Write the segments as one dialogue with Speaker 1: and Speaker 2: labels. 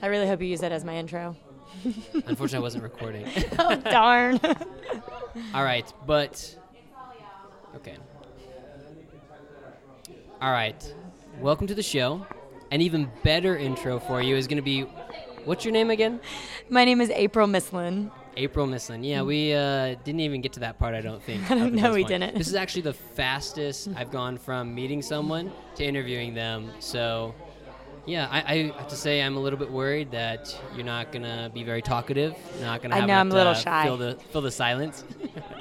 Speaker 1: I really hope you use that as my intro.
Speaker 2: Unfortunately, I wasn't recording.
Speaker 1: oh darn.
Speaker 2: All right, but okay. All right. Welcome to the show. An even better intro for you is going to be what's your name again?
Speaker 1: my name is April Mislin.
Speaker 2: April Mislin. Yeah, we uh, didn't even get to that part, I don't think.
Speaker 1: I don't know, we
Speaker 2: point.
Speaker 1: didn't.
Speaker 2: This is actually the fastest I've gone from meeting someone to interviewing them. So, yeah, I, I have to say I'm a little bit worried that you're not going to be very talkative. Not going to
Speaker 1: I
Speaker 2: have
Speaker 1: know, I'm a little
Speaker 2: to
Speaker 1: shy.
Speaker 2: Fill the, fill the silence.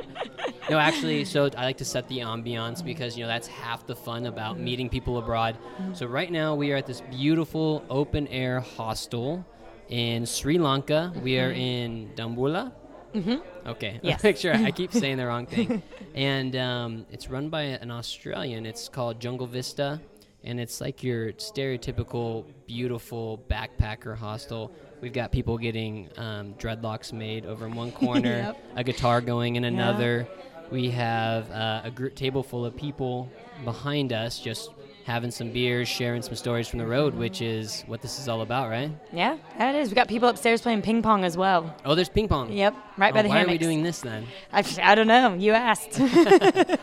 Speaker 2: no, actually, so I like to set the ambiance because, you know, that's half the fun about meeting people abroad. So, right now, we are at this beautiful open air hostel in Sri Lanka. We are in Dambulla. Mm-hmm. Okay.
Speaker 1: Yes.
Speaker 2: Make sure I keep saying the wrong thing. and um, it's run by an Australian. It's called Jungle Vista. And it's like your stereotypical, beautiful backpacker hostel. We've got people getting um, dreadlocks made over in one corner,
Speaker 1: Yep.
Speaker 2: a guitar going in another. We have uh, a group table full of people behind us just having some beers, sharing some stories from the road, which is what this is all about, right?
Speaker 1: Yeah, that is. We got people upstairs playing ping pong as well.
Speaker 2: Oh, there's ping pong.
Speaker 1: Yep, right by
Speaker 2: Oh,
Speaker 1: the
Speaker 2: why
Speaker 1: hammocks.
Speaker 2: are we doing this then?
Speaker 1: I, I don't know. You asked.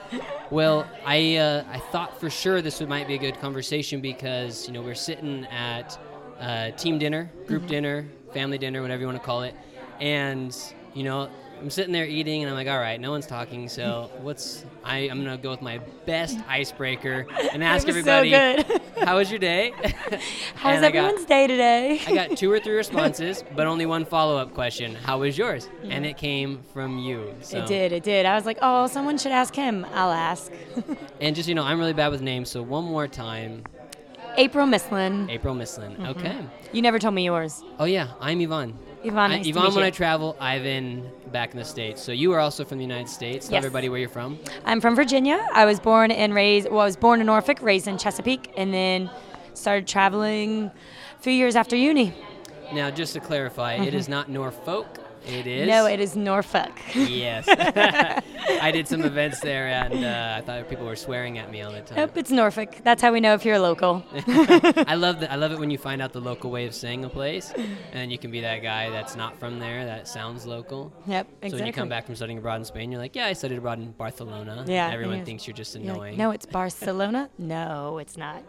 Speaker 2: Well, I uh, I thought for sure this would, might be a good conversation because you know we're sitting at uh, team dinner, group dinner, family dinner, whatever you want to call it, and you know I'm sitting there eating and I'm like, all right, no one's talking, so what's I I'm gonna go with my best icebreaker and ask
Speaker 1: was so
Speaker 2: everybody, how was your day?
Speaker 1: How's
Speaker 2: I got-
Speaker 1: everyone's day today?
Speaker 2: I got two or three responses, but only one follow up question. How was yours? And it came from you. So.
Speaker 1: It did. It did. I was like, oh, someone should ask him. I'll ask.
Speaker 2: And just you know, I'm really bad with names, so one more time,
Speaker 1: April Mislin.
Speaker 2: April Mislin.
Speaker 1: Mm-hmm.
Speaker 2: Okay.
Speaker 1: You never told me yours.
Speaker 2: Oh yeah, I'm Yvonne.
Speaker 1: Yvonne,
Speaker 2: I-
Speaker 1: nice to
Speaker 2: Yvonne
Speaker 1: meet
Speaker 2: when. I travel, Ivan back in the states. So you are also from the United States. Tell
Speaker 1: Yes.
Speaker 2: everybody where you're from.
Speaker 1: I'm from Virginia. I was born and raised. Well, I was born in Norfolk, raised in Chesapeake, and then started traveling a few years after uni.
Speaker 2: Now, just to clarify, it mm-hmm. is not Norfolk. It is.
Speaker 1: No, it is Norfolk.
Speaker 2: Yes. I did some events there, and uh, I thought people were swearing at me all the time.
Speaker 1: Nope, it's Norfolk. That's how we know if you're a local.
Speaker 2: I love that. I love it when you find out the local way of saying a place, and you can be that guy that's not from there that sounds local.
Speaker 1: Yep,
Speaker 2: So
Speaker 1: exactly.
Speaker 2: when you come back from studying abroad in Spain, you're like, yeah, I studied abroad in Barcelona.
Speaker 1: Yeah,
Speaker 2: Everyone
Speaker 1: yeah.
Speaker 2: thinks you're just
Speaker 1: You're like,
Speaker 2: annoying.
Speaker 1: no, it's Barcelona. no, it's not.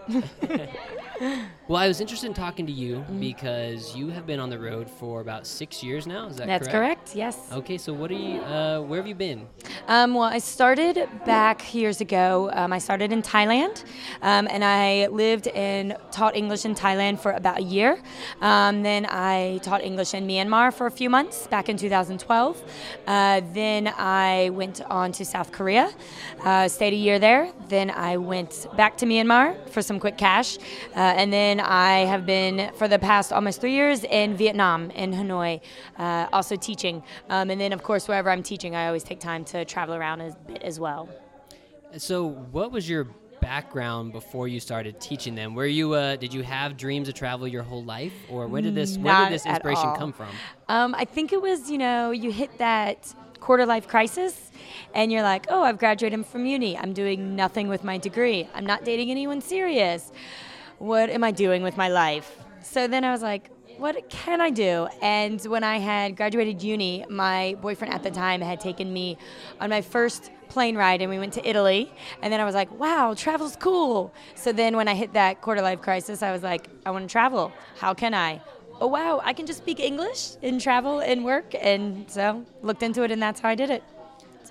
Speaker 2: Well, I was interested in talking to you
Speaker 1: Mm-hmm.
Speaker 2: because you have been on the road for about six years now. Is that
Speaker 1: That's
Speaker 2: correct?
Speaker 1: correct. Yes.
Speaker 2: Okay, so what are you? Uh, where have you been?
Speaker 1: Um, well, I started back years ago. Um, I started in Thailand, um, and I lived and taught English in Thailand for about a year. Um, then I taught English in Myanmar for a few months back in 2012. Uh, then I went on to South Korea, uh, stayed a year there. Then I went back to Myanmar for some quick cash, uh, and then I have been for the past almost three years in Vietnam, in Hanoi, uh, also teaching. Um, and then, of course, wherever I'm teaching, I always take time to travel around a bit as well.
Speaker 2: So, what was your background before you started teaching them? Were you? Uh, did you have dreams of travel your whole life, or where did this? Where did this inspiration come from?
Speaker 1: Um, I think it was, you know, you hit that quarter life crisis and you're like, oh, I've graduated from uni. I'm doing nothing with my degree. I'm not dating anyone serious. What am I doing with my life? So then I was like, what can I do? And when I had graduated uni, my boyfriend at the time had taken me on my first plane ride and we went to Italy. And then I was like, wow, travel's cool. So then when I hit that quarter life crisis, I was like, I want to travel. How can I? oh wow, I can just speak English and travel and work, and so looked into it, and that's how I did it.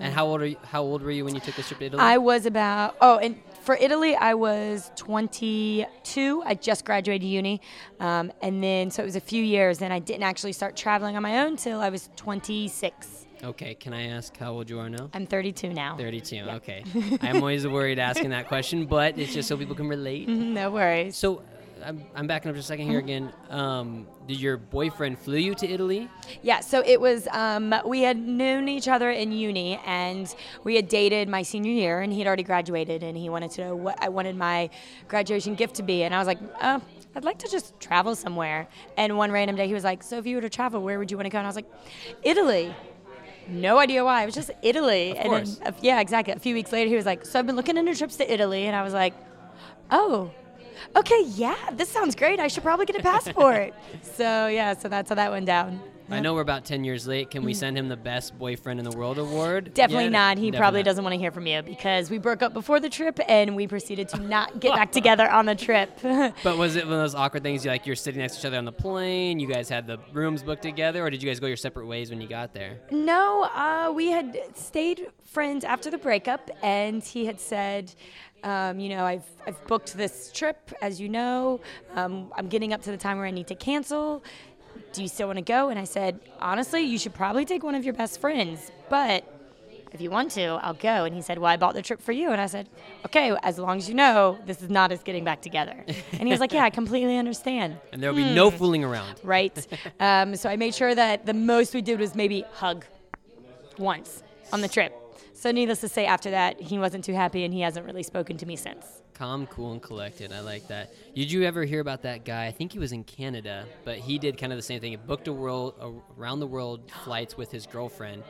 Speaker 2: And how old are you, How old were you when you took this trip to Italy?
Speaker 1: I was about oh, and for Italy, I was 22. I just graduated uni, um, and then so it was a few years, and I didn't actually start traveling on my own till I was 26.
Speaker 2: okay, can I ask how old you are now?
Speaker 1: I'm 32 now.
Speaker 2: 32. Okay. I'm always worried asking that question, but it's just so people can relate.
Speaker 1: No worries.
Speaker 2: So, I'm, I'm backing up just a second here again. Um, did your boyfriend flew you to Italy?
Speaker 1: Yeah, so it was, um, we had known each other in uni and we had dated my senior year and he'd already graduated and he wanted to know what I wanted my graduation gift to be. And I was like, uh, I'd like to just travel somewhere. And one random day he was like, So if you were to travel, where would you want to go? And I was like, Italy. No idea why. It was just Italy.
Speaker 2: Of
Speaker 1: and
Speaker 2: course.
Speaker 1: Then, yeah, exactly. A few weeks later, he was like, So I've been looking into trips to Italy. And I was like, Oh, okay, yeah, this sounds great. I should probably get a passport. so yeah, so that's how that went down.
Speaker 2: I know we're about 10 years late. Can we send him the best boyfriend in the world award?
Speaker 1: Definitely
Speaker 2: yet?
Speaker 1: not. He
Speaker 2: Definitely
Speaker 1: probably
Speaker 2: not.
Speaker 1: doesn't want to hear from you because we broke up before the trip and we proceeded to not get back together on the trip.
Speaker 2: But was it one of those awkward things? You like you're sitting next to each other on the plane. You guys had the rooms booked together, or did you guys go your separate ways when you got there?
Speaker 1: no, uh, we had stayed friends after the breakup, and he had said, um, you know, I've, I've booked this trip, as you know. Um, I'm getting up to the time where I need to cancel. Do you still want to go? And I said, honestly, you should probably take one of your best friends, but if you want to, I'll go. And he said, Well, I bought the trip for you. And I said, Okay, as long as you know, this is not us getting back together. And he was like, Yeah, I completely understand.
Speaker 2: And there will be no
Speaker 1: Hmm.
Speaker 2: fooling around.
Speaker 1: Right? um, so I made sure that the most we did was maybe hug once on the trip. So, needless to say, after that, he wasn't too happy and he hasn't really spoken to me since.
Speaker 2: Calm, cool, and collected. I like that. Did you ever hear about that guy? I think he was in Canada, but he did kind of the same thing. He booked a world around the world flights with his girlfriend.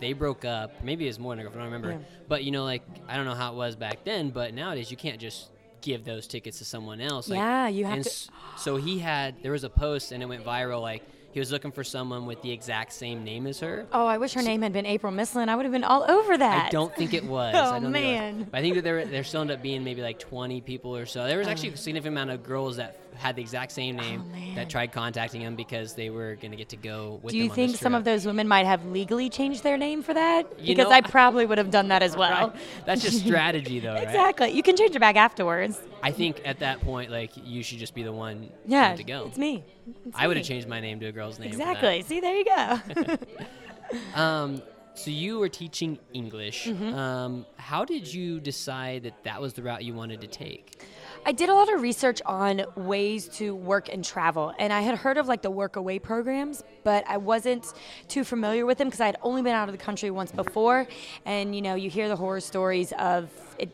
Speaker 2: They broke up. Maybe it was more than a girlfriend. I don't remember.
Speaker 1: Yeah.
Speaker 2: But you know, like I don't know how it was back then, but nowadays you can't just give those tickets to someone else. Like,
Speaker 1: Yeah, you have
Speaker 2: and
Speaker 1: to-
Speaker 2: s- So he had there was a post and it went viral. Like he was looking for someone with the exact same name as her.
Speaker 1: Oh, I wish her name had been April Mislin. I would have been all over that.
Speaker 2: I don't think it was.
Speaker 1: Oh,
Speaker 2: I don't think it was.
Speaker 1: man.
Speaker 2: But I think that there there still ended up being maybe like 20 people or so. There was oh. actually a significant amount of girls that had the exact same name
Speaker 1: Oh,
Speaker 2: that tried contacting him because they were going to get to go with
Speaker 1: Do you think some of those women might have legally changed their name for that?
Speaker 2: You
Speaker 1: because
Speaker 2: know,
Speaker 1: I probably would have done that as well.
Speaker 2: Right. That's just strategy, though, right?
Speaker 1: Exactly. You can change it back afterwards.
Speaker 2: I think at that point, like you should just be the one
Speaker 1: Yeah,
Speaker 2: to go.
Speaker 1: it's me. It's
Speaker 2: I would have changed my name to a girl's name.
Speaker 1: Exactly. See, there you go.
Speaker 2: Um, so you were teaching English.
Speaker 1: Mm-hmm.
Speaker 2: Um, how did you decide that that was the route you wanted to take?
Speaker 1: I did a lot of research on ways to work and travel, and I had heard of like the work away programs, but I wasn't too familiar with them because I had only been out of the country once before. And you know, you hear the horror stories of it,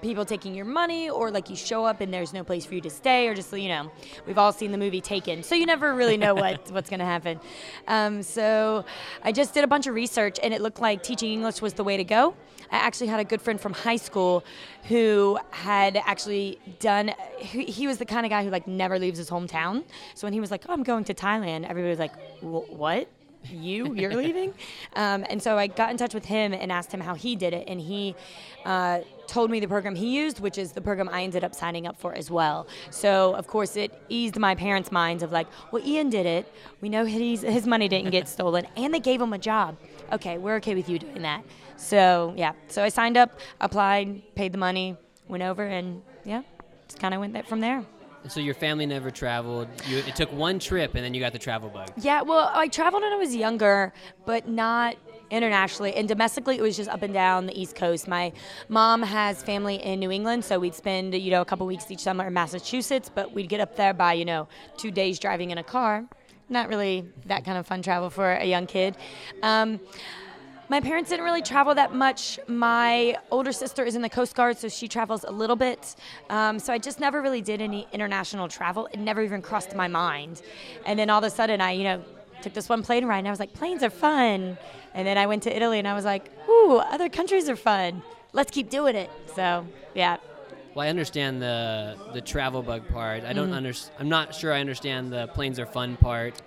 Speaker 1: people taking your money, or like you show up and there's no place for you to stay, or just you know, we've all seen the movie Taken, so you never really know what what's going to happen. Um, so I just did a bunch of research, and it looked like teaching English was the way to go. I actually had a good friend from high school who had actually done. He, he was the kind of guy who like never leaves his hometown. So when he was like, "Oh, I'm going to Thailand," everybody was like, "What? You? You're leaving?" Um, and so I got in touch with him and asked him how he did it, and he uh, told me the program he used, which is the program I ended up signing up for as well. So of course it eased my parents' minds of like, "Well, Ian did it. We know his his money didn't get stolen, and they gave him a job. Okay, we're okay with you doing that." So yeah, so I signed up, applied, paid the money, went over, and yeah, just kind of went that from there.
Speaker 2: So your family never traveled. You, it took one trip, and then you got the travel bug.
Speaker 1: Yeah, well, I traveled when I was younger, but not internationally. And domestically, it was just up and down the East Coast. My mom has family in New England, so we'd spend, you know, a couple weeks each summer in Massachusetts, but we'd get up there by, you know, two days driving in a car. Not really that kind of fun travel for a young kid. Um, my parents didn't really travel that much. My older sister is in the Coast Guard, so she travels a little bit. Um, so I just never really did any international travel. It never even crossed my mind. And then all of a sudden, I, you know, took this one plane ride, and I was like, planes are fun. And then I went to Italy, and I was like, ooh, other countries are fun. Let's keep doing it. So, yeah.
Speaker 2: Well, I understand the the travel bug part. I don't
Speaker 1: Mm-hmm.
Speaker 2: under, I'm not sure I understand the planes are fun part.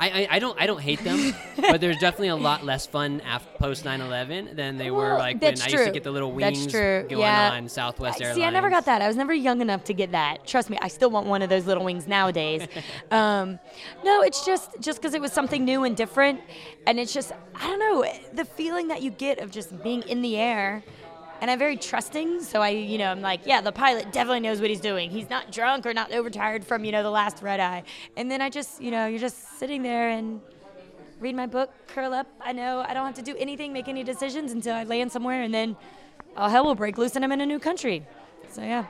Speaker 2: I, I, I don't I don't hate them, but there's definitely a lot less fun after post 9/11 than they were like when I used to get the little
Speaker 1: That's
Speaker 2: wings
Speaker 1: true.
Speaker 2: going
Speaker 1: Yeah.
Speaker 2: on Southwest Airlines.
Speaker 1: See, I never got that. I was never young enough to get that. Trust me, I still want one of those little wings nowadays. um, no, it's just just because it was something new and different, and it's just I don't know the feeling that you get of just being in the air. And I'm very trusting, so I, you know, I'm like, yeah, the pilot definitely knows what he's doing. He's not drunk or not overtired from, you know, the last red eye. And then I just, you know, you're just sitting there and read my book, curl up. I know I don't have to do anything, make any decisions until I land somewhere, and then all hell will break loose and I'm in a new country. So yeah.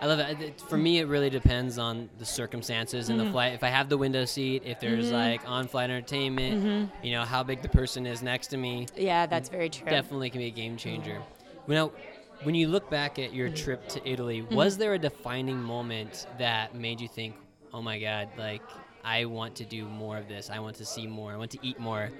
Speaker 2: I love it. For me, it really depends on the circumstances in
Speaker 1: Mm-hmm.
Speaker 2: the flight. If I have the window seat, if there's like on-flight entertainment,
Speaker 1: Mm-hmm.
Speaker 2: you know how big the person is next to me,
Speaker 1: Yeah, that's very true.
Speaker 2: definitely can be a game changer. Now, when you look back at
Speaker 1: Mm-hmm.
Speaker 2: your trip to Italy, was there a defining moment that made you think, "Oh my God, like I want to do more of this. I want to see more. I want to eat more."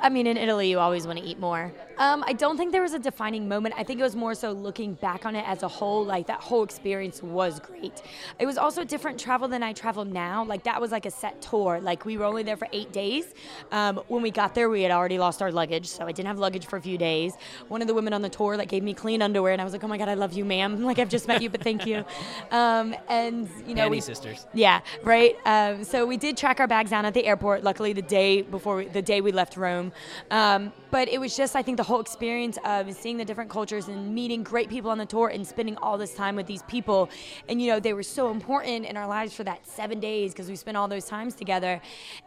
Speaker 1: I mean, in Italy, you always want to eat more. Um, I don't think there was a defining moment. I think it was more so looking back on it as a whole. Like that whole experience was great. It was also different travel than I travel now. Like that was like a set tour. Like we were only there for eight days. Um, when we got there, we had already lost our luggage, so I didn't have luggage for a few days. One of the women on the tour like gave me clean underwear, and I was like, "Oh my god, I love you, ma'am. Like I've just met you, but thank you." Um, and you know,
Speaker 2: Panty
Speaker 1: we,
Speaker 2: sisters.
Speaker 1: yeah, right. Um, so we did track our bags down at the airport. Luckily, the day before we, the day we left Rome, um, but it was just I think the whole experience of seeing the different cultures and meeting great people on the tour and spending all this time with these people, and you know they were so important in our lives for that seven days because we spent all those times together,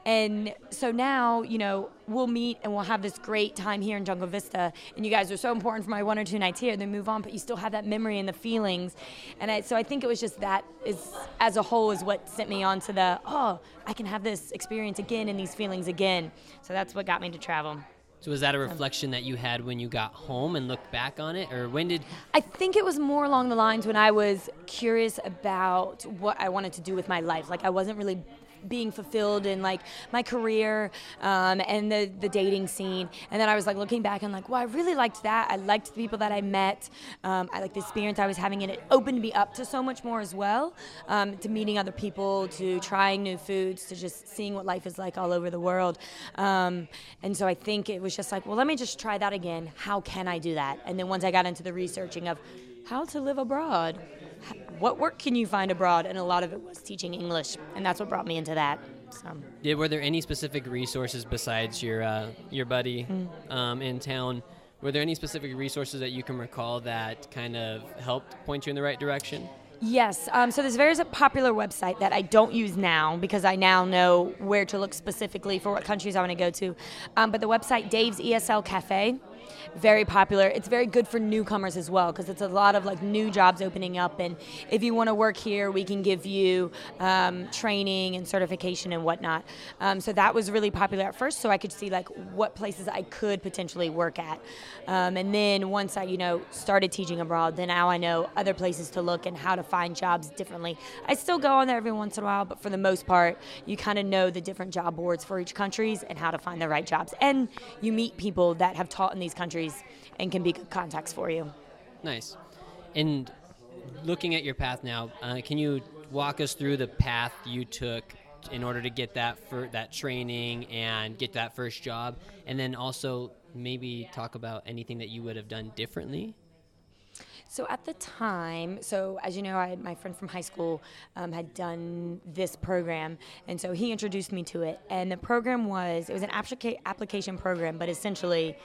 Speaker 1: and so now you know we'll meet and we'll have this great time here in Jungle Vista, and you guys are so important for my one or two nights here. Then move on, but you still have that memory and the feelings, and I, so I think it was just that is as a whole is what sent me on to the oh I can have this experience again and these feelings again. So that's what got me to travel.
Speaker 2: So was that a reflection that you had when you got home and looked back on it, or when did?
Speaker 1: I think it was more along the lines when I was curious about what I wanted to do with my life. Like I wasn't really being fulfilled in like my career um, and the the dating scene. And then I was like looking back and like, well, I really liked that. I liked the people that I met. Um, I liked the experience I was having, and it opened me up to so much more as well. Um, to meeting other people, to trying new foods, to just seeing what life is like all over the world. Um, and so I think it was just like, well, let me just try that again. How can I do that? And then once I got into the researching of how to live abroad what work can you find abroad? And a lot of it was teaching English, and that's what brought me into that. So.
Speaker 2: Yeah, were there any specific resources besides your uh, your buddy um, in town? Were there any specific resources that you can recall that kind of helped point you in the right direction?
Speaker 1: Yes. Um, so there's a very popular website that I don't use now because I now know where to look specifically for what countries I want to go to. Um, but the website Dave's ESL Cafe very popular. It's very good for newcomers as well because it's a lot of like new jobs opening up. And if you want to work here, we can give you um, training and certification and whatnot. Um, so that was really popular at first, so I could see like what places I could potentially work at. Um, and then once I, you know, started teaching abroad, then now I know other places to look and how to find jobs differently. I still go on there every once in a while, but for the most part, you kind of know the different job boards for each countries and how to find the right jobs. And you meet people that have taught in these countries and can be good contacts for you.
Speaker 2: Nice. And looking at your path now, uh, can you walk us through the path you took in order to get that for that training and get that first job, and then also maybe talk about anything that you would have done differently?
Speaker 1: So at the time, so as you know, I had my friend from high school um, had done this program, and so he introduced me to it. And the program was it was an applica- application program, but essentially,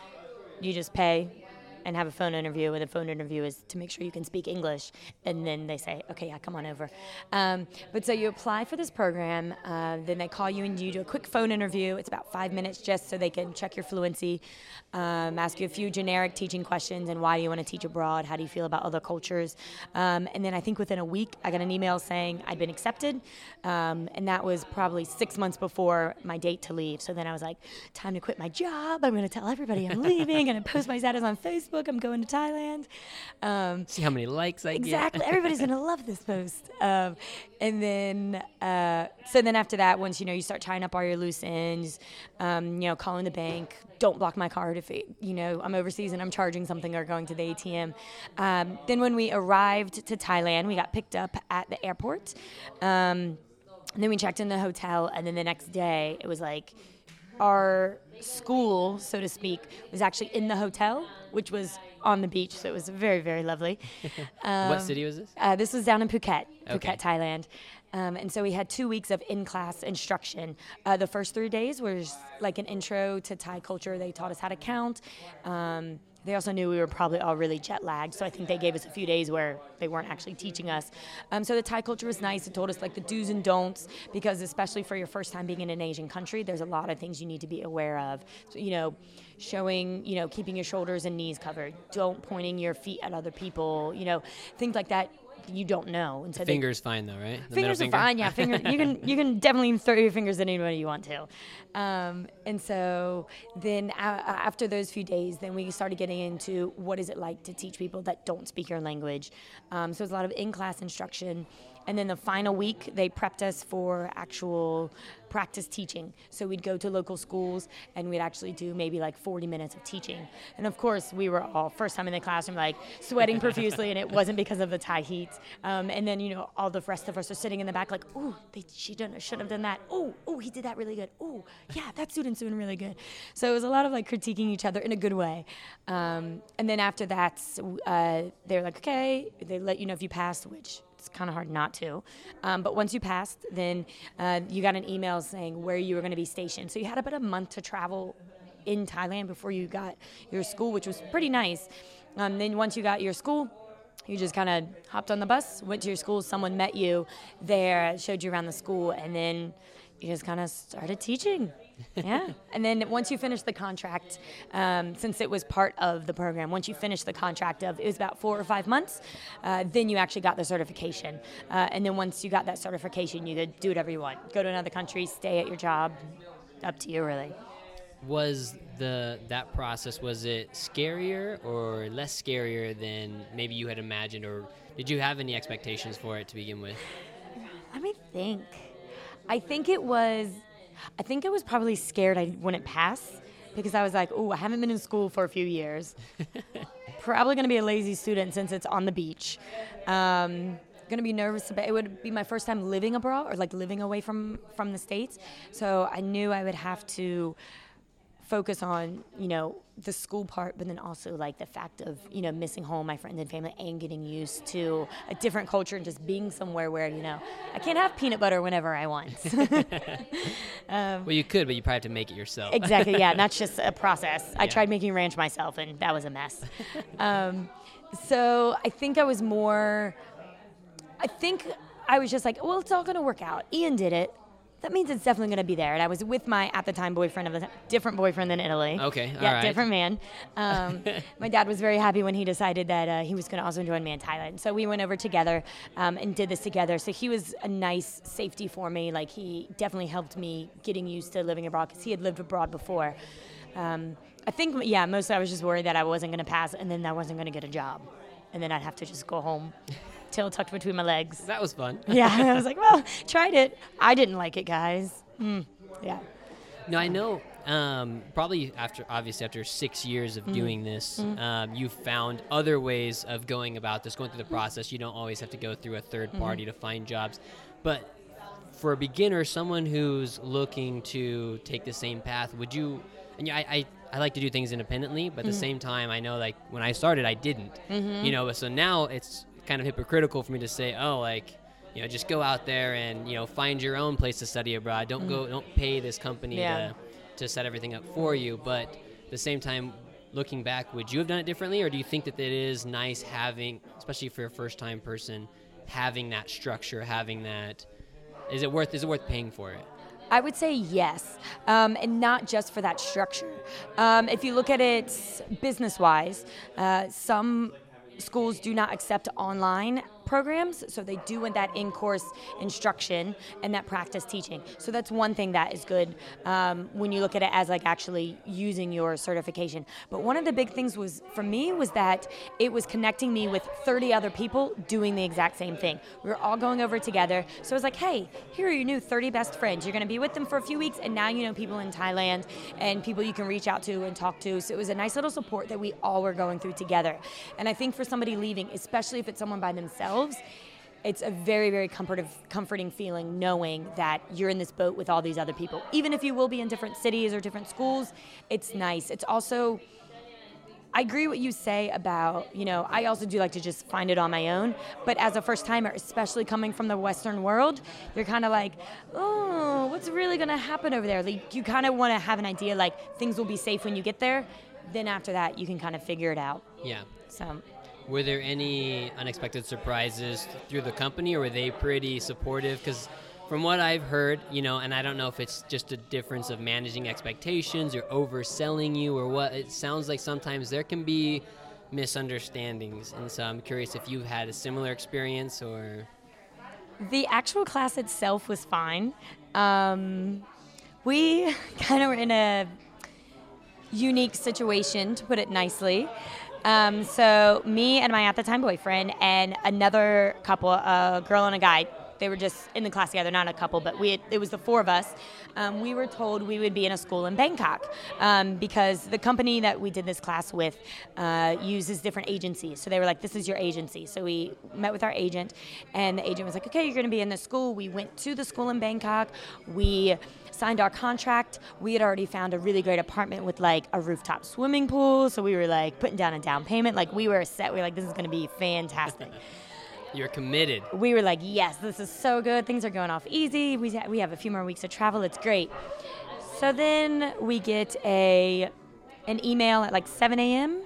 Speaker 1: you just pay and have a phone interview. And the phone interview is to make sure you can speak English. And then they say, okay, yeah, come on over. Um, but so you apply for this program, uh, then they call you and you do a quick phone interview. It's about five minutes just so they can check your fluency, um, ask you a few generic teaching questions and why do you want to teach abroad? How do you feel about other cultures? Um, and then I think within a week, I got an email saying I'd been accepted. Um, and that was probably six months before my date to leave. So then I was like, time to quit my job. I'm going to tell everybody I'm leaving. and I'm going to post my status on Facebook. I'm going to Thailand. Um,
Speaker 2: See how many likes I
Speaker 1: exactly.
Speaker 2: get. Exactly.
Speaker 1: Everybody's gonna love this post. Um, and then, uh, so then after that, once you know you start tying up all your loose ends, um, you know, calling the bank. Don't block my card if it, you know I'm overseas and I'm charging something or going to the ATM. Um, then when we arrived to Thailand, we got picked up at the airport. Um, and then we checked in the hotel, and then the next day it was like our school, so to speak, was actually in the hotel, which was on the beach. So it was very, very lovely. Um,
Speaker 2: what city was this?
Speaker 1: Uh, this was down in Phuket, Phuket,
Speaker 2: Okay.
Speaker 1: Thailand. Um, and so we had two weeks of in-class instruction. Uh, the first three days was like an intro to Thai culture. They taught us how to count. Um, they also knew we were probably all really jet lagged, so I think they gave us a few days where they weren't actually teaching us. Um, so the Thai culture was nice. It told us like the do's and don'ts because especially for your first time being in an Asian country, there's a lot of things you need to be aware of. So, you know, showing, you know, keeping your shoulders and knees covered. Don't pointing your feet at other people. You know, things like that. You don't know, and so they-
Speaker 2: Fingers fine though, right? The
Speaker 1: fingers are fine. Yeah, fingers. You can you can definitely throw your fingers at anybody you want to. Um, and so then a- after those few days, then we started getting into what is it like to teach people that don't speak your language. Um, so it's a lot of in class instruction. And then the final week, they prepped us for actual practice teaching. So we'd go to local schools and we'd actually do maybe like 40 minutes of teaching. And of course, we were all first time in the classroom, like sweating profusely, and it wasn't because of the Thai heat. Um, and then, you know, all the rest of us are sitting in the back, like, oh, she should have done that. Oh, oh, he did that really good. Oh, yeah, that student's doing really good. So it was a lot of like critiquing each other in a good way. Um, and then after that, uh, they're like, okay, they let you know if you passed, which it's kind of hard not to. Um, but once you passed, then uh, you got an email saying where you were going to be stationed. So you had about a month to travel in Thailand before you got your school, which was pretty nice. Um, then once you got your school, you just kind of hopped on the bus, went to your school, someone met you there, showed you around the school, and then you just kind of started teaching. yeah. And then once you finish the contract, um, since it was part of the program, once you finish the contract of it was about four or five months, uh, then you actually got the certification. Uh, and then once you got that certification, you could do whatever you want. Go to another country, stay at your job. Up to you, really.
Speaker 2: Was the that process was it scarier or less scarier than maybe you had imagined, or did you have any expectations for it to begin with?
Speaker 1: Let me think. I think it was I think I was probably scared I wouldn't pass because I was like, oh, I haven't been in school for a few years. probably going to be a lazy student since it's on the beach. Um, going to be nervous about it would be my first time living abroad or like living away from from the states so i knew i would have to focus on you know the school part but then also like the fact of you know missing home my friends and family and getting used to a different culture and just being somewhere where you know i can't have peanut butter whenever i want.
Speaker 2: Um, well you could but you probably have to make it yourself.
Speaker 1: Exactly yeah that's just a process. Yeah. i tried making ranch myself and that was a mess. Um, so i think i was more i think i was just like well it's all going to work out. Ian did it that means it's definitely going to be there. And I was with my at the time boyfriend of a different boyfriend than Italy.
Speaker 2: Okay,
Speaker 1: yeah, different man. Um, my dad was very happy when he decided that uh, he was going to also join me in Thailand. So we went over together um, and did this together. So he was a nice safety for me. Like he definitely helped me getting used to living abroad because he had lived abroad before. Um, I think, yeah, mostly I was just worried that I wasn't going to pass and then I wasn't going to get a job. And then I'd have to just go home tail tucked between my legs.
Speaker 2: That was fun.
Speaker 1: yeah, I was like, well, tried it. I didn't like it, guys. Mm, yeah.
Speaker 2: No, I know. Um, probably after, obviously, after six years of mm. doing this, mm. um, you found other ways of going about this, going through the process. You don't always have to go through a third mm-hmm. party to find jobs. But for a beginner, someone who's looking to take the same path, would you? And I, I, I like to do things independently, but at mm-hmm. the same time, I know like when I started, I didn't. Mm-hmm. You know, so now it's kind of hypocritical for me to say, oh, like, you know, just go out there and you know find your own place to study abroad. Don't mm. go, don't pay this company yeah. to to set everything up for you. But at the same time, looking back, would you have done it differently, or do you think that it is nice having, especially for a first time person, having that structure, having that? Is it worth? Is it worth paying for it?
Speaker 1: I would say yes, um, and not just for that structure. Um, if you look at it business wise, uh, some schools do not accept online programs, so they do want that in-course instruction and that practice teaching. So that's one thing that is good um, when you look at it as like actually using your certification. But one of the big things was for me was that it was connecting me with 30 other people doing the exact same thing. We were all going over together. So I was like, hey, here are your new 30 best friends. You're going to be with them for a few weeks, and now you know people in Thailand and people you can reach out to and talk to. So it was a nice little support that we all were going through together. And I think for somebody leaving, especially if it's someone by themselves themselves, it's a very, very comforting, comforting feeling knowing that you're in this boat with all these other people. Even if you will be in different cities or different schools, it's nice. It's also, I agree what you say about, you know, I also do like to just find it on my own. But as a first timer, especially coming from the Western world, you're kind of like, oh, what's really going to happen over there? Like, you kind of want to have an idea, like, things will be safe when you get there. Then after that, you can kind of figure it out.
Speaker 2: Yeah.
Speaker 1: So
Speaker 2: were there any unexpected surprises through the company, or were they pretty supportive? Because from what I've heard, you know, and I don't know if it's just a difference of managing expectations or overselling you or what, it sounds like sometimes there can be misunderstandings. And so I'm curious if you've had a similar experience or.
Speaker 1: The actual class itself was fine. Um, we kind of were in a unique situation, to put it nicely Um, so me and my at the time boyfriend and another couple, a girl and a guy, they were just in the class together, not a couple, but we it was the four of us. Um, we were told we would be in a school in Bangkok um, because the company that we did this class with uh, uses different agencies. So they were like, "This is your agency." So we met with our agent, and the agent was like, "Okay, you're going to be in the school." We went to the school in Bangkok. We signed our contract. We had already found a really great apartment with like a rooftop swimming pool. So we were like putting down a down payment. Like we were set. We were like, "This is going to be fantastic."
Speaker 2: You're committed.
Speaker 1: we were like, yes, this is so good. Things are going off easy. We, ha- we have a few more weeks to travel. It's great. So then we get a an email at like 7 a.m.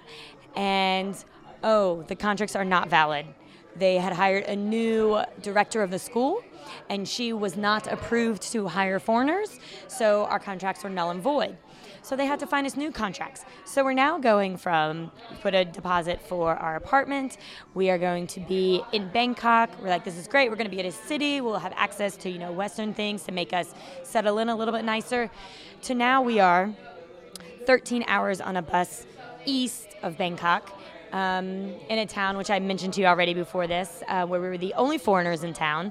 Speaker 1: and oh, the contracts are not valid. They had hired a new director of the school, and she was not approved to hire foreigners, so our contracts were null and void. So they had to find us new contracts. So we're now going from put a deposit for our apartment. We are going to be in Bangkok. We're like, this is great. We're going to be at a city. We'll have access to you know Western things to make us settle in a little bit nicer. To now we are 13 hours on a bus east of Bangkok. Um, in a town which I mentioned to you already before this, uh, where we were the only foreigners in town,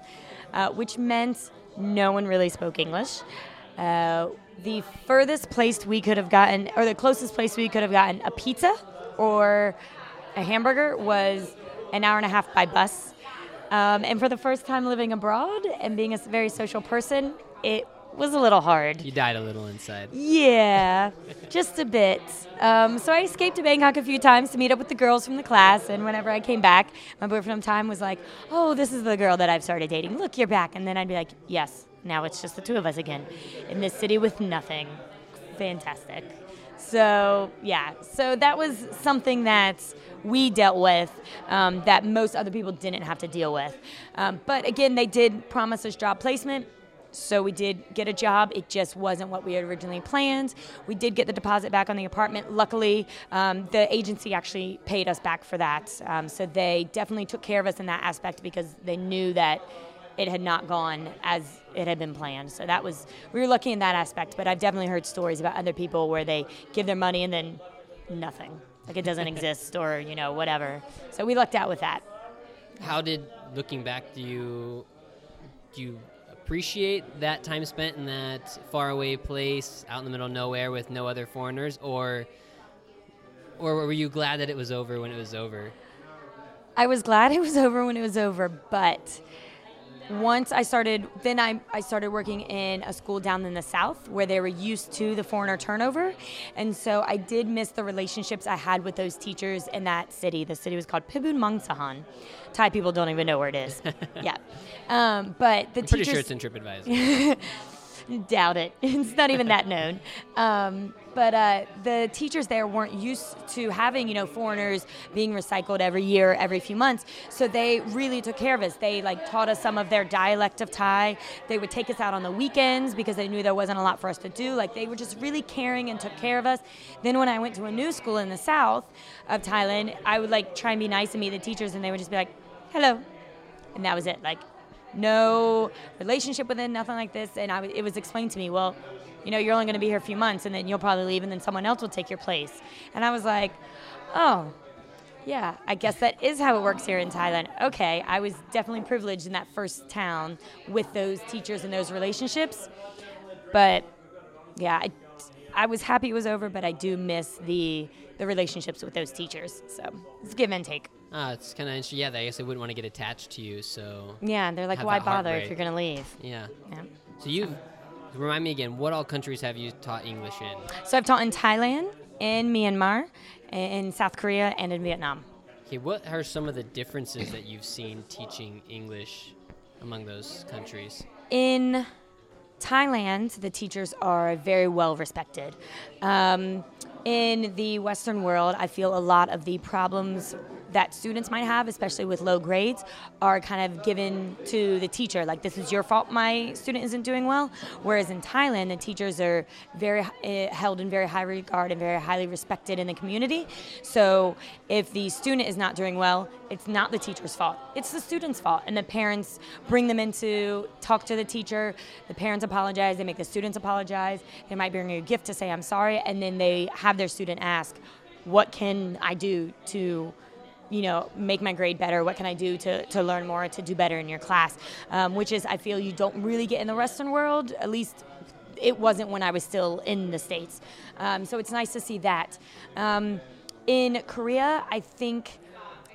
Speaker 1: uh, which meant no one really spoke English. Uh, the furthest place we could have gotten, or the closest place we could have gotten a pizza or a hamburger was an hour and a half by bus. Um, and for the first time living abroad and being a very social person, it was a little hard.
Speaker 2: You died a little inside.
Speaker 1: Yeah, just a bit. Um, so I escaped to Bangkok a few times to meet up with the girls from the class, and whenever I came back, my boyfriend at the time was like, "Oh, this is the girl that I've started dating. Look, you're back." And then I'd be like, "Yes, now it's just the two of us again in this city with nothing. Fantastic." So yeah, so that was something that we dealt with um, that most other people didn't have to deal with. Um, but again, they did promise us job placement. So we did get a job. It just wasn't what we had originally planned. We did get the deposit back on the apartment. Luckily, um, the agency actually paid us back for that. Um, so they definitely took care of us in that aspect because they knew that it had not gone as it had been planned. So that was we were lucky in that aspect. But I've definitely heard stories about other people where they give their money and then nothing, like it doesn't exist or you know whatever. So we lucked out with that.
Speaker 2: How did looking back do you do you appreciate that time spent in that faraway place out in the middle of nowhere with no other foreigners or or were you glad that it was over when it was over?
Speaker 1: I was glad it was over when it was over, but once I started, then I, I started working in a school down in the south where they were used to the foreigner turnover. And so I did miss the relationships I had with those teachers in that city. The city was called Pibun Mangsahan. Thai people don't even know where it is. yeah. Um, but the
Speaker 2: I'm
Speaker 1: teachers.
Speaker 2: pretty sure it's in TripAdvisor.
Speaker 1: Doubt it. It's not even that known. Um, but uh, the teachers there weren't used to having, you know, foreigners being recycled every year, every few months. So they really took care of us. They like taught us some of their dialect of Thai. They would take us out on the weekends because they knew there wasn't a lot for us to do. Like they were just really caring and took care of us. Then when I went to a new school in the south of Thailand, I would like try and be nice and meet the teachers, and they would just be like, "Hello," and that was it. Like no relationship with it, nothing like this. And I, it was explained to me, well, you know, you're only going to be here a few months and then you'll probably leave and then someone else will take your place. And I was like, oh, yeah, I guess that is how it works here in Thailand. Okay, I was definitely privileged in that first town with those teachers and those relationships. But yeah, I, I was happy it was over, but I do miss the the relationships with those teachers. So it's give and take.
Speaker 2: Ah, it's kind of interesting. Yeah, I guess they wouldn't want to get attached to you, so
Speaker 1: Yeah, they're like, why bother if you're gonna leave?
Speaker 2: yeah.
Speaker 1: Yeah.
Speaker 2: So you remind me again, what all countries have you taught English in?
Speaker 1: So I've taught in Thailand, in Myanmar, in South Korea, and in Vietnam.
Speaker 2: Okay, what are some of the differences that you've seen teaching English among those countries?
Speaker 1: In Thailand, the teachers are very well respected. Um, in the Western world, I feel a lot of the problems that students might have, especially with low grades, are kind of given to the teacher. Like, this is your fault my student isn't doing well. Whereas in Thailand, the teachers are very uh, held in very high regard and very highly respected in the community. So, if the student is not doing well, it's not the teacher's fault. It's the student's fault. And the parents bring them in to talk to the teacher. The parents apologize. They make the students apologize. They might bring you a gift to say, I'm sorry. And then they have their student ask, what can I do to you know, make my grade better? What can I do to, to learn more, to do better in your class? Um, which is, I feel you don't really get in the Western world, at least it wasn't when I was still in the States. Um, so it's nice to see that. Um, in Korea, I think,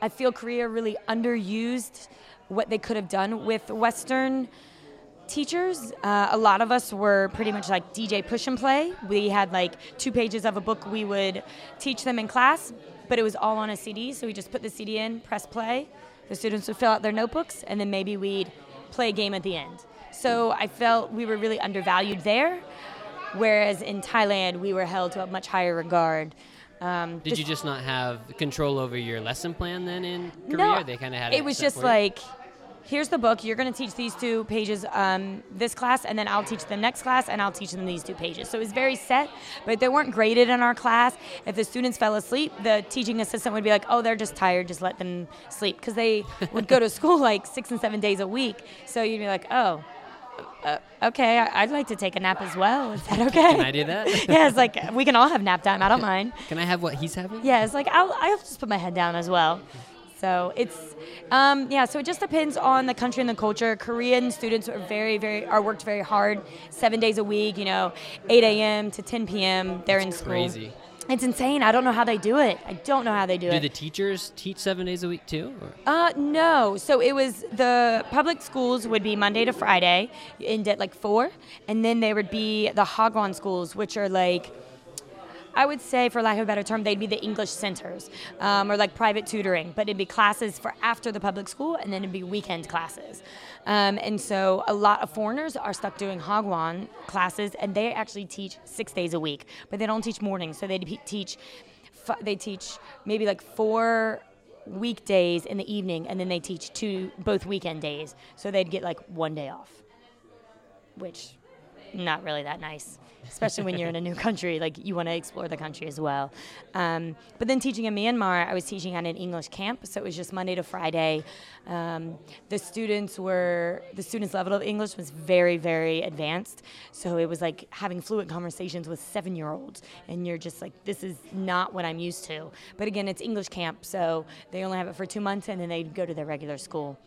Speaker 1: I feel Korea really underused what they could have done with Western teachers. Uh, a lot of us were pretty much like DJ push and play. We had like two pages of a book we would teach them in class, but it was all on a CD. So we just put the CD in, press play. The students would fill out their notebooks, and then maybe we'd play a game at the end. So I felt we were really undervalued there, whereas in Thailand we were held to a much higher regard.
Speaker 2: Um, Did you just not have control over your lesson plan then in Korea?
Speaker 1: No,
Speaker 2: they kind of had
Speaker 1: it. It was just like here's the book. You're going to teach these two pages um, this class, and then I'll teach the next class, and I'll teach them these two pages. So it was very set, but they weren't graded in our class. If the students fell asleep, the teaching assistant would be like, "Oh, they're just tired. Just let them sleep," because they would go to school like six and seven days a week. So you'd be like, "Oh." Uh, okay, I, would like to take a nap as well. Is that okay?
Speaker 2: Can I do that?
Speaker 1: yeah, it's like we can all have nap time. I don't mind.
Speaker 2: Can I have what he's having?
Speaker 1: Yeah, it's like I'll, I'll just put my head down as well. So it's um, yeah. So it just depends on the country and the culture. Korean students are very very are worked very hard, seven days a week. You know, 8 a.m. to 10 p.m. They're
Speaker 2: That's
Speaker 1: in school.
Speaker 2: Crazy.
Speaker 1: It's insane. I don't know how they do it. I don't know how they do,
Speaker 2: do
Speaker 1: it.
Speaker 2: Do the teachers teach seven days a week too? Or?
Speaker 1: Uh, no. So it was the public schools would be Monday to Friday, end at like four, and then there would be the Hagwon schools, which are like I would say, for lack of a better term, they'd be the English centers um, or like private tutoring, but it'd be classes for after the public school and then it'd be weekend classes. Um, and so a lot of foreigners are stuck doing Hagwon classes and they actually teach six days a week, but they don't teach mornings. So they teach, they teach maybe like four weekdays in the evening and then they teach two both weekend days. So they'd get like one day off, which not really that nice especially when you're in a new country. Like you want to explore the country as well. Um, but then teaching in Myanmar, I was teaching at an English camp, so it was just Monday to Friday. Um, the students were the students' level of English was very, very advanced. So it was like having fluent conversations with seven-year-olds, and you're just like, this is not what I'm used to. But again, it's English camp, so they only have it for two months, and then they go to their regular school.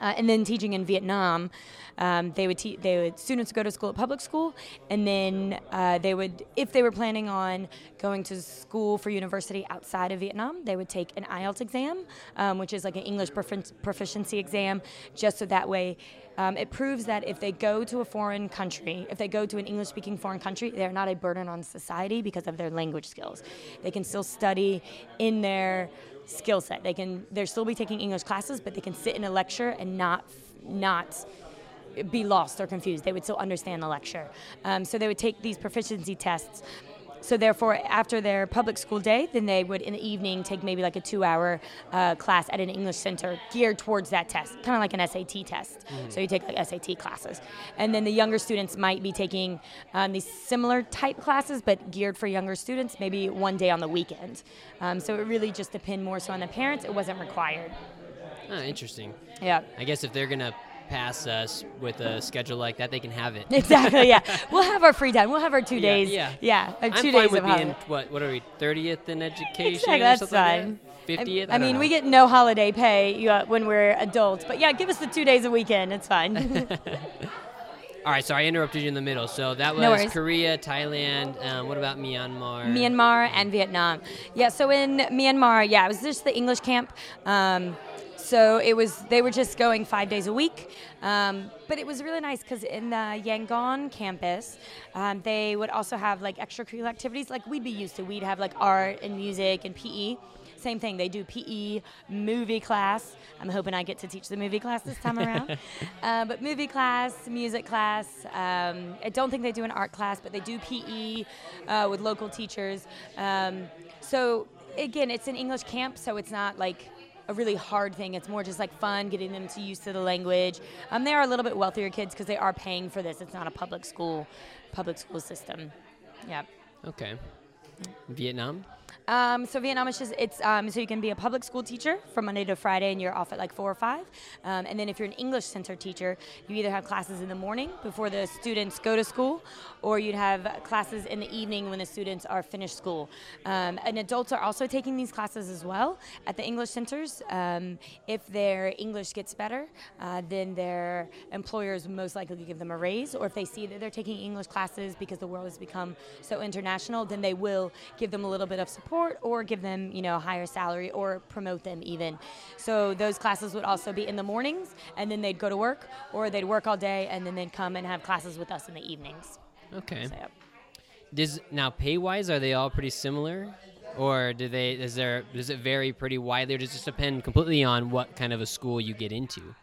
Speaker 1: Uh, and then teaching in Vietnam, um, they would te- they would students would go to school at public school, and then uh, they would if they were planning on going to school for university outside of Vietnam, they would take an IELTS exam, um, which is like an English profi- proficiency exam, just so that way. Um, it proves that if they go to a foreign country, if they go to an English speaking foreign country, they're not a burden on society because of their language skills. They can still study in their skill set. They can they're still be taking English classes, but they can sit in a lecture and not not be lost or confused. They would still understand the lecture. Um, so they would take these proficiency tests so therefore, after their public school day, then they would in the evening take maybe like a two-hour uh, class at an English center geared towards that test, kind of like an SAT test. Mm. So you take like SAT classes, and then the younger students might be taking um, these similar type classes, but geared for younger students, maybe one day on the weekend. Um, so it really just depended more so on the parents. It wasn't required.
Speaker 2: Oh, interesting.
Speaker 1: Yeah.
Speaker 2: I guess if they're gonna pass us with a schedule like that, they can have it.
Speaker 1: Exactly. Yeah, we'll have our free time. We'll have our two
Speaker 2: yeah,
Speaker 1: days.
Speaker 2: Yeah.
Speaker 1: Yeah. Our
Speaker 2: I'm
Speaker 1: two
Speaker 2: fine
Speaker 1: days
Speaker 2: with
Speaker 1: of
Speaker 2: being what? What are we? Thirtieth in education?
Speaker 1: Exactly. That's
Speaker 2: fine. Fiftieth.
Speaker 1: I, I, mean,
Speaker 2: know.
Speaker 1: we get no holiday pay uh, when we're adults, but yeah, give us the two days a weekend. It's fine.
Speaker 2: All right, so I interrupted you in the middle. So that was
Speaker 1: no
Speaker 2: Korea, Thailand. Um, what about Myanmar?
Speaker 1: Myanmar and Vietnam. Yeah, so in Myanmar, yeah, it was just the English camp. Um, so it was they were just going five days a week, um, but it was really nice because in the Yangon campus, um, they would also have like extracurricular activities like we'd be used to. We'd have like art and music and PE. Same thing. They do PE movie class. I'm hoping I get to teach the movie class this time around. uh, but movie class, music class. Um, I don't think they do an art class, but they do PE uh, with local teachers. Um, so again, it's an English camp, so it's not like a really hard thing. It's more just like fun, getting them to used to the language. Um, they are a little bit wealthier kids because they are paying for this. It's not a public school, public school system. Yeah.
Speaker 2: Okay. Vietnam.
Speaker 1: Um, so Vietnam is just it's um, so you can be a public school teacher from Monday to Friday, and you're off at like four or five. Um, and then if you're an English center teacher, you either have classes in the morning before the students go to school, or you'd have classes in the evening when the students are finished school. Um, and adults are also taking these classes as well at the English centers. Um, if their English gets better, uh, then their employers most likely give them a raise, or if they see that they're taking English classes because the world has become so international, then they will give them a little bit of support or give them, you know, a higher salary or promote them even. So those classes would also be in the mornings and then they'd go to work or they'd work all day and then they'd come and have classes with us in the evenings.
Speaker 2: Okay.
Speaker 1: So, yep.
Speaker 2: Does now pay wise are they all pretty similar, or do they is there does it vary pretty widely, or does it just depend completely on what kind of a school you get into?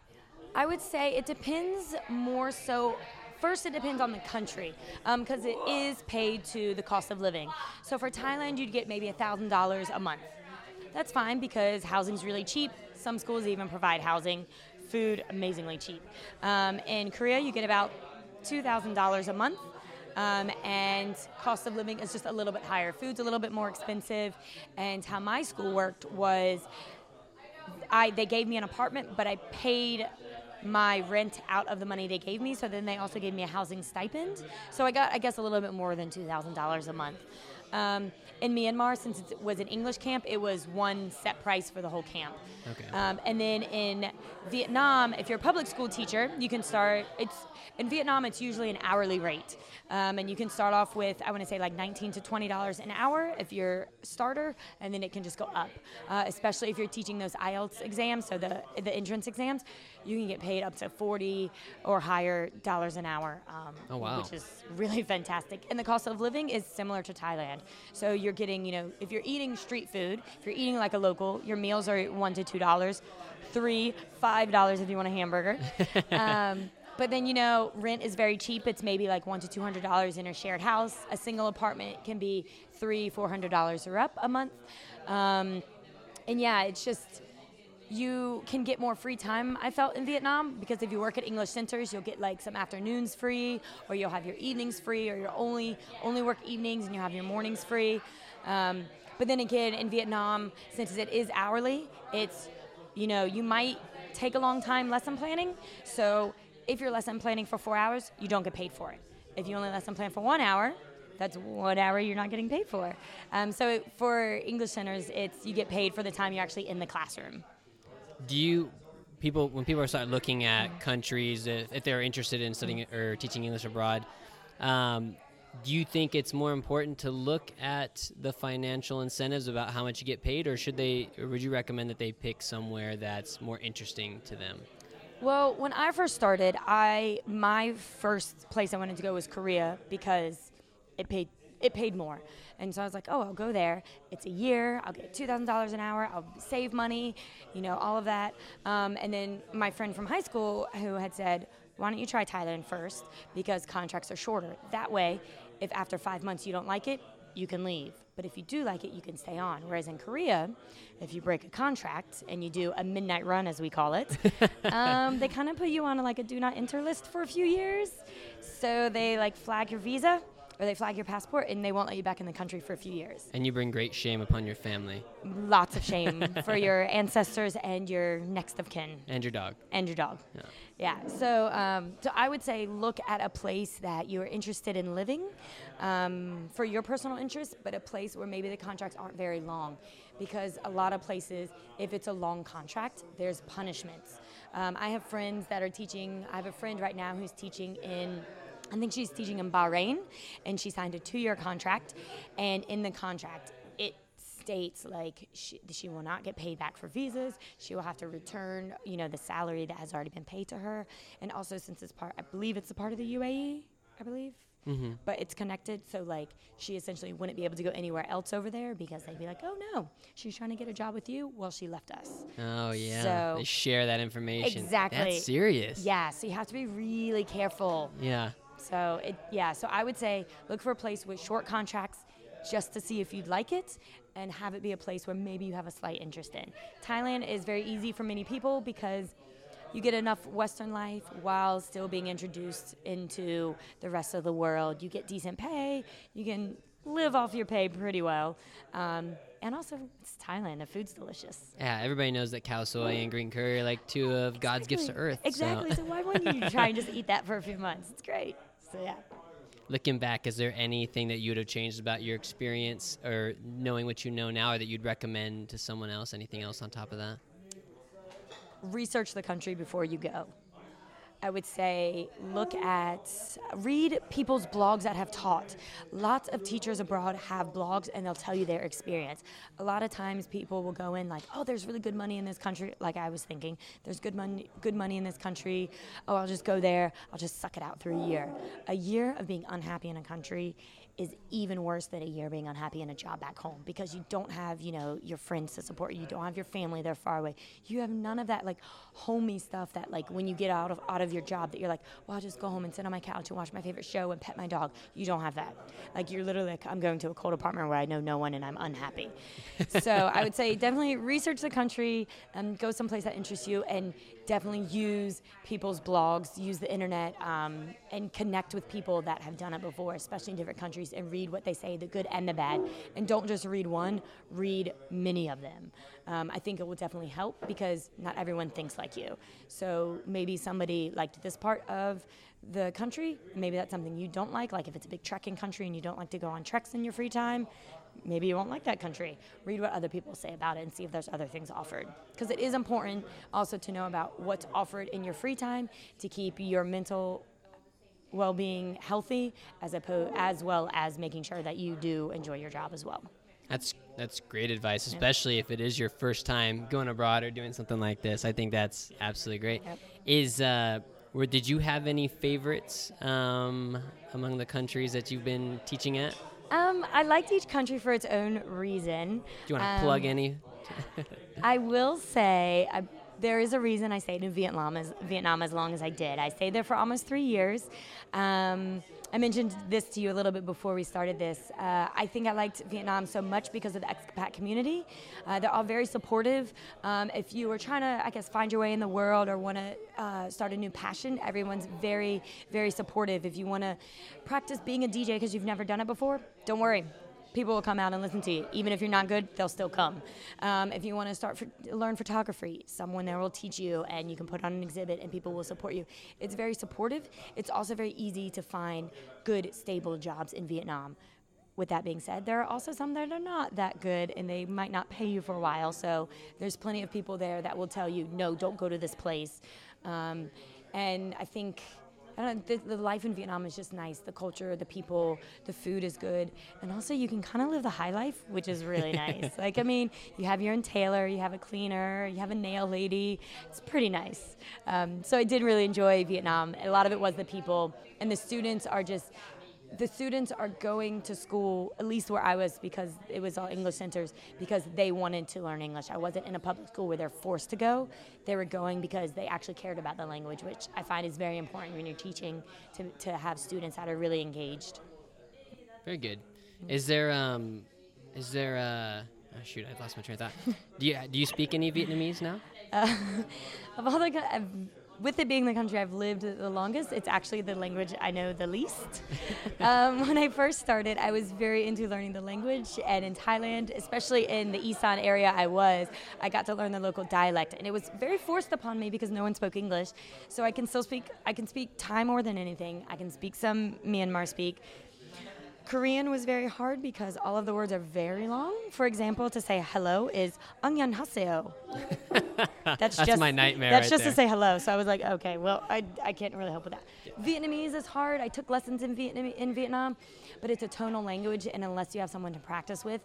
Speaker 1: I would say it depends more so First, it depends on the country because um, it is paid to the cost of living. So for Thailand, you'd get maybe $1,000 a month. That's fine because housing's really cheap. Some schools even provide housing, food amazingly cheap. Um, in Korea, you get about $2,000 a month. Um, and cost of living is just a little bit higher. Food's a little bit more expensive. And how my school worked was I they gave me an apartment, but I paid my rent out of the money they gave me. So then they also gave me a housing stipend. So I got, I guess, a little bit more than $2,000 a month. Um, in Myanmar, since it was an English camp, it was one set price for the whole camp.
Speaker 2: Okay.
Speaker 1: Um, and then in Vietnam, if you're a public school teacher, you can start. It's in Vietnam, it's usually an hourly rate, um, and you can start off with I want to say like 19 to 20 dollars an hour if you're starter, and then it can just go up. Uh, especially if you're teaching those IELTS exams, so the the entrance exams, you can get paid up to 40 or higher dollars an hour. Um,
Speaker 2: oh wow!
Speaker 1: Which is really fantastic, and the cost of living is similar to Thailand. So you're getting, you know, if you're eating street food, if you're eating like a local, your meals are one to two dollars, three, five dollars if you want a hamburger. um, but then you know, rent is very cheap. It's maybe like one to two hundred dollars in a shared house. A single apartment can be three, four hundred dollars or up a month. Um, and yeah, it's just you can get more free time i felt in vietnam because if you work at english centers you'll get like some afternoons free or you'll have your evenings free or you'll only only work evenings and you have your mornings free. Um, but then again in vietnam since it is hourly it's you know you might take a long time lesson planning. So if you're lesson planning for four hours you don't get paid for it. If you only lesson plan for one hour that's one hour you're not getting paid for. Um, so for english centers it's you get paid for the time you're actually in the classroom
Speaker 2: do you people when people start looking at countries if, if they're interested in studying or teaching English abroad? Um, do you think it's more important to look at the financial incentives about how much you get paid, or should they, or would you recommend that they pick somewhere that's more interesting to them?
Speaker 1: Well, when I first started, I my first place I wanted to go was Korea because it paid it paid more. And so I was like, oh, I'll go there. It's a year. I'll get $2,000 an hour. I'll save money, you know, all of that. Um, and then my friend from high school who had said, why don't you try Thailand first? Because contracts are shorter. That way, if after five months you don't like it, you can leave. But if you do like it, you can stay on. Whereas in Korea, if you break a contract and you do a midnight run, as we call it, um, they kind of put you on a, like a do not enter list for a few years. So they like flag your visa or they flag your passport and they won't let you back in the country for a few years.
Speaker 2: And you bring great shame upon your family.
Speaker 1: Lots of shame for your ancestors and your next of kin.
Speaker 2: And your dog.
Speaker 1: And your dog.
Speaker 2: Yeah.
Speaker 1: Yeah. So, um, so I would say look at a place that you're interested in living um, for your personal interest, but a place where maybe the contracts aren't very long, because a lot of places, if it's a long contract, there's punishments. Um, I have friends that are teaching. I have a friend right now who's teaching in I think she's teaching in Bahrain, and she signed a two-year contract. And in the contract, it states like she, she will not get paid back for visas. She will have to return, you know, the salary that has already been paid to her. And also, since it's part, I believe it's a part of the UAE. I believe. Mm-hmm. But it's connected, so like she essentially wouldn't be able to go anywhere else over there because they'd be like, "Oh no, she's trying to get a job with you." Well, she left us.
Speaker 2: Oh yeah,
Speaker 1: so,
Speaker 2: they share that information.
Speaker 1: Exactly.
Speaker 2: That's serious.
Speaker 1: Yeah, so you have to be really careful.
Speaker 2: Yeah.
Speaker 1: So it, yeah, so I would say look for a place with short contracts just to see if you'd like it and have it be a place where maybe you have a slight interest in. Thailand is very easy for many people because you get enough Western life while still being introduced into the rest of the world. You get decent pay, you can live off your pay pretty well. Um, and also, it's Thailand. The food's delicious.
Speaker 2: Yeah, everybody knows that khao soi and green curry are like two of God's gifts to earth. so-
Speaker 1: Exactly. So, why wouldn't you try and just eat that for a few months? It's great.
Speaker 2: Looking back, is there anything that you would have changed about your experience or knowing what you know now or that you'd recommend to someone else? Anything else on top of that?
Speaker 1: research the country before you go. I would say look at, read people's blogs that have taught. Lots of teachers abroad have blogs and they'll tell you their experience. A lot of times people will go in like, oh, there's really good money in this country. Like I was thinking, there's good money, good money in this country. Oh, I'll just go there. I'll just suck it out through a year. A year of being unhappy in a country is even worse than a year being unhappy in a job back home because you don't have, you know, your friends to support you. You don't have your family, they're far away. You have none of that like homey stuff that like when you get out of out of your job that you're like, well, I'll just go home and sit on my couch and watch my favorite show and pet my dog. You don't have that. Like you're literally like, I'm going to a cold apartment where I know no one and I'm unhappy. so I would say definitely research the country and go someplace that interests you and definitely use people's blogs, use the internet, um, and connect with people that have done it before, especially in different countries, and read what they say, the good and the bad. And don't just read one, read many of them. Um, I think it will definitely help because not everyone thinks like you. So maybe somebody liked this part of the country, maybe that's something you don't like. Like if it's a big trekking country and you don't like to go on treks in your free time, maybe you won't like that country. Read what other people say about it and see if there's other things offered. Because it is important also to know about what's offered in your free time to keep your mental well-being healthy as opposed as well as making sure that you do enjoy your job as well.
Speaker 2: That's that's great advice, especially if it is your first time going abroad or doing something like this. I think that's absolutely great.
Speaker 1: Yep.
Speaker 2: Is uh, did you have any favorites um, among the countries that you've been teaching at?
Speaker 1: Um, I liked each country for its own reason.
Speaker 2: Do you want to
Speaker 1: Um,
Speaker 2: plug any?
Speaker 1: I will say I, there is a reason I stayed in Vietnam as Vietnam as long as I did. I stayed there for almost three years. Um, I mentioned this to you a little bit before we started this. Uh, I think I liked Vietnam so much because of the expat community. Uh, they're all very supportive. Um, if you are trying to, I guess, find your way in the world or want to uh, start a new passion, everyone's very, very supportive. If you want to practice being a DJ because you've never done it before, don't worry people will come out and listen to you. Even if you're not good, they'll still come. Um, if you want to start learn photography, someone there will teach you, and you can put on an exhibit, and people will support you. It's very supportive. It's also very easy to find good, stable jobs in Vietnam. With that being said, there are also some that are not that good, and they might not pay you for a while. So there's plenty of people there that will tell you, no, don't go to this place. Um, and I think I don't know, the, the life in Vietnam is just nice. The culture, the people, the food is good, and also you can kind of live the high life, which is really nice. like I mean, you have your own tailor, you have a cleaner, you have a nail lady. It's pretty nice. Um, so I did really enjoy Vietnam. A lot of it was the people, and the students are just. The students are going to school, at least where I was, because it was all English centers, because they wanted to learn English. I wasn't in a public school where they're forced to go. They were going because they actually cared about the language, which I find is very important when you're teaching to, to have students that are really engaged.
Speaker 2: Very good. Is there um, is there uh, oh shoot, I lost my train of thought. do you do you speak any Vietnamese now?
Speaker 1: Of all the, co- I've, with it being the country I've lived the longest, it's actually the language I know the least. um, when I first started, I was very into learning the language, and in Thailand, especially in the Isan area I was, I got to learn the local dialect, and it was very forced upon me because no one spoke English. So I can still speak. I can speak Thai more than anything. I can speak some Myanmar speak. Korean was very hard because all of the words are very long. For example, to say hello is Annyeong haseyo. That's,
Speaker 2: That's
Speaker 1: just
Speaker 2: my nightmare
Speaker 1: That's
Speaker 2: right
Speaker 1: just
Speaker 2: there.
Speaker 1: to say hello. So I was like, okay, well, I, I can't really help with that. Vietnamese is hard. I took lessons in Vietnam in Vietnam, but it's a tonal language, and unless you have someone to practice with,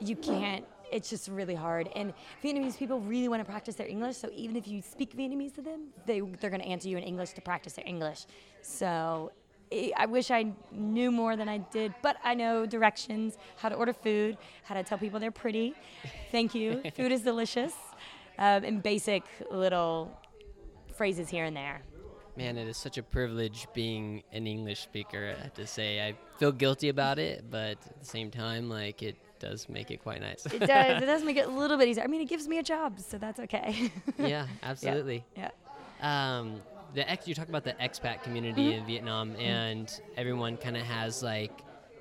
Speaker 1: you can't. It's just really hard. And Vietnamese people really want to practice their English. So even if you speak Vietnamese to them, they they're going to answer you in English to practice their English. So I I wish I knew more than I did, but I know directions, how to order food, how to tell people they're pretty. Thank you. food is delicious, um, and basic little phrases here and there.
Speaker 2: Man, it is such a privilege being an English speaker. I have to say, I feel guilty about it, but at the same time, like it does make it quite nice.
Speaker 1: It does. it does make it a little bit easier. I mean, it gives me a job, so that's okay.
Speaker 2: yeah, absolutely.
Speaker 1: yeah.
Speaker 2: Um, the ex, you talk about the expat community in Vietnam, and everyone kind of has like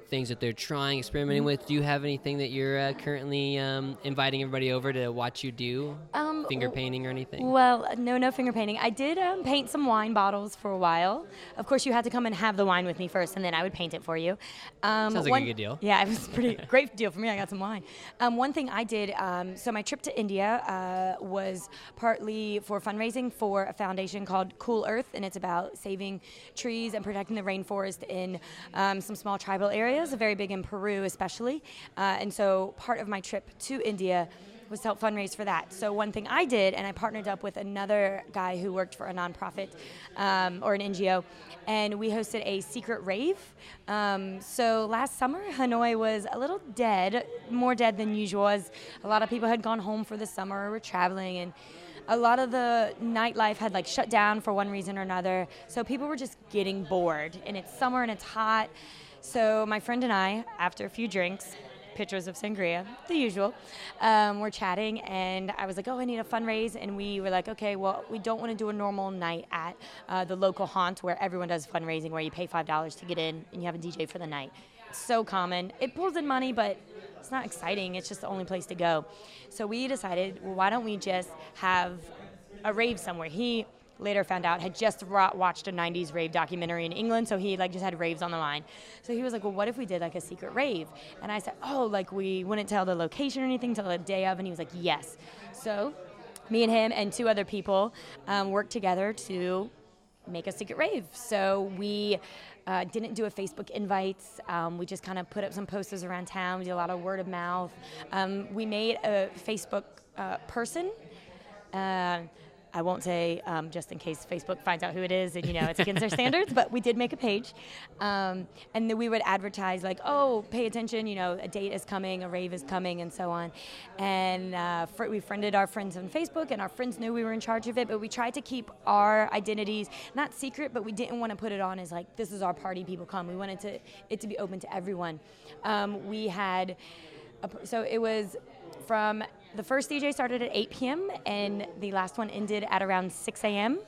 Speaker 2: things that they're trying, experimenting with. Do you have anything that you're uh, currently um, inviting everybody over to watch you do?
Speaker 1: Um,
Speaker 2: Finger painting or anything?
Speaker 1: Well, no, no finger painting. I did um, paint some wine bottles for a while. Of course, you had to come and have the wine with me first, and then I would paint it for you. Um,
Speaker 2: Sounds like a good deal.
Speaker 1: Yeah, it was pretty great deal for me. I got some wine. Um, one thing I did. Um, so my trip to India uh, was partly for fundraising for a foundation called Cool Earth, and it's about saving trees and protecting the rainforest in um, some small tribal areas. Very big in Peru, especially. Uh, and so part of my trip to India was to help fundraise for that. So one thing I did, and I partnered up with another guy who worked for a nonprofit um, or an NGO, and we hosted a secret rave. Um, so last summer, Hanoi was a little dead, more dead than usual, as a lot of people had gone home for the summer or were traveling, and a lot of the nightlife had like shut down for one reason or another. So people were just getting bored, and it's summer and it's hot. So my friend and I, after a few drinks, pictures of sangria, the usual. Um, we're chatting, and I was like, "Oh, I need a fundraise," and we were like, "Okay, well, we don't want to do a normal night at uh, the local haunt where everyone does fundraising, where you pay five dollars to get in and you have a DJ for the night. It's so common. It pulls in money, but it's not exciting. It's just the only place to go. So we decided, well, why don't we just have a rave somewhere? He later found out had just watched a 90s rave documentary in england so he like just had raves on the line so he was like well what if we did like a secret rave and i said oh like we wouldn't tell the location or anything till the day of and he was like yes so me and him and two other people um, worked together to make a secret rave so we uh, didn't do a Facebook invites. Um, we just kind of put up some posters around town. We did a lot of word of mouth. Um, we made a Facebook uh, person. Uh, I won't say um, just in case Facebook finds out who it is and you know it's against their standards, but we did make a page, um, and then we would advertise like, oh, pay attention, you know, a date is coming, a rave is coming, and so on. And uh, fr- we friended our friends on Facebook, and our friends knew we were in charge of it, but we tried to keep our identities not secret, but we didn't want to put it on as like this is our party, people come. We wanted to it to be open to everyone. Um, we had. A, so it was from the first DJ started at 8 p.m. and the last one ended at around 6 a.m.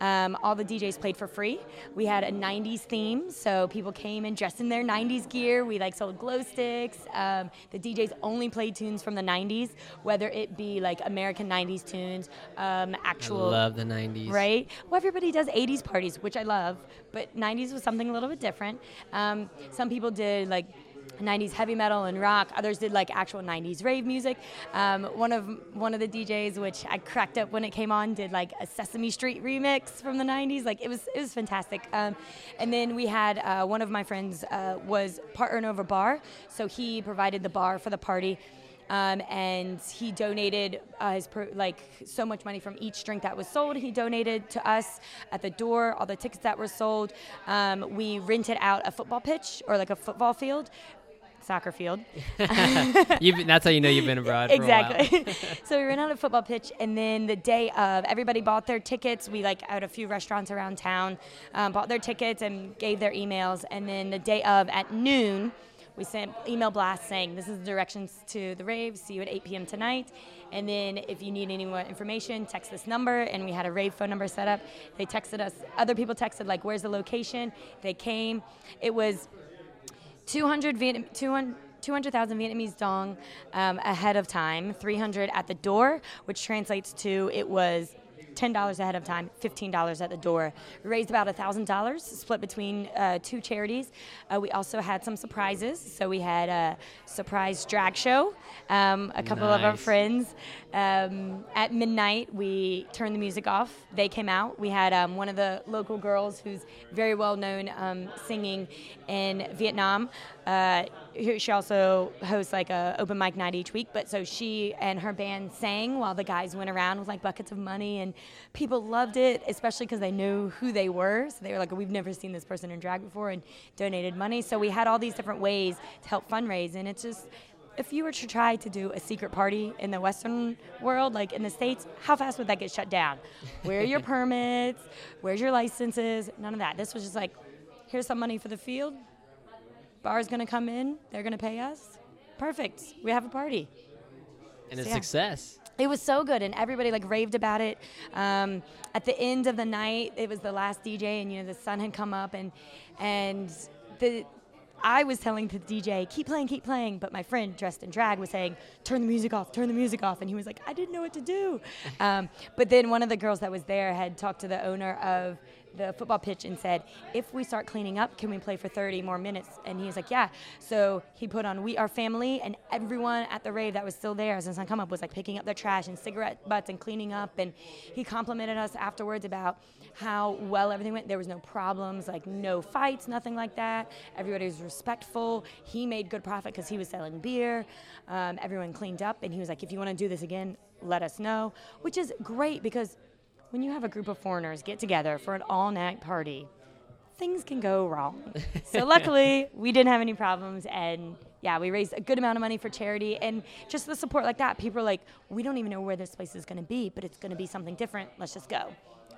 Speaker 1: Um, all the DJs played for free. We had a 90s theme, so people came and dressed in their 90s gear. We like sold glow sticks. Um, the DJs only played tunes from the 90s, whether it be like American 90s tunes, um,
Speaker 2: I
Speaker 1: actual
Speaker 2: love the 90s.
Speaker 1: right? Well, everybody does 80s parties, which I love, but 90s was something a little bit different. Um, some people did like 90s heavy metal and rock. Others did like actual 90s rave music. Um, one of one of the DJs, which I cracked up when it came on, did like a Sesame Street remix from the 90s. Like it was it was fantastic. Um, and then we had uh, one of my friends uh, was partner of a bar, so he provided the bar for the party. Um, and he donated uh, his like so much money from each drink that was sold. He donated to us at the door all the tickets that were sold. Um, we rented out a football pitch or like a football field, soccer field.
Speaker 2: You've, that's how you know you've been abroad. For A while.
Speaker 1: exactly. so we ran out a football pitch, and then the day of, everybody bought their tickets. We like at a few restaurants around town, um, bought their tickets and gave their emails. And then the day of, at noon, we sent email blasts saying, "This is the directions to the rave. See you at 8 p.m. tonight." And then if you need any more information, text this number. And we had a rave phone number set up. They texted us. Other people texted like, "Where's the location?" They came. It was 200 Vietnam, 200 200,000 Vietnamese dong um, ahead of time, 300 at the door, which translates to it was $10 ahead of time, $15 at the door. We raised about $1,000, split between uh, two charities. Uh, we also had some surprises. So we had a surprise drag show. Um, a couple of our friends. Um, at midnight, we turned the music off. They came out. We had um, one of the local girls who's very well known um, singing in Vietnam. Uh, she also hosts like a open mic night each week. But so she and her band sang while the guys went around with like buckets of money, and people loved it, especially because they knew who they were. So they were like, "We've never seen this person in drag before," and donated money. So we had all these different ways to help fundraise, and it's just if you were to try to do a secret party in the Western world, like in the States, how fast would that get shut down? Where are your permits? Where's your licenses? None of that. This was just like, here's some money for the field. Bar's gonna come in. They're gonna pay us. Perfect. We have a party.
Speaker 2: And a
Speaker 1: Yeah.
Speaker 2: success.
Speaker 1: It was so good, and everybody like raved about it. Um, at the end of the night, it was the last DJ, and you know the sun had come up, and and the I was telling the DJ, keep playing, keep playing. But my friend dressed in drag was saying, turn the music off, turn the music off. And he was like, I didn't know what to do. Um, but then one of the girls that was there had talked to the owner of the football pitch and said, if we start cleaning up, can we play for 30 more minutes? And he was like, yeah. So he put on We Are Family, and everyone at the rave that was still there the sun come up was like picking up their trash and cigarette butts and cleaning up. And he complimented us afterwards about how well everything went. There was no problems, like no fights, nothing like that. Everybody was respectful. He made good profit because he was selling beer. Um, everyone cleaned up, and he was like, if you want to do this again, let us know, which is great because when you have a group of foreigners get together for an all night party, things can go wrong. so luckily, we didn't have any problems and yeah, we raised a good amount of money for charity and just the support like that. People are like, we don't even know where this place is going to be, but it's going to be something different. Let's just go.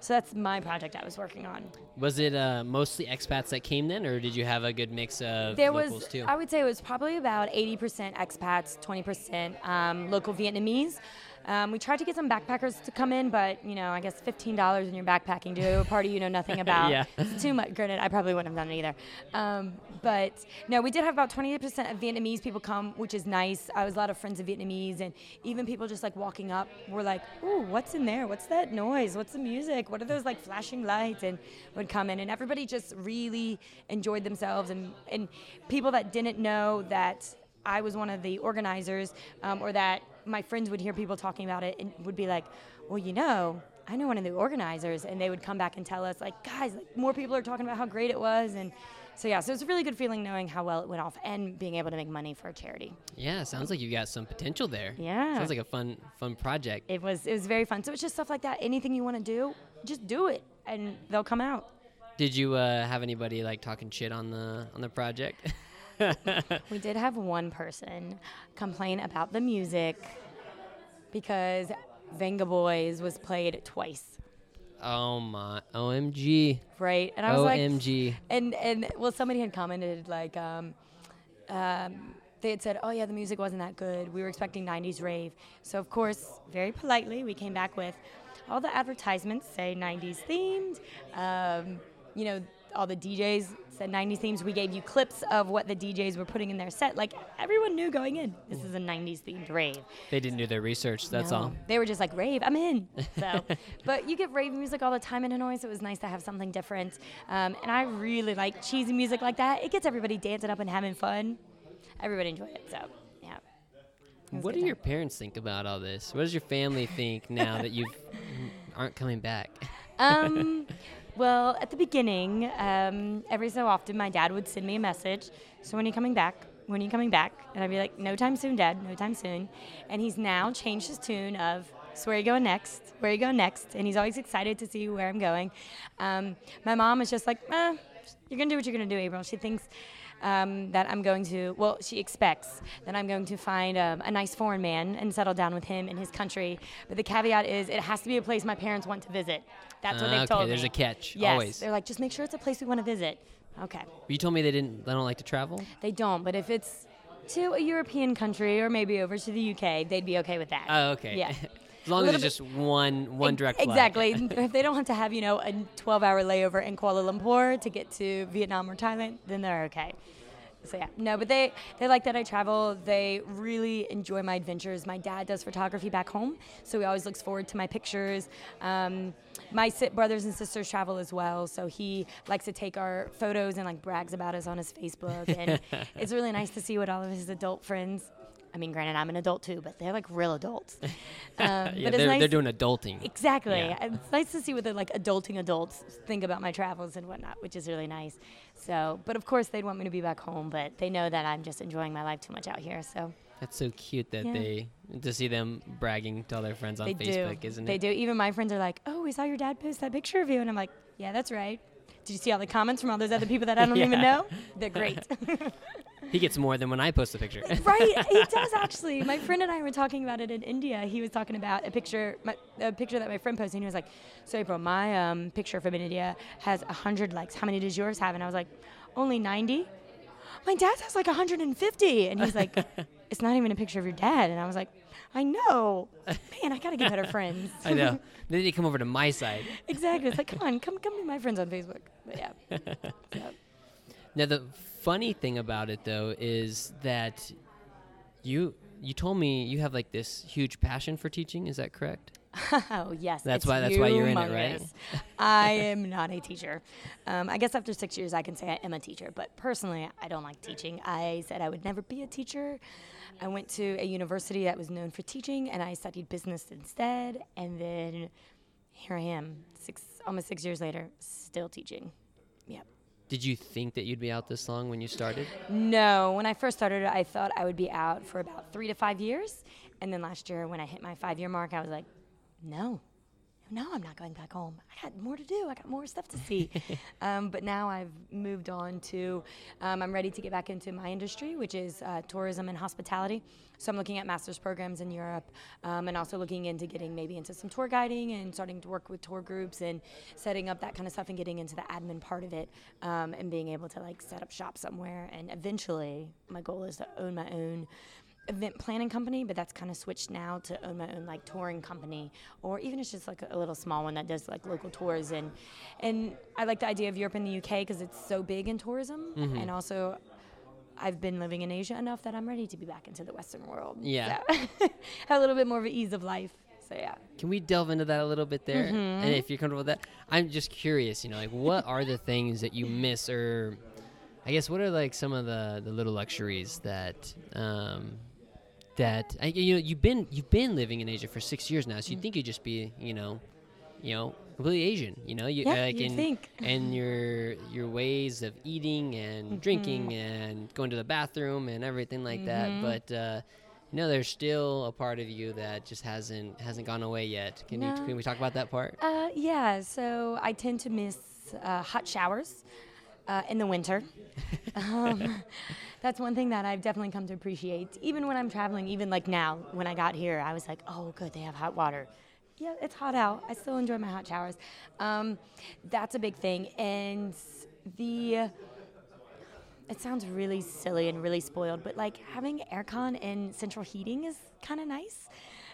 Speaker 1: So that's my project I was working on.
Speaker 2: Was it uh, mostly expats that came then, or did you have a good mix of
Speaker 1: there
Speaker 2: locals
Speaker 1: was,
Speaker 2: too?
Speaker 1: I would say it was probably about 80% expats, 20% um, local Vietnamese. Um, we tried to get some backpackers to come in, but you know, I guess fifteen dollars in your backpacking to a party you know nothing about.
Speaker 2: Yeah.
Speaker 1: It's too much. Granted, I probably wouldn't have done it either. Um, but no, we did have about twenty percent of Vietnamese people come, which is nice. I was a lot of friends of Vietnamese, and even people just like walking up were like, "Ooh, what's in there? What's that noise? What's the music? What are those like flashing lights?" And would come in, and everybody just really enjoyed themselves, and and people that didn't know that I was one of the organizers, um, or that my friends would hear people talking about it and would be like, well, you know, I know one of the organizers, and they would come back and tell us, like, guys, like, more people are talking about how great it was, and so yeah, so it's a really good feeling knowing how well it went off and being able to make money for a charity.
Speaker 2: yeah, sounds like you got some potential there.
Speaker 1: Yeah.
Speaker 2: sounds like a fun fun project.
Speaker 1: It was it was very fun. So it's just stuff like that. Anything you want to do, just do it, and they'll come out.
Speaker 2: Did you uh, have anybody like talking shit on the on the project?
Speaker 1: We did have one person complain about the music because Vengaboys was played twice,
Speaker 2: oh my, OMG,
Speaker 1: right? And I was like,
Speaker 2: OMG.
Speaker 1: and and well, somebody had commented like, um, um, they had said, "Oh yeah, the music wasn't that good. We were expecting '90s rave." So of course, very politely, we came back with all the advertisements say '90s themed. Um, you know, all the DJs said '90s themes. We gave you clips of what the DJs were putting in their set. Like everyone knew going in, this is a '90s themed rave.
Speaker 2: They didn't do their research. That's
Speaker 1: No.
Speaker 2: all.
Speaker 1: They were just like rave. I'm in. So, but you get rave music all the time in Hanoi, so it was nice to have something different. Um, and I really like cheesy music like that. It gets everybody dancing up and having fun. Everybody enjoyed it. So, yeah. It was
Speaker 2: What
Speaker 1: good
Speaker 2: do your
Speaker 1: time.
Speaker 2: parents think about all this? What does your family think now that you aren't coming back?
Speaker 1: um, well, at the beginning, um, every so often, my dad would send me a message. So when are you coming back? When are you coming back? And I'd be like, no time soon, Dad. No time soon. And he's now changed his tune of, so where are you going next? Where are you going next? And he's always excited to see where I'm going. Um, my mom is just like, eh, you're gonna do what you're gonna do, April. She thinks. Um, that I'm going to, well, she expects that I'm going to find um, a nice foreign man and settle down with him in his country. But the caveat is it has to be a place my parents want to visit. That's what
Speaker 2: Ah,
Speaker 1: they've
Speaker 2: okay,
Speaker 1: told me.
Speaker 2: there's a catch,
Speaker 1: Yes,
Speaker 2: always.
Speaker 1: they're like, just make sure it's a place we want to visit. Okay,
Speaker 2: You told me they didn't. They don't like to travel.
Speaker 1: they don't, but if it's to a European country or maybe over to the UK, they'd be okay with that.
Speaker 2: Oh, okay.
Speaker 1: Yeah.
Speaker 2: as long as it's just one one direct flight.
Speaker 1: Exactly. if they don't have to have, you know, a 12-hour layover in Kuala Lumpur to get to Vietnam or Thailand, then they're okay. So yeah, no, but they they like that I travel. They really enjoy my adventures. My dad does photography back home, so he always looks forward to my pictures. Um, my brothers and sisters travel as well, so he likes to take our photos and like brags about us on his Facebook, and it's really nice to see what all of his adult friends. I mean, granted, I'm an adult too, but they're like real adults. Um,
Speaker 2: Yeah,
Speaker 1: but
Speaker 2: they're,
Speaker 1: nice
Speaker 2: they're doing adulting.
Speaker 1: Exactly.
Speaker 2: Yeah.
Speaker 1: It's nice to see what the like adulting adults think about my travels and whatnot, which is really nice. So, but of course they'd want me to be back home, but they know that I'm just enjoying my life too much out here. So
Speaker 2: That's so cute that
Speaker 1: Yeah.
Speaker 2: they to see them bragging to all their friends on
Speaker 1: they
Speaker 2: Facebook,
Speaker 1: do.
Speaker 2: isn't
Speaker 1: they
Speaker 2: it?
Speaker 1: They do. Even my friends are like, "Oh, we saw your dad post that picture of you," and I'm like, "Yeah, that's right." Did you see all the comments from all those other people that I don't even know? They're great.
Speaker 2: He gets more than when I post a picture.
Speaker 1: right, he does actually. My friend and I were talking about it in India. He was talking about a picture, my, a picture that my friend posted. And he was like, "So April, my um, picture from India has hundred likes. How many does yours have?" And I was like, "Only 90." My dad's has like 150, and he's like, "It's not even a picture of your dad." And I was like, "I know, man. I gotta get better friends."
Speaker 2: I know. Then they to come over to my side.
Speaker 1: exactly. It's like, come on, come come be my friends on Facebook. But yeah. So,
Speaker 2: Now the funny thing about it though is that you you told me you have like this huge passion for teaching. Is that correct?
Speaker 1: oh yes,
Speaker 2: That's why- that's why you're in it, right?
Speaker 1: I am not a teacher. Um, I guess after six years, I can say I am a teacher. But personally, I don't like teaching. I said I would never be a teacher. I went to a university that was known for teaching, and I studied business instead. And then here I am, six almost six years later, still teaching. Yep.
Speaker 2: Did you think that you'd be out this long when you started?
Speaker 1: No, when I first started, I thought I would be out for about three to five years. And then last year, when I hit my five year mark, I was like, no, no, I'm not going back home. I got more to do. I got more stuff to see. um, but now I've moved on to, um, I'm ready to get back into my industry, which is uh, tourism and hospitality. So I'm looking at master's programs in Europe um, and also looking into getting maybe into some tour guiding and starting to work with tour groups and setting up that kind of stuff and getting into the admin part of it um, and being able to like set up shop somewhere. And eventually, my goal is to own my own event planning company, but that's kind of switched now to own my own like touring company, or even it's just like a little small one that does like local tours. And and I like the idea of Europe and the UK because it's so big in tourism, and also. I've been living in Asia enough that I'm ready to be back into the Western world.
Speaker 2: Yeah.
Speaker 1: So, have a little bit more of an ease of life. So yeah.
Speaker 2: Can we delve into that a little bit there?
Speaker 1: Mm-hmm.
Speaker 2: And if you're comfortable with that, I'm just curious. You know, like what are the things that you miss, or I guess what are like some of the the little luxuries that um, that you know you've been you've been living in Asia for six years now, so
Speaker 1: Mm.
Speaker 2: you'd think you'd just be you know, you know, completely Asian. You know, you,
Speaker 1: Yeah,
Speaker 2: like
Speaker 1: you'd
Speaker 2: in,
Speaker 1: think.
Speaker 2: and your your ways of eating and
Speaker 1: Mm-hmm.
Speaker 2: drinking and going to the bathroom and everything like that.
Speaker 1: Mm-hmm.
Speaker 2: But uh, you know, there's still a part of you that just hasn't hasn't gone away yet. Can you can we talk about that part?
Speaker 1: Uh, yeah, so I tend to miss uh, hot showers uh, in the winter. um, that's one thing that I've definitely come to appreciate. Even when I'm traveling, even like now, when I got here, I was like, oh, good, they have hot water. Yeah, it's hot out. I still enjoy my hot showers. Um, that's a big thing. And the. It sounds really silly and really spoiled, but like having aircon and central heating is kind of nice.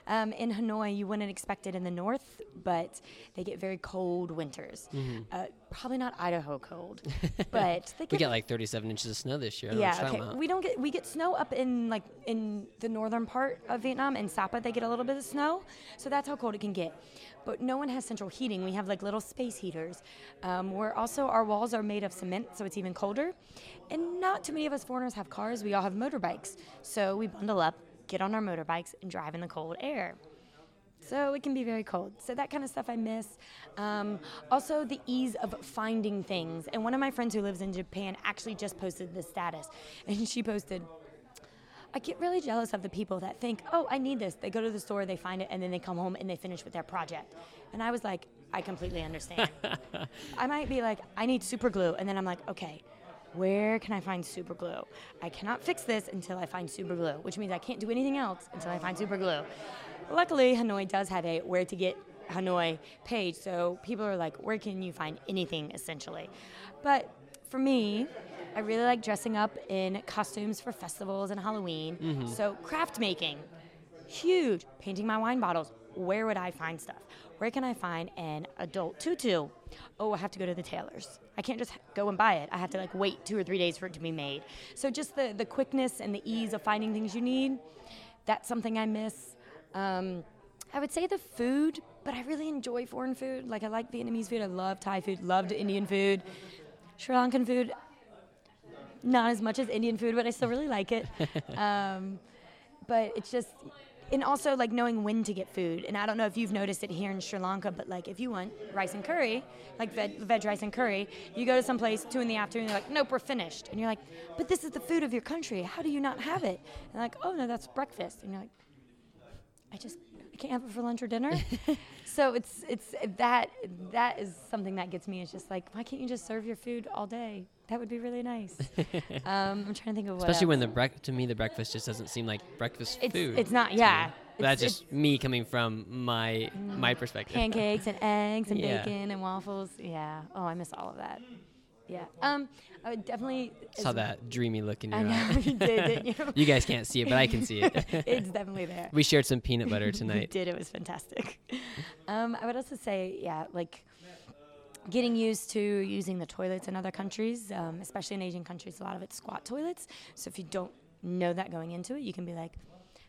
Speaker 1: Um, in Hanoi, you wouldn't expect it in the north, but they get very cold winters. Uh, probably not Idaho cold, but they
Speaker 2: We
Speaker 1: get
Speaker 2: get like 37 inches of snow this year. I don't know
Speaker 1: yeah, okay. We don't get we get snow up in like in the northern part of Vietnam. In Sapa, they get a little bit of snow, so that's how cold it can get. But no one has central heating. We have like little space heaters. Um, where also our walls are made of cement, so it's even colder. And not too many of us foreigners have cars. We all have motorbikes, so we bundle up, get on our motorbikes, and drive in the cold air. So it can be very cold. So that kind of stuff I miss. Um, also, the ease of finding things. And one of my friends who lives in Japan actually just posted this status. And she posted, I get really jealous of the people that think, oh, I need this. They go to the store, they find it, and then they come home and they finish with their project. And I was like, I completely understand. I might be like, I need super glue. And then I'm like, okay, where can I find super glue? I cannot fix this until I find super glue, which means I can't do anything else until I find super glue. Luckily, Hanoi does have a where to get Hanoi page, so people are like, where can you find anything essentially? But for me, I really like dressing up in costumes for festivals and Halloween. Mm-hmm. So craft making, huge. Painting my wine bottles. Where would I find stuff? Where can I find an adult tutu? Oh, I have to go to the tailor's. I can't just go and buy it. I have to like wait two or three days for it to be made. So just the, the quickness and the ease of finding things you need, that's something I miss. Um, I would say the food, but I really enjoy foreign food. Like I like Vietnamese food. I love Thai food. Loved Indian food. Sri Lankan food, not as much as Indian food, but I still really like it. um, but it's just, and also like knowing when to get food. And I don't know if you've noticed it here in Sri Lanka, but like if you want rice and curry, like veg, veg rice and curry, you go to some place two in the afternoon, they're like, nope, we're finished. And you're like, but this is the food of your country. How do you not have it? And like, oh no, that's breakfast. And you're like, I just can't have it for lunch or dinner. so it's it's that that is something that gets me. It's just like why can't you just serve your food all day? That would be really nice. um, I'm trying to think of what.
Speaker 2: Especially when the brec- to me the breakfast just doesn't seem like breakfast
Speaker 1: it's
Speaker 2: food.
Speaker 1: it's not yeah.
Speaker 2: me. That's
Speaker 1: It's-
Speaker 2: just me coming from my my perspective.
Speaker 1: pancakes and eggs and
Speaker 2: Yeah.
Speaker 1: bacon and waffles. Yeah. Oh, I miss all of that. Yeah. Um, I would definitely
Speaker 2: Saw that dreamy look in your
Speaker 1: I know
Speaker 2: eye.
Speaker 1: you did, didn't you?
Speaker 2: you guys can't see it, but I can see it.
Speaker 1: it's definitely there.
Speaker 2: we shared some peanut butter
Speaker 1: We
Speaker 2: tonight.
Speaker 1: did. It was fantastic. Um, I would also say, yeah, like getting used to using the toilets in other countries, um, especially in Asian countries. A lot of it's squat toilets. So if you don't know that going into it, you can be like,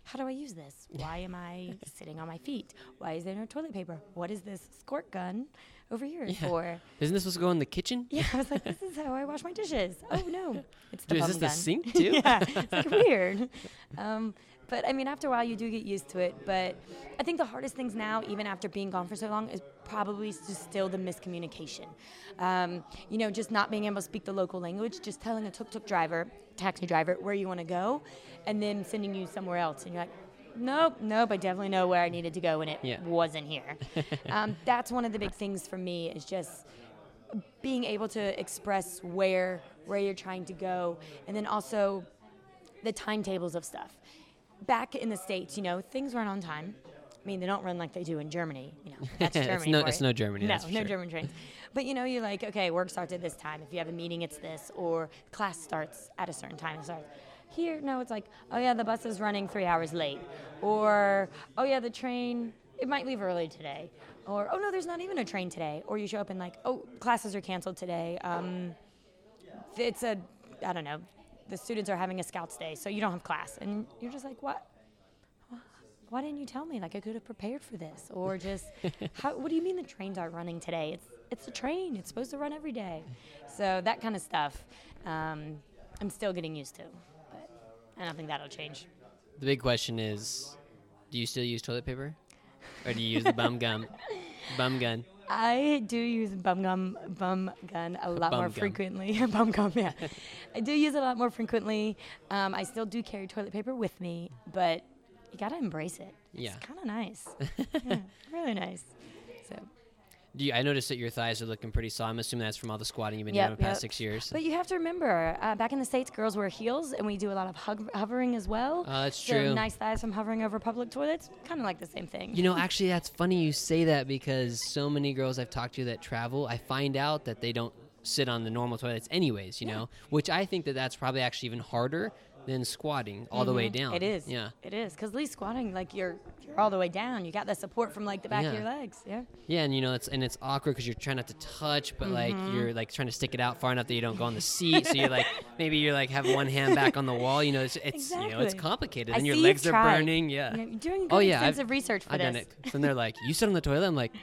Speaker 1: how do I use this? Why am I sitting on my feet? Why is there no toilet paper? What is this squirt gun over here
Speaker 2: Yeah.
Speaker 1: for?
Speaker 2: Isn't this supposed to go in the kitchen?
Speaker 1: Yeah, I was like, this is how I wash my dishes. Oh no, it's the
Speaker 2: Dude, is this the sink too?
Speaker 1: yeah, it's like weird. Um, but I mean, after a while, you do get used to it. But I think the hardest things now, even after being gone for so long, is probably still the miscommunication. Um, you know, just not being able to speak the local language, just telling a tuk tuk driver, taxi driver, where you want to go, and then sending you somewhere else. And you're like, nope, nope, I definitely know where I needed to go, and it
Speaker 2: Yeah.
Speaker 1: wasn't here. um, that's one of the big things for me is just being able to express where where you're trying to go and then also the timetables of stuff back in the states you know things run on time i mean they don't run like they do in germany you know that's
Speaker 2: It's
Speaker 1: germany
Speaker 2: no- it's no Germany,
Speaker 1: no no
Speaker 2: sure.
Speaker 1: german trains but you know you're like okay work starts at this time if you have a meeting it's this or class starts at a certain time it starts here? No it's like oh yeah the bus is running three hours late. Or oh yeah the train it might leave early today. Or oh no there's not even a train today. Or you show up and like oh classes are canceled today. Um, it's a i don't know the students are having a scouts day so you don't have class. And you're just like what? Why didn't you tell me? Like i could have prepared for this. Or just how, what do you mean the trains aren't running today? It's it's a train. It's supposed to run every day. So that kind of stuff um, i'm still getting used to i don't think that'll change
Speaker 2: The big question is, do you still use toilet paper, or do you use the bum gum, bum gun?
Speaker 1: I do use bum gum, bum gun a lot
Speaker 2: Bum
Speaker 1: more
Speaker 2: gum.
Speaker 1: frequently. bum gum, yeah. I do use it a lot more frequently. Um, I still do carry toilet paper with me, but you gotta embrace it.
Speaker 2: Yeah.
Speaker 1: It's kind of nice. yeah, really nice.
Speaker 2: Do you, I noticed that your thighs are looking pretty solid. I'm assuming that's from all the squatting you've been
Speaker 1: Yep,
Speaker 2: doing the past
Speaker 1: yep.
Speaker 2: six years.
Speaker 1: but you have to remember, uh, back in the states, girls wear heels, and we do a lot of hug- hovering as well.
Speaker 2: Oh, that's
Speaker 1: so
Speaker 2: true.
Speaker 1: nice thighs from hovering over public toilets, kind of like the same thing.
Speaker 2: You know, actually, that's funny you say that because so many girls I've talked to that travel, I find out that they don't sit on the normal toilets, anyways. You know, which I think that that's probably actually even harder than squatting all the way down.
Speaker 1: Mm-hmm. It is.
Speaker 2: Yeah.
Speaker 1: It is because at least squatting, like you're you're all the way down. You got the support from like the back of your legs. Yeah.
Speaker 2: Yeah, and you know it's and it's awkward because you're trying not to touch, but like
Speaker 1: Mm-hmm.
Speaker 2: you're like trying to stick it out far enough that you don't go on the seat. so you're like maybe you're like have one hand back on the wall. You know, it's it's you know it's complicated,
Speaker 1: I
Speaker 2: and your legs are burning. Yeah.
Speaker 1: Yeah, You're doing good
Speaker 2: Oh, yeah, I've-
Speaker 1: extensive research for
Speaker 2: I've
Speaker 1: this.
Speaker 2: done it. And they're like, "You sit on the toilet." I'm like,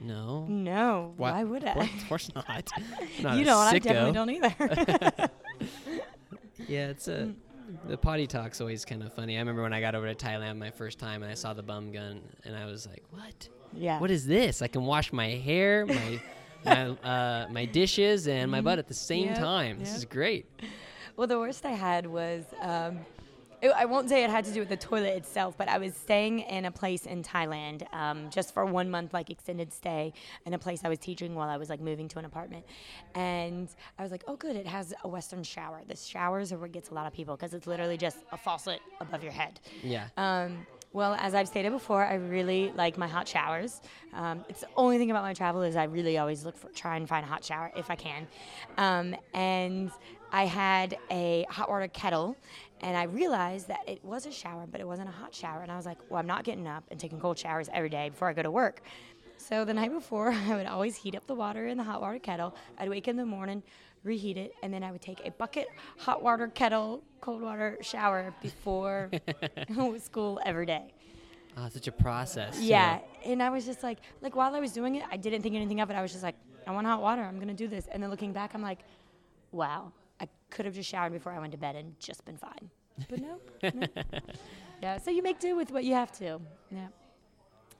Speaker 2: "No,
Speaker 1: No,
Speaker 2: Why-
Speaker 1: why, would I?
Speaker 2: of course not. not
Speaker 1: you don't. I definitely don't either.
Speaker 2: Yeah, it's a
Speaker 1: Mm.
Speaker 2: The potty talk's always kind of funny. I remember when I got over to Thailand my first time and I saw the bum gun and I was like, "What?
Speaker 1: yeah.
Speaker 2: What is this? I can wash my hair, my my, uh, my dishes, and my butt at the same.
Speaker 1: Yep,
Speaker 2: time. This
Speaker 1: yep.
Speaker 2: is great."
Speaker 1: Well, the worst I had was. Um, it, I won't say it had to do with the toilet itself, but I was staying in a place in Thailand um, just for one month, like extended stay, in a place I was teaching while I was like moving to an apartment. And I was like, oh, good, it has a Western shower. The showers are what gets a lot of people because it's literally just a faucet above your head.
Speaker 2: Yeah.
Speaker 1: Um, well, as I've stated before, I really like my hot showers. Um, it's the only thing about my travel is I really always look for try and find a hot shower if I can. Um, and I had a hot water kettle, and I realized that it was a shower, but it wasn't a hot shower. And I was like, well, I'm not getting up and taking cold showers every day before I go to work. So the night before, I would always heat up the water in the hot water kettle. I'd wake in the morning, reheat it, and then I would take a bucket hot water kettle cold water shower before school every day.
Speaker 2: Oh, such a process. too.
Speaker 1: Yeah, and I was just like, like while I was doing it, I didn't think anything of it. I was just like, I want hot water. I'm gonna do this. And then looking back, I'm like, wow, I could have just showered before I went to bed and just been fine. But no. no. Yeah. So you make do with what you have to. Yeah.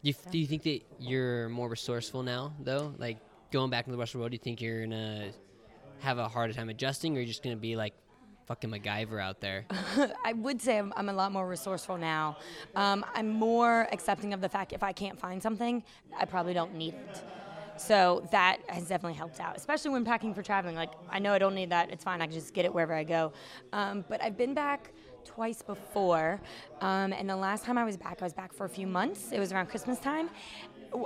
Speaker 2: Do you, do you think that you're more resourceful now, though? Like going back into the Western world, do you think you're gonna have a harder time adjusting, or you're just gonna be like fucking MacGyver out there?
Speaker 1: I would say I'm, I'm a lot more resourceful now. Um, I'm more accepting of the fact if I can't find something, I probably don't need it. So that has definitely helped out, especially when packing for traveling. Like, I know I don't need that. It's fine. I can just get it wherever I go. Um, but I've been back twice before. Um, and the last time I was back, I was back for a few months. It was around Christmas time.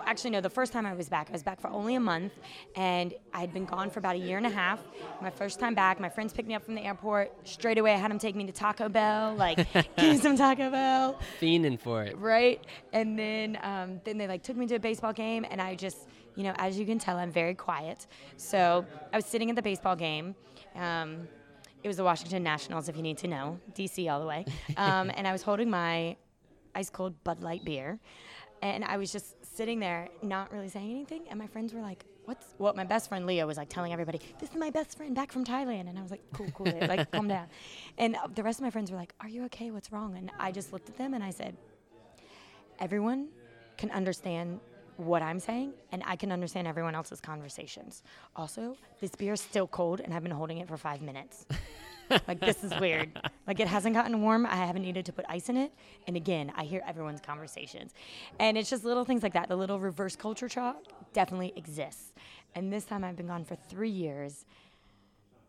Speaker 1: Actually, no, the first time I was back, I was back for only a month. And I had been gone for about a year and a half. My first time back, my friends picked me up from the airport. Straight away, I had them take me to Taco Bell, like, give me some Taco Bell
Speaker 2: Fiending for it.
Speaker 1: right? And then um, then they like took me to a baseball game, and I just you know, as you can tell, I'm very quiet. So I was sitting at the baseball game. Um, it was the Washington Nationals, if you need to know, DC all the way. Um, and I was holding my ice cold Bud Light beer. And I was just sitting there, not really saying anything. And my friends were like, What's what? My best friend Leo was like telling everybody, This is my best friend back from Thailand. And I was like, Cool, cool, like, calm down. And uh, the rest of my friends were like, Are you okay? What's wrong? And I just looked at them and I said, Everyone can understand what I'm saying, and I can understand everyone else's conversations. Also, this beer is still cold, and I've been holding it for five minutes. like this is weird. Like it hasn't gotten warm. I haven't needed to put ice in it. And again, I hear everyone's conversations, and it's just little things like that. The little reverse culture shock definitely exists. And this time I've been gone for three years,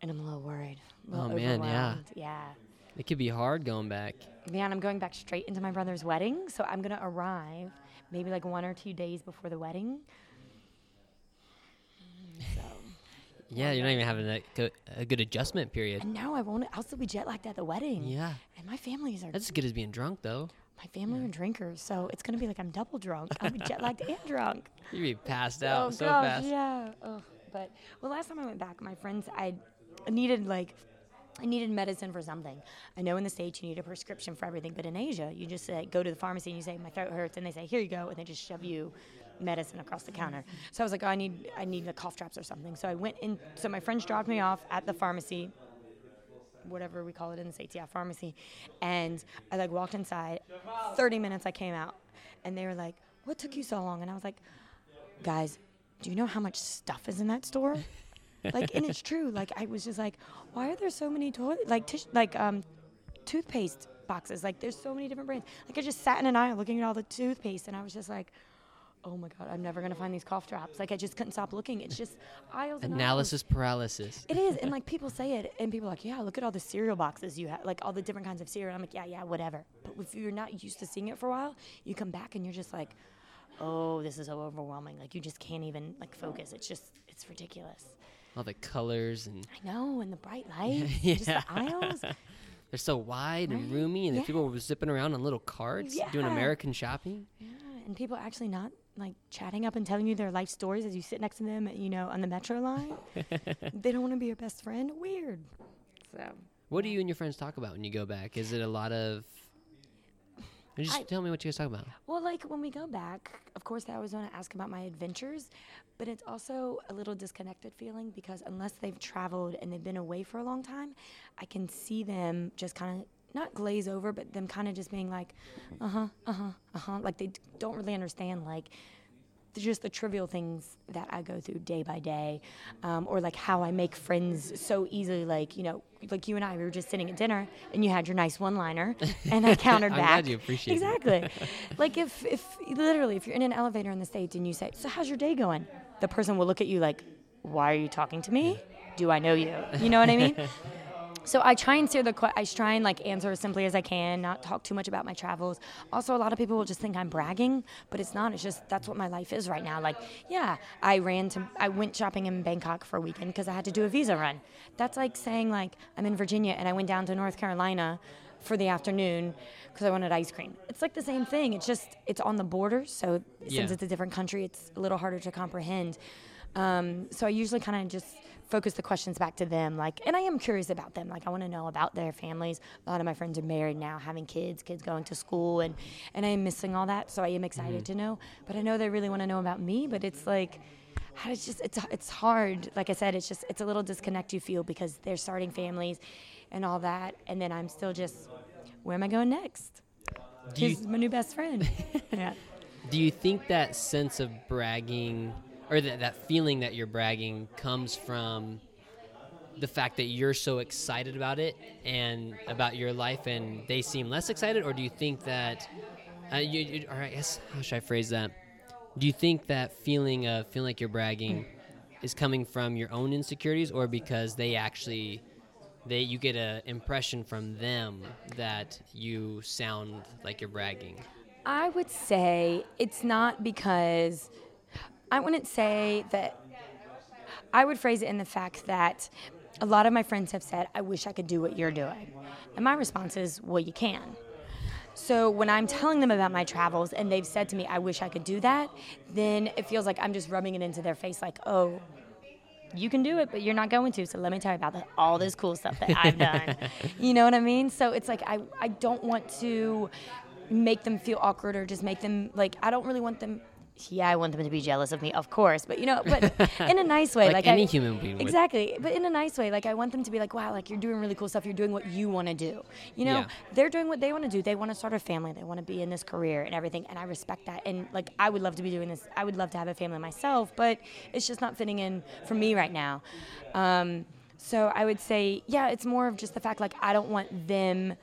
Speaker 1: and I'm a little worried. A little
Speaker 2: Oh, man, yeah.
Speaker 1: yeah.
Speaker 2: It could be hard going back.
Speaker 1: Man, I'm going back straight into my brother's wedding, so I'm gonna arrive maybe like one or two days before the wedding. So,
Speaker 2: Yeah, you're not even having a, go- a good adjustment period.
Speaker 1: and now I won't. I'll still be jet lagged at the wedding.
Speaker 2: Yeah.
Speaker 1: And my families are
Speaker 2: That's as good as being drunk, though.
Speaker 1: my family are drinkers, so it's gonna be like I'm double drunk. I'll be jet lagged and drunk.
Speaker 2: You'd be passed oh, out
Speaker 1: oh
Speaker 2: so
Speaker 1: gosh,
Speaker 2: fast.
Speaker 1: yeah. Oh, but well, last time I went back, my friends, I needed like. I needed medicine for something. I know in the States you need a prescription for everything, but in Asia, you just say, go to the pharmacy and you say, my throat hurts, and they say, here you go, and they just shove you medicine across the counter. So I was like, oh, I need, I need the cough drops or something. So I went in, so my friends dropped me off at the pharmacy, whatever we call it in the States, yeah, pharmacy. And I like walked inside. 30 minutes I came out, and they were like, what took you so long? And I was like, guys, do you know how much stuff is in that store? Like, and it's true. Like, I was just like, why are there so many toilet, like, tish, like, um, toothpaste boxes? Like, there's so many different brands. Like, I just sat in an aisle looking at all the toothpaste, and I was just like, oh my god, I'm never gonna find these cough drops. Like, I just couldn't stop looking. It's just aisles and aisles.
Speaker 2: Analysis paralysis.
Speaker 1: It is, and like people say it, and people are like, yeah, look at all the cereal boxes you have, like all the different kinds of cereal. I'm like, yeah, yeah, whatever. But if you're not used to seeing it for a while, you come back and you're just like, oh, this is so overwhelming. Like you just can't even like focus. It's just, it's ridiculous.
Speaker 2: All the colors and
Speaker 1: I know, and the bright lights, just the aisles.
Speaker 2: they're so wide and roomy, and the
Speaker 1: Yeah.
Speaker 2: people were zipping around on little carts doing American shopping.
Speaker 1: Yeah, and people actually not like chatting up and telling you their life stories as you sit next to them, you know, on the metro line. they don't want to be your best friend. Weird. So.
Speaker 2: What do you and your friends talk about when you go back? Is it a lot of? Just
Speaker 1: I-
Speaker 2: tell me what you guys talk about.
Speaker 1: Well, like when we go back, of course, I always want to ask about my adventures, but it's also a little disconnected feeling because unless they've traveled and they've been away for a long time, I can see them just kind of not glaze over, but them kind of just being like, uh huh, uh huh, uh huh. Like they d- don't really understand, like, just the trivial things that I go through day by day, um, or like how I make friends so easily. Like you know, like you and I, we were just sitting at dinner, and you had your nice one-liner, and I countered
Speaker 2: I'm
Speaker 1: back.
Speaker 2: glad you appreciate
Speaker 1: exactly. like if if literally if you're in an elevator in the states and you say, "So how's your day going?" The person will look at you like, "Why are you talking to me? Do I know you?" You know what I mean? So I try and steer the. I try and like answer as simply as I can, not talk too much about my travels. Also, a lot of people will just think I'm bragging, but it's not. It's just that's what my life is right now. Like, yeah, I ran to. I went shopping in Bangkok for a weekend because I had to do a visa run. That's like saying like I'm in Virginia and I went down to North Carolina for the afternoon because I wanted ice cream. It's like the same thing. It's just it's on the border, so since
Speaker 2: Yeah.
Speaker 1: it's a different country, it's a little harder to comprehend. Um, so I usually kind of just focus the questions back to them, like, and I am curious about them. Like, I want to know about their families. A lot of my friends are married now, having kids, kids going to school, and and I am missing all that. So I am excited mm-hmm. to know. But I know they really want to know about me. But it's like. It's just it's it's hard. Like I said, it's just it's a little disconnect you feel because they're starting families, and all that, and then I'm still just, where am I going next?
Speaker 2: Do you
Speaker 1: He's my new best friend. yeah.
Speaker 2: Do you think that sense of bragging or that, that feeling that you're bragging comes from the fact that you're so excited about it and about your life and they seem less excited? Or do you think that, uh, you, you, or I guess, how should I phrase that? Do you think that feeling of feeling like you're bragging is coming from your own insecurities or because they actually they you get an impression from them that you sound like you're bragging
Speaker 1: I would say it's not because I wouldn't say that. I would phrase it in the fact that a lot of my friends have said, I wish I could do what you're doing. And my response is, well, you can. So when I'm telling them about my travels and they've said to me, I wish I could do that, then it feels like I'm just rubbing it into their face like, oh, you can do it, but you're not going to. So let me tell you about the, all this cool stuff that I've done. you know what I mean? So it's like I, I don't want to make them feel awkward or just make them like I don't really want them yeah, I want them to be jealous of me, of course, but you know, but in a nice way,
Speaker 2: Like
Speaker 1: like,
Speaker 2: any
Speaker 1: I,
Speaker 2: human being would.
Speaker 1: Exactly, but in a nice way. Like I want them to be like, wow, like you're doing really cool stuff. You're doing what you want to do. You know,
Speaker 2: Yeah.
Speaker 1: they're doing what they want to do. They want to start a family. They want to be in this career and everything, and I respect that. And like I would love to be doing this. I would love to have a family myself, but it's just not fitting in for me right now. Um, so I would say, yeah, it's more of just the fact like I don't want them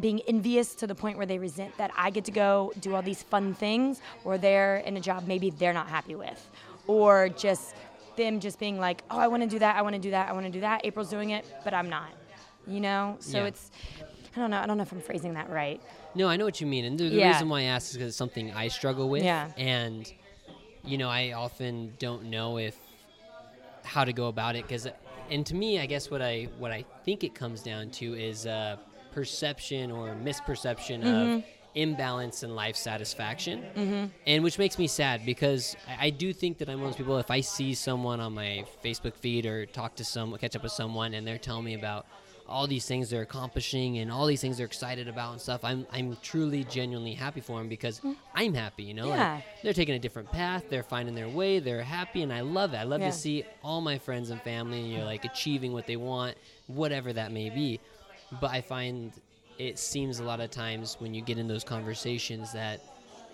Speaker 1: being envious to the point where they resent that I get to go do all these fun things, or they're in a job maybe they're not happy with, or just them just being like, oh, I want to do that, I want to do that, I want to do that. April's doing it, but I'm not. You know, so
Speaker 2: Yeah.
Speaker 1: it's I don't know. I don't know if I'm phrasing that right.
Speaker 2: No, I know what you mean, and the, the
Speaker 1: Yeah.
Speaker 2: reason why I ask is because it's something I struggle with,
Speaker 1: Yeah.
Speaker 2: and you know, I often don't know if how to go about it because, and to me, I guess what I what I think it comes down to is uh, perception or misperception of imbalance and life satisfaction, mm-hmm. and which makes me sad because I, I do think that I'm one of those people. If I see someone on my Facebook feed or talk to someone, catch up with someone, and they're telling me about all these things they're accomplishing and all these things they're excited about and stuff. I'm I'm truly genuinely happy for them because I'm happy, you know. Like,
Speaker 1: Yeah.
Speaker 2: they're taking a different path, they're finding their way, they're happy and I love it. I love
Speaker 1: Yeah.
Speaker 2: to see all my friends and family, and you know, like achieving what they want, whatever that may be. But I find it seems a lot of times when you get in those conversations that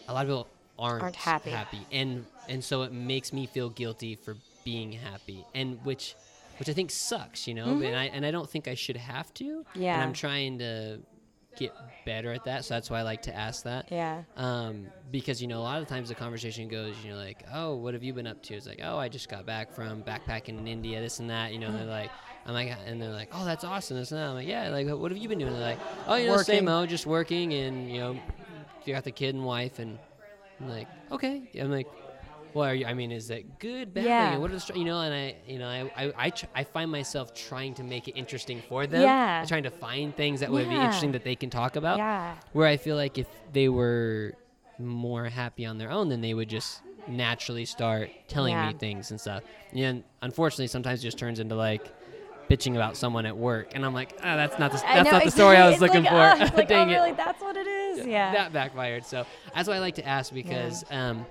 Speaker 2: a lot of people aren't,
Speaker 1: Aren't happy.
Speaker 2: And and so it makes me feel guilty for being happy. And which which I think sucks, you know. And I and I don't think I should have to. Yeah. And
Speaker 1: Mm-hmm.
Speaker 2: I'm trying to get better at that. So that's why I like to ask that.
Speaker 1: Yeah.
Speaker 2: Um, because you know, a lot of times the conversation goes, you know, like, oh, what have you been up to? It's like, oh, I just got back from backpacking in India, this and that. You know, they're like, I'm like, and they're like, oh, that's awesome, this and that. I'm like, yeah, like, what have you been doing? They're like, oh, you know, same old, just working, and you know, you got the kid and wife, and I'm like, okay. I'm like, well, are you, I mean, is that good, bad?
Speaker 1: Yeah.
Speaker 2: Like, what are the, you know, and I, you know, I, I, I, tr- I find myself trying to make it interesting for them.
Speaker 1: Yeah.
Speaker 2: Trying to find things that would be interesting that they can talk about.
Speaker 1: Yeah.
Speaker 2: Where I feel like if they were more happy on their own, then they would just naturally start telling
Speaker 1: Yeah.
Speaker 2: me things and stuff. And unfortunately, sometimes it just turns into like bitching about someone at work, and I'm like, ah, that's not the that's
Speaker 1: know,
Speaker 2: not the story I was looking for.
Speaker 1: like, oh, like,
Speaker 2: Dang
Speaker 1: oh,
Speaker 2: it,
Speaker 1: really? That's what it is. Yeah.
Speaker 2: that backfired. So that's why I like to ask because. Um,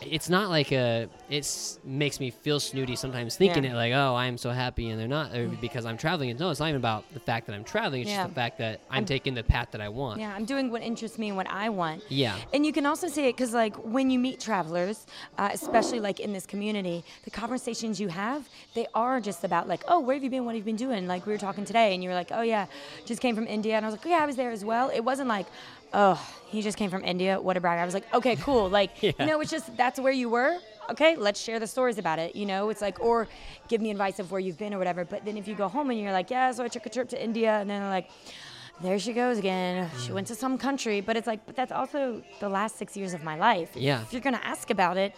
Speaker 2: it's not like a. It makes me feel snooty sometimes thinking
Speaker 1: Yeah.
Speaker 2: it like, oh, I'm so happy, and they're not, or because I'm traveling. And no, it's not even about the fact that I'm traveling. It's
Speaker 1: Yeah.
Speaker 2: just the fact that I'm,
Speaker 1: I'm-
Speaker 2: taking the path that I want.
Speaker 1: Yeah, I'm doing what interests me and what I want.
Speaker 2: Yeah.
Speaker 1: And you can also see it because, like, when you meet travelers, uh, especially like in this community, the conversations you have, they are just about like, oh, where have you been? What have you been doing? Like we were talking today, and you were like, oh yeah, just came from India, and I was like, oh, yeah, I was there as well. It wasn't like, oh, he just came from India. What a brag! I was like, okay, cool. Like,
Speaker 2: Yeah.
Speaker 1: you know, it's just that's where you were. Okay, let's share the stories about it. You know, it's like, or give me advice of where you've been or whatever. But then if you go home and you're like, yeah, so I took a trip to India, and then they're like, there she goes again. She mm. went to some country, but it's like, but that's also the last six years of my life.
Speaker 2: Yeah.
Speaker 1: If you're gonna ask about it,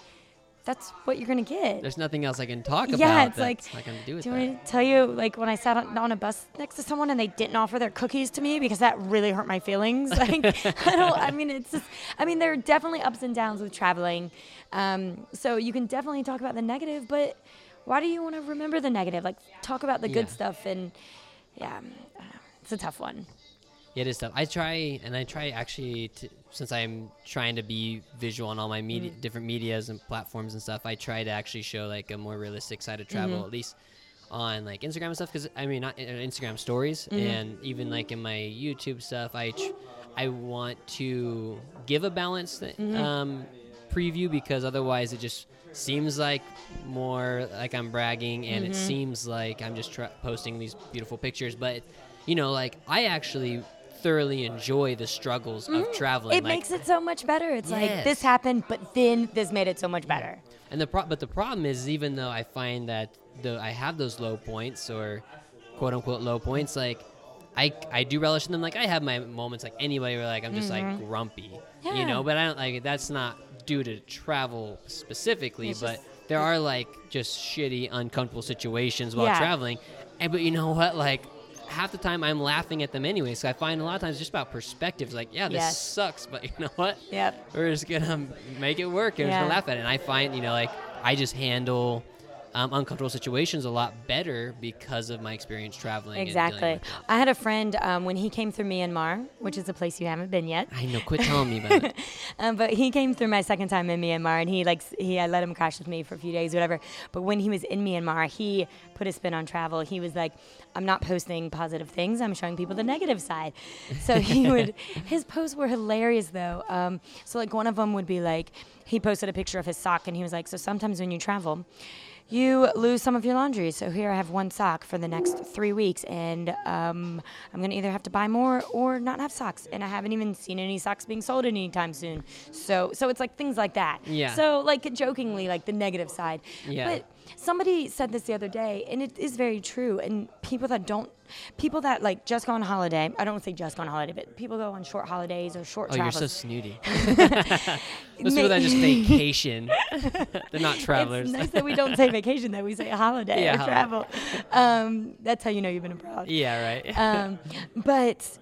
Speaker 1: that's what you're gonna get.
Speaker 2: There's nothing else I can talk about.
Speaker 1: yeah, it's
Speaker 2: that's
Speaker 1: like.
Speaker 2: not going to do with
Speaker 1: do you
Speaker 2: that.
Speaker 1: want to tell you, like, when I sat on, on a bus next to someone and they didn't offer their cookies to me because that really hurt my feelings? Like, I don't. I mean, it's just. I mean, there are definitely ups and downs with traveling. Um, so you can definitely talk about the negative, but why do you want to remember the negative? Like, talk about the good
Speaker 2: Yeah.
Speaker 1: stuff and. Yeah, I it's a tough one.
Speaker 2: Yeah, it is tough. I try, and I try actually, to, since I'm trying to be visual on all my media,
Speaker 1: Mm.
Speaker 2: different medias and platforms and stuff. I try to actually show like a more realistic side of travel,
Speaker 1: Mm-hmm.
Speaker 2: at least on like Instagram and stuff. Because I mean, not uh, Instagram stories,
Speaker 1: Mm-hmm.
Speaker 2: and even like in my YouTube stuff, I tr- I want to give a balanced
Speaker 1: Mm-hmm.
Speaker 2: um, preview because otherwise it just seems like more like I'm bragging, and
Speaker 1: Mm-hmm.
Speaker 2: it seems like I'm just tra- posting these beautiful pictures. But you know, like I actually thoroughly enjoy the struggles of traveling.
Speaker 1: Mm-hmm. It
Speaker 2: like,
Speaker 1: makes it so much better. It's like this happened, but then this made it so much better.
Speaker 2: And the pro- but the problem is, even though I find that the I have those low points or quote unquote low points, like I I do relish in them. Like I have my moments, like anybody, where like I'm just like grumpy, you
Speaker 1: Mm-hmm.
Speaker 2: Know. But I don't like that's not due to travel specifically,
Speaker 1: It's
Speaker 2: but
Speaker 1: just-
Speaker 2: there are like just shitty, uncomfortable situations while
Speaker 1: Yeah.
Speaker 2: traveling. And but you know what, like. Half the time I'm laughing at them anyway. So I find a lot of times just about perspectives. Like, yeah, this
Speaker 1: Yes.
Speaker 2: sucks, but you know what?
Speaker 1: Yep.
Speaker 2: We're just gonna make it work and we're just gonna laugh at it. And I find, you know, like I just handle um, uncomfortable situations a lot better because of my experience traveling. and
Speaker 1: Exactly. I had a friend um, when he came through Myanmar, which is a place you haven't been yet.
Speaker 2: I know. Quit telling me about it.
Speaker 1: Um, but he came through my second time in Myanmar, and he like he I let him crash with me for a few days, whatever. But when he was in Myanmar, he put a spin on travel. He was like, "I'm not posting positive things. I'm showing people the negative side." So he would. His posts were hilarious though. Um, so like one of them would be like, he posted a picture of his sock, and he was like, "So sometimes when you travel." You lose some of your laundry, so here I have one sock for the next three weeks, and um, I'm gonna either have to buy more or not have socks. And I haven't even seen any socks being sold anytime soon. So, so it's like things like that.
Speaker 2: Yeah.
Speaker 1: So, like jokingly, like the negative side.
Speaker 2: Yeah.
Speaker 1: But somebody said this the other day, and it is very true. And people that don't, people that like just go on holiday. I don't say just go on holiday, but people go on short holidays or short
Speaker 2: Oh, you're so snooty. Those people that just vacation, they're not travelers.
Speaker 1: It's nice that we don't say vacation, that we say holiday
Speaker 2: Yeah,
Speaker 1: or travel. Um, that's how you know you've been abroad.
Speaker 2: yeah, right.
Speaker 1: Um, but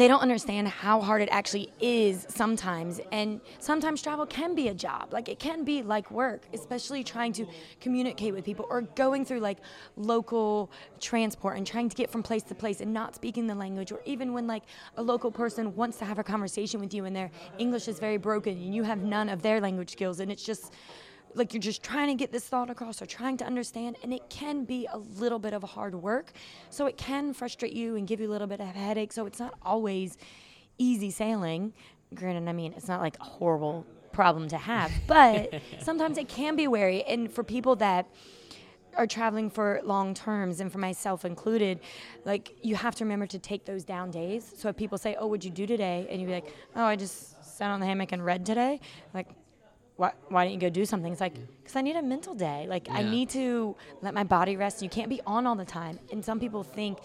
Speaker 1: they don't understand how hard it actually is sometimes. And sometimes travel can be a job. Like it can be like work, especially trying to communicate with people or going through like local transport and trying to get from place to place and not speaking the language. Or even when like a local person wants to have a conversation with you and their English is very broken and you have none of their language skills. And it's just like you're just trying to get this thought across or trying to understand and it can be a little bit of hard work. So it can frustrate you and give you a little bit of a headache. So it's not always easy sailing. Granted i mean it's not like a horrible problem to have but sometimes it can be wary. And for people that are traveling for long terms and for myself included like you have to remember to take those down days. So if people say oh what'd you do today? and you'd be like oh i just sat on the hammock and read today like why, why didn't you go do something? It's like, because I need a mental day. Like, I need to let my body rest. You can't be on all the time. And some people think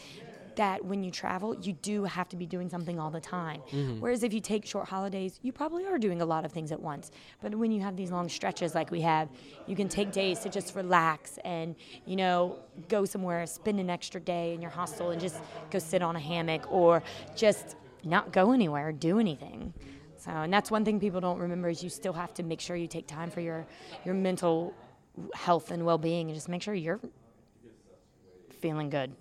Speaker 1: that when you travel, you do have to be doing something all the time. Mm-hmm. Whereas if you take short holidays, you probably are doing a lot of things at once. But when you have these long stretches like we have, you can take days to just relax and, you know, go somewhere, spend an extra day in your hostel and just go sit on a hammock or just not go anywhere, do anything. So, and that's one thing people don't remember is you still have to make sure you take time for your your mental health and well-being and just make sure you're feeling good.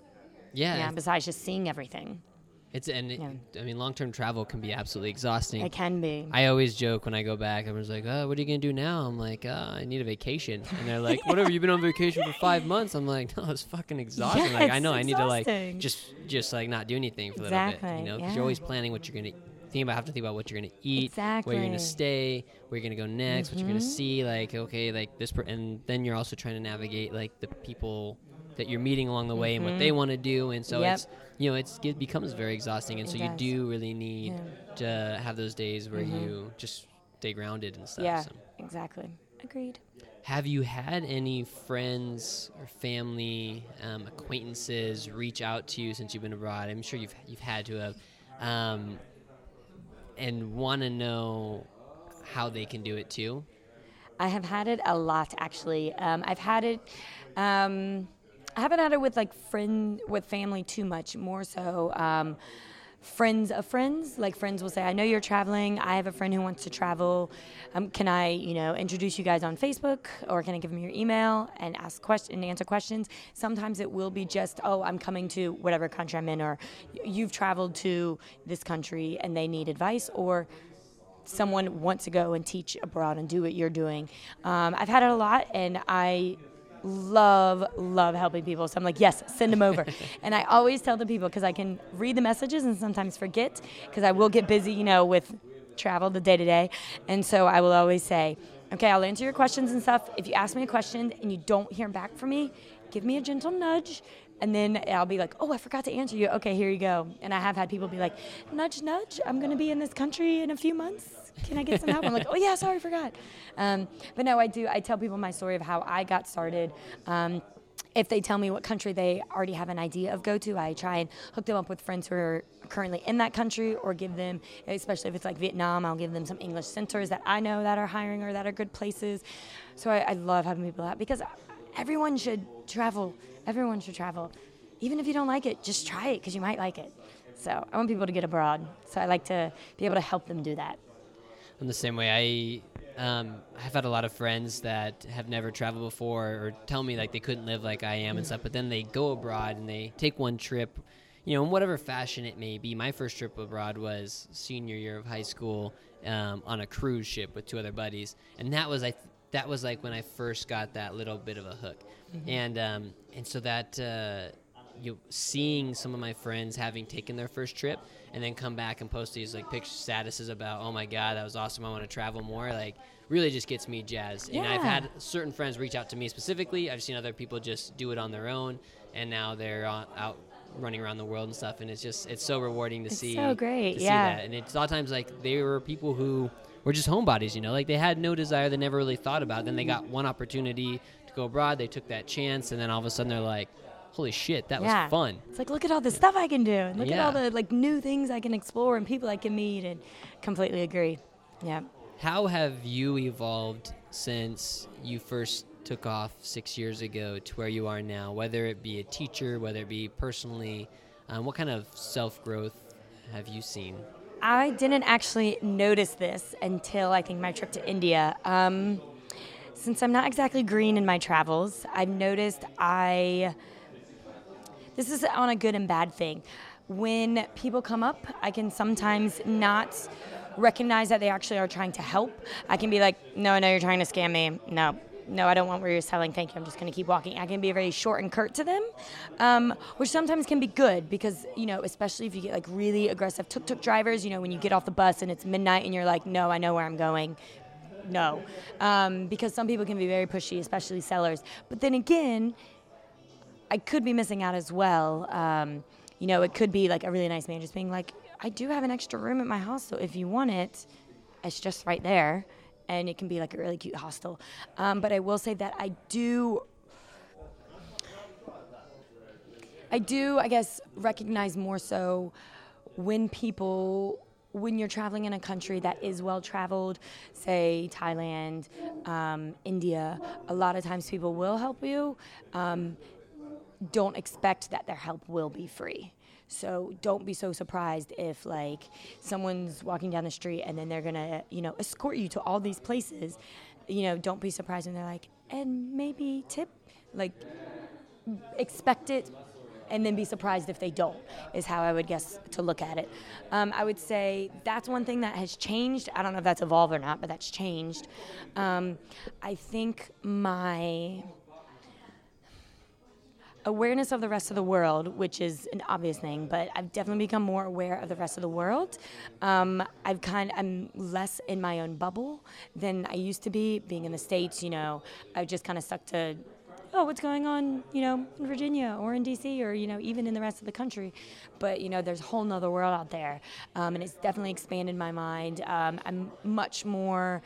Speaker 2: yeah,
Speaker 1: Yeah, besides just seeing everything.
Speaker 2: it's and it-
Speaker 1: Yeah.
Speaker 2: I mean, long-term travel can be absolutely exhausting.
Speaker 1: It can be.
Speaker 2: I always joke when I go back. Everyone's like, "Oh, what are you gonna do now?" I'm like, uh, "I need a vacation," and they're like, "Whatever, you've been on vacation for five months." I'm like, "No, it's fucking exhausting.
Speaker 1: Yeah,
Speaker 2: like, I know I need to like just just like not do anything for a little bit, you know, because
Speaker 1: yeah.
Speaker 2: you're always planning what you're gonna think about. Have to think about what you're gonna eat, where you're gonna stay, where you're gonna go next, what you're gonna
Speaker 1: Mhm.
Speaker 2: see. Like, okay, like this, per- and then you're also trying to navigate like the people that you're meeting along the way and what they want to do, and so
Speaker 1: Mm-hmm. Yep.
Speaker 2: it's you know it's it becomes very exhausting, and
Speaker 1: It
Speaker 2: so you do really need
Speaker 1: Yeah.
Speaker 2: to have those days where you just stay grounded and stuff.
Speaker 1: yeah,
Speaker 2: So.
Speaker 1: exactly. Agreed.
Speaker 2: Have you had any friends or family um, acquaintances reach out to you since you've been abroad? I'm sure you've you've had to have, um, and want to know how they can do it too.
Speaker 1: I have had it a lot actually. Um, I've had it. Um, I haven't had it with like friend with family too much. More so, um, friends of friends. Like friends will say, "I know you're traveling. I have a friend who wants to travel. Um, can I, you know, introduce you guys on Facebook, or can I give them your email and ask question and answer questions?" Sometimes it will be just, "Oh, I'm coming to whatever country I'm in," or "You've traveled to this country and they need advice," or someone wants to go and teach abroad and do what you're doing. Um, I've had it a lot, and I love love helping people. So I'm like, yes, send them over. and I always tell the people because I can read the messages and sometimes forget because I will get busy, you know, with travel the day to day, and so I will always say. Okay, I'll answer your questions and stuff. If you ask me a question and you don't hear back from me, give me a gentle nudge and then I'll be like, oh, I forgot to answer you. Okay, here you go. And I have had people be like, nudge, nudge, I'm going to be in this country in a few months. Can I get some help? I'm like, oh, yeah, sorry, I forgot. Um, but no, I do. I tell people my story of how I got started. Um, if they tell me what country they already have an idea of go to, I try and hook them up with friends who are currently in that country or give them, especially if it's like Vietnam, I'll give them some English centers that I know that are hiring or that are good places. So I, I love having people out because everyone should travel. Everyone should travel. even if you don't like it, just try it because you might like it. So I want people to get abroad. So I like to be able to help them do that.
Speaker 2: I'm the same way. I um, I've had a lot of friends that have never traveled before or tell me like they couldn't live like I am and stuff, but then they go abroad and they take one trip, you know, in whatever fashion it may be. My first trip abroad was senior year of high school um, on a cruise ship with two other buddies, and that was I. Th- that was like when I first got that little bit of a hook, mm-hmm. and um, and so that uh, you know, seeing some of my friends having taken their first trip and then come back and post these like picture statuses about oh my god that was awesome I want to travel more like really just gets me jazzed yeah. and I've had certain friends reach out to me specifically I've seen other people just do it on their own and now they're on, out running around the world and stuff and it's just it's so rewarding to
Speaker 1: it's
Speaker 2: see
Speaker 1: so great
Speaker 2: to
Speaker 1: yeah
Speaker 2: see that and it's a lot of times like they were people who were just homebodies you know like they had no desire they never really thought about it. then they got one opportunity to go abroad they took that chance and then all of a sudden they're like holy shit, that yeah. was fun.
Speaker 1: It's like look at all the stuff I can do, and look yeah. at all the like new things I can explore and people I can meet, and completely agree. Yeah.
Speaker 2: How have you evolved since you first took off six years ago to where you are now? Whether it be a teacher, whether it be personally, um, what kind of self growth have you seen?
Speaker 1: I didn't actually notice this until I think my trip to India. Um, since I'm not exactly green in my travels, I've noticed I this is on a good and bad thing. When people come up, I can sometimes not recognize that they actually are trying to help. I can be like, no, no, you're trying to scam me. No, no, I don't want what you're selling. Thank you. I'm just going to keep walking. I can be very short and curt to them, um, which sometimes can be good because, you know, especially if you get like really aggressive tuk tuk drivers, you know, when you get off the bus and it's midnight and you're like, no, I know where I'm going. No. Um, because some people can be very pushy, especially sellers. But then again, I could be missing out as well. Um, you know, it could be like a really nice man just being like, I do have an extra room at my so if you want it, it's just right there. And it can be like a really cute hostel. Um, but I will say that I do. I do, I guess, recognize more so when people when you're traveling in a country that is well traveled, say Thailand, um, India, a lot of times people will help you. Um, don't expect that their help will be free. So don't be so surprised if like someone's walking down the street and then they're gonna, you know, escort you to all these places. You know, don't be surprised when they're like, and maybe tip, like expect it and then be surprised if they don't is how i would guess to look at it um, i would say that's one thing that has changed i don't know if that's evolved or not but that's changed um, i think my awareness of the rest of the world, which is an obvious thing, but I've definitely become more aware of the rest of the world. Um, I've kind I'm less in my own bubble than I used to be. Being in the states, you know, I've just kind of stuck to. Oh, what's going on, you know, in Virginia or in DC or, you know, even in the rest of the country. But, you know, there's a whole nother world out there. Um, and it's definitely expanded my mind. Um, I'm much more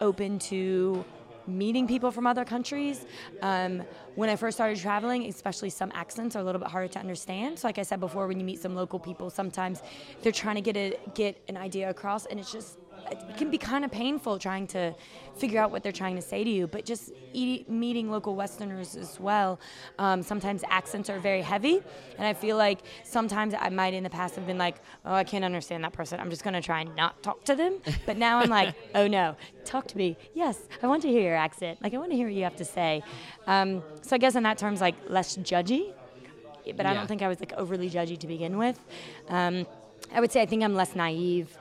Speaker 1: open to meeting people from other countries. Um, when I first started traveling, especially some accents are a little bit harder to understand. So, like I said before, when you meet some local people, sometimes they're trying to get a get an idea across, and it's just it can be kind of painful trying to figure out what they're trying to say to you. But just eat, meeting local Westerners as well, um, sometimes accents are very heavy, and I feel like sometimes I might in the past have been like, oh, I can't understand that person. I'm just gonna try and not talk to them. But now I'm like, oh no, talk to me. Yes, I want to hear your accent. Like I want to hear what you have to say. Um, so I guess in that terms, like less judgy. But yeah. I don't think I was like overly judgy to begin with. Um, I would say I think I'm less naive.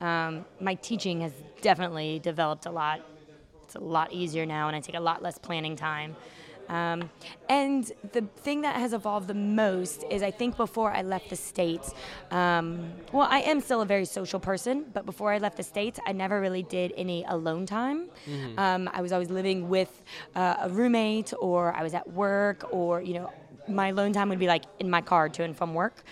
Speaker 1: Um, my teaching has definitely developed a lot. It's a lot easier now, and I take a lot less planning time. Um, and the thing that has evolved the most is I think before I left the States, um, well, I am still a very social person, but before I left the States, I never really did any alone time. Mm-hmm. Um, I was always living with uh, a roommate, or I was at work, or, you know, my alone time would be like in my car to and from work.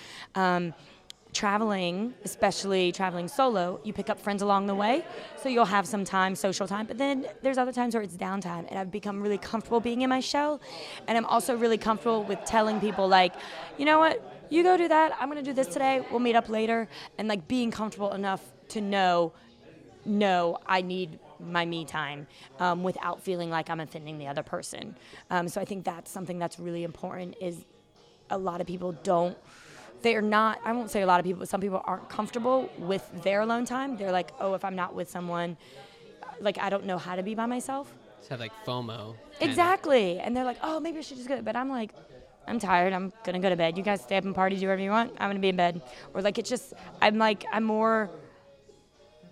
Speaker 1: Traveling, especially traveling solo, you pick up friends along the way. So you'll have some time, social time, but then there's other times where it's downtime. And I've become really comfortable being in my shell. And I'm also really comfortable with telling people, like, you know what, you go do that. I'm going to do this today. We'll meet up later. And like being comfortable enough to know, no, I need my me time um, without feeling like I'm offending the other person. Um, so I think that's something that's really important is a lot of people don't. They're not. I won't say a lot of people, but some people aren't comfortable with their alone time. They're like, oh, if I'm not with someone, like I don't know how to be by myself.
Speaker 2: Just have like FOMO.
Speaker 1: Exactly. And they're like, oh, maybe I should just go. But I'm like, I'm tired. I'm gonna go to bed. You guys stay up and party, do whatever you want. I'm gonna be in bed. Or like it's just, I'm like, I'm more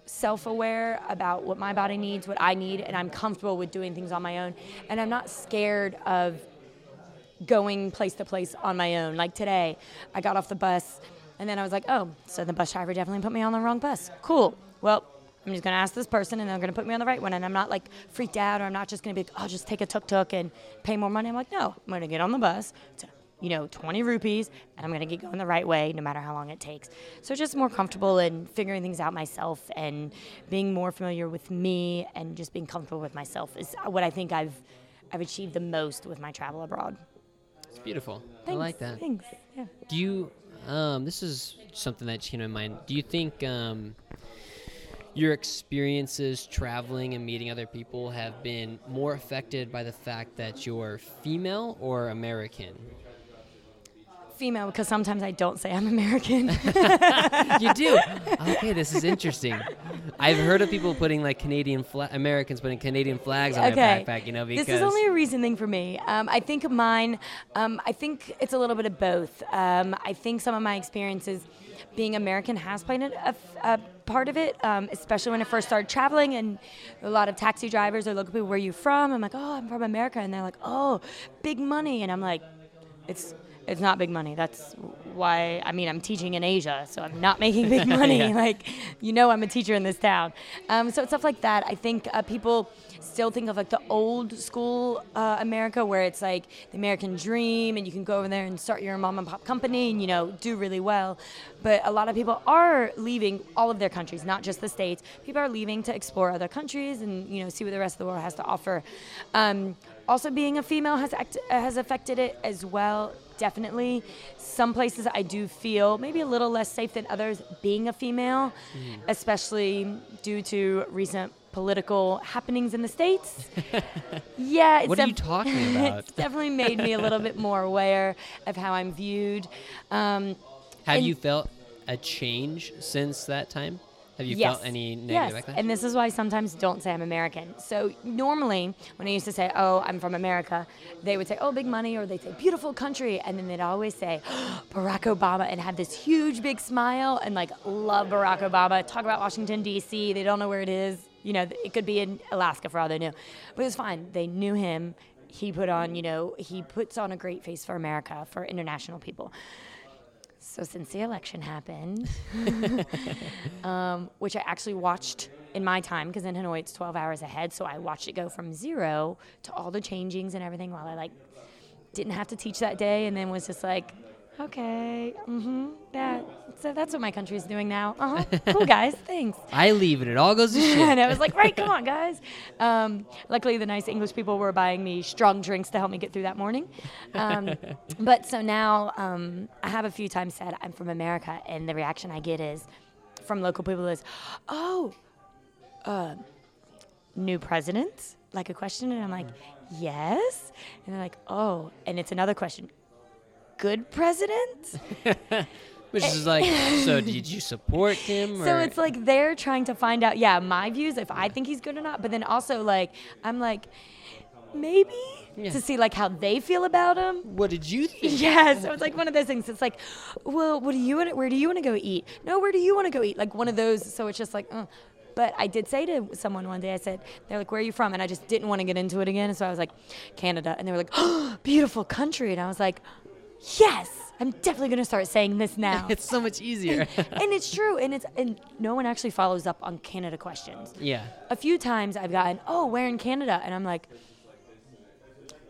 Speaker 1: self-aware about what my body needs, what I need, and I'm comfortable with doing things on my own. And I'm not scared of going place to place on my own. Like today, I got off the bus, and then I was like, oh, so the bus driver definitely put me on the wrong bus. Cool. Well. I'm just gonna ask this person, and they're gonna put me on the right one, and I'm not like freaked out, or I'm not just gonna be, like, oh, just take a tuk tuk and pay more money. I'm like, no, I'm gonna get on the bus, to, you know, 20 rupees, and I'm gonna get going the right way, no matter how long it takes. So just more comfortable in figuring things out myself, and being more familiar with me, and just being comfortable with myself is what I think I've I've achieved the most with my travel abroad.
Speaker 2: It's beautiful.
Speaker 1: Thanks,
Speaker 2: I like that.
Speaker 1: Thanks. Yeah.
Speaker 2: Do you? Um, this is something that came to mind. Do you think um, your experiences traveling and meeting other people have been more affected by the fact that you're female or American?
Speaker 1: Female, because sometimes I don't say I'm American.
Speaker 2: you do. Okay, this is interesting. I've heard of people putting like Canadian fla- Americans putting Canadian flags on
Speaker 1: okay.
Speaker 2: their backpack. You know, because
Speaker 1: this is only a recent thing for me. Um, I think mine. Um, I think it's a little bit of both. Um, I think some of my experiences being American has played a, a part of it, um, especially when I first started traveling and a lot of taxi drivers or local people, where are you from? I'm like, oh, I'm from America. And they're like, oh, big money. And I'm like, it's it's not big money. That's why I mean I'm teaching in Asia, so I'm not making big money.
Speaker 2: Yeah.
Speaker 1: Like, you know, I'm a teacher in this town. Um, so it's stuff like that. I think uh, people still think of like the old school uh, America, where it's like the American dream, and you can go over there and start your mom and pop company, and you know, do really well. But a lot of people are leaving all of their countries, not just the states. People are leaving to explore other countries and you know see what the rest of the world has to offer. Um, also, being a female has act- has affected it as well definitely. Some places I do feel maybe a little less safe than others being a female,
Speaker 2: Mm.
Speaker 1: especially due to recent political happenings in the states. yeah, it's
Speaker 2: What are you talking about?
Speaker 1: it's definitely made me a little bit more aware of how I'm viewed. Um,
Speaker 2: have you felt a change since that time? Have you
Speaker 1: yes.
Speaker 2: felt any
Speaker 1: yes.
Speaker 2: backlash?
Speaker 1: And this is why I sometimes don't say I'm American. So normally, when I used to say, "Oh, I'm from America," they would say, "Oh, big money," or they'd say, "Beautiful country," and then they'd always say, "Barack Obama," and have this huge big smile and like love Barack Obama. Talk about Washington D.C. They don't know where it is. You know, it could be in Alaska for all they knew, but it was fine. They knew him. He put on, you know, he puts on a great face for America for international people. So since the election happened, um, which I actually watched in my time because in Hanoi it's 12 hours ahead, so I watched it go from zero to all the changings and everything while I like didn't have to teach that day, and then was just like, okay, mm-hmm, that. So that's what my country's doing now. Uh huh. Cool guys, thanks.
Speaker 2: I leave and it all goes to shit.
Speaker 1: and I was like, right, come on, guys. Um, luckily, the nice English people were buying me strong drinks to help me get through that morning. Um, but so now um, I have a few times said I'm from America, and the reaction I get is from local people is, oh, uh, new president? Like a question, and I'm like, yes. And they're like, oh, and it's another question. Good president?
Speaker 2: Which is like, so did you support him?
Speaker 1: So
Speaker 2: or-
Speaker 1: it's like they're trying to find out, yeah, my views, if I think he's good or not. But then also, like, I'm like, maybe
Speaker 2: Yeah.
Speaker 1: to see like how they feel about him.
Speaker 2: what did you think?
Speaker 1: Yeah, so it's like one of those things. It's like, well, what do you want? Where do you want to go eat? No, where do you want to go eat? Like one of those. So it's just like, uh. but I did say to someone one day, I said, they're like, where are you from? And I just didn't want to get into it again. So I was like, Canada, and they were like, oh, beautiful country, and I was like, yes, I'm definitely gonna start saying this now.
Speaker 2: It's so much easier.
Speaker 1: and it's true, and it's and no one actually follows up on Canada questions.
Speaker 2: yeah.
Speaker 1: A few times I've gotten, oh, where in Canada? And I'm like,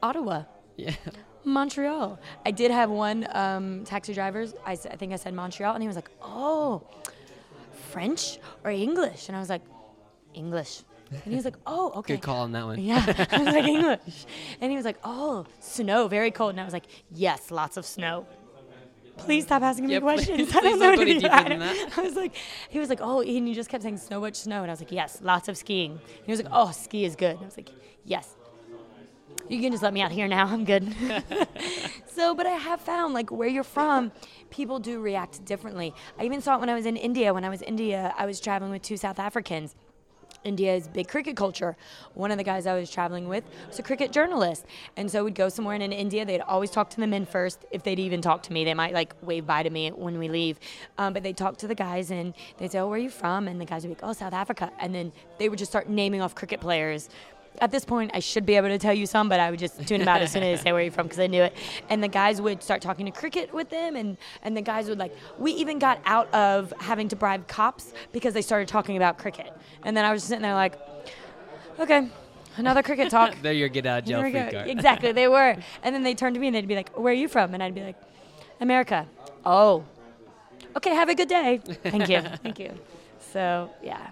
Speaker 1: Ottawa.
Speaker 2: Yeah.
Speaker 1: Montreal. I did have one um, taxi driver. I, s- I think I said Montreal, and he was like, "Oh, French or English?" And I was like, "English." And he was like, "Oh, okay."
Speaker 2: Good call on that one.
Speaker 1: Yeah, I was like English, and he was like, "Oh, snow, very cold." And I was like, "Yes, lots of snow." Please stop asking
Speaker 2: Yeah,
Speaker 1: me questions.
Speaker 2: please-
Speaker 1: I don't know what to do. I
Speaker 2: that.
Speaker 1: I was like, he was like, "Oh," and you just kept saying so much snow, and I was like, "Yes, lots of skiing." And he was like, "Oh, ski is good." And I was like, "Yes." You can just let me out here now. I'm good. so, but I have found like where you're from, people do react differently. I even saw it when I was in India. When I was in India, I was traveling with two South Africans. India's big cricket culture. One of the guys I was traveling with was a cricket journalist. And so we'd go somewhere and in India, they'd always talk to the men first. If they'd even talk to me, they might like wave bye to me when we leave. Um, but they'd talk to the guys and they'd say, Oh, where are you from? And the guys would be like, Oh, South Africa. And then they would just start naming off cricket players at this point, I should be able to tell you some, but I would just tune them out as soon as they say where you're from because I knew it. And the guys would start talking to cricket with them, and, and the guys would like, we even got out of having to bribe cops because they started talking about cricket. And then I was just sitting there like, okay, another cricket talk.
Speaker 2: They're your get out jail free card.
Speaker 1: Exactly, they were. And then they turned to me and they'd be like, where are you from? And I'd be like, America. Oh, okay, have a good day. Thank you. Thank you. So, yeah.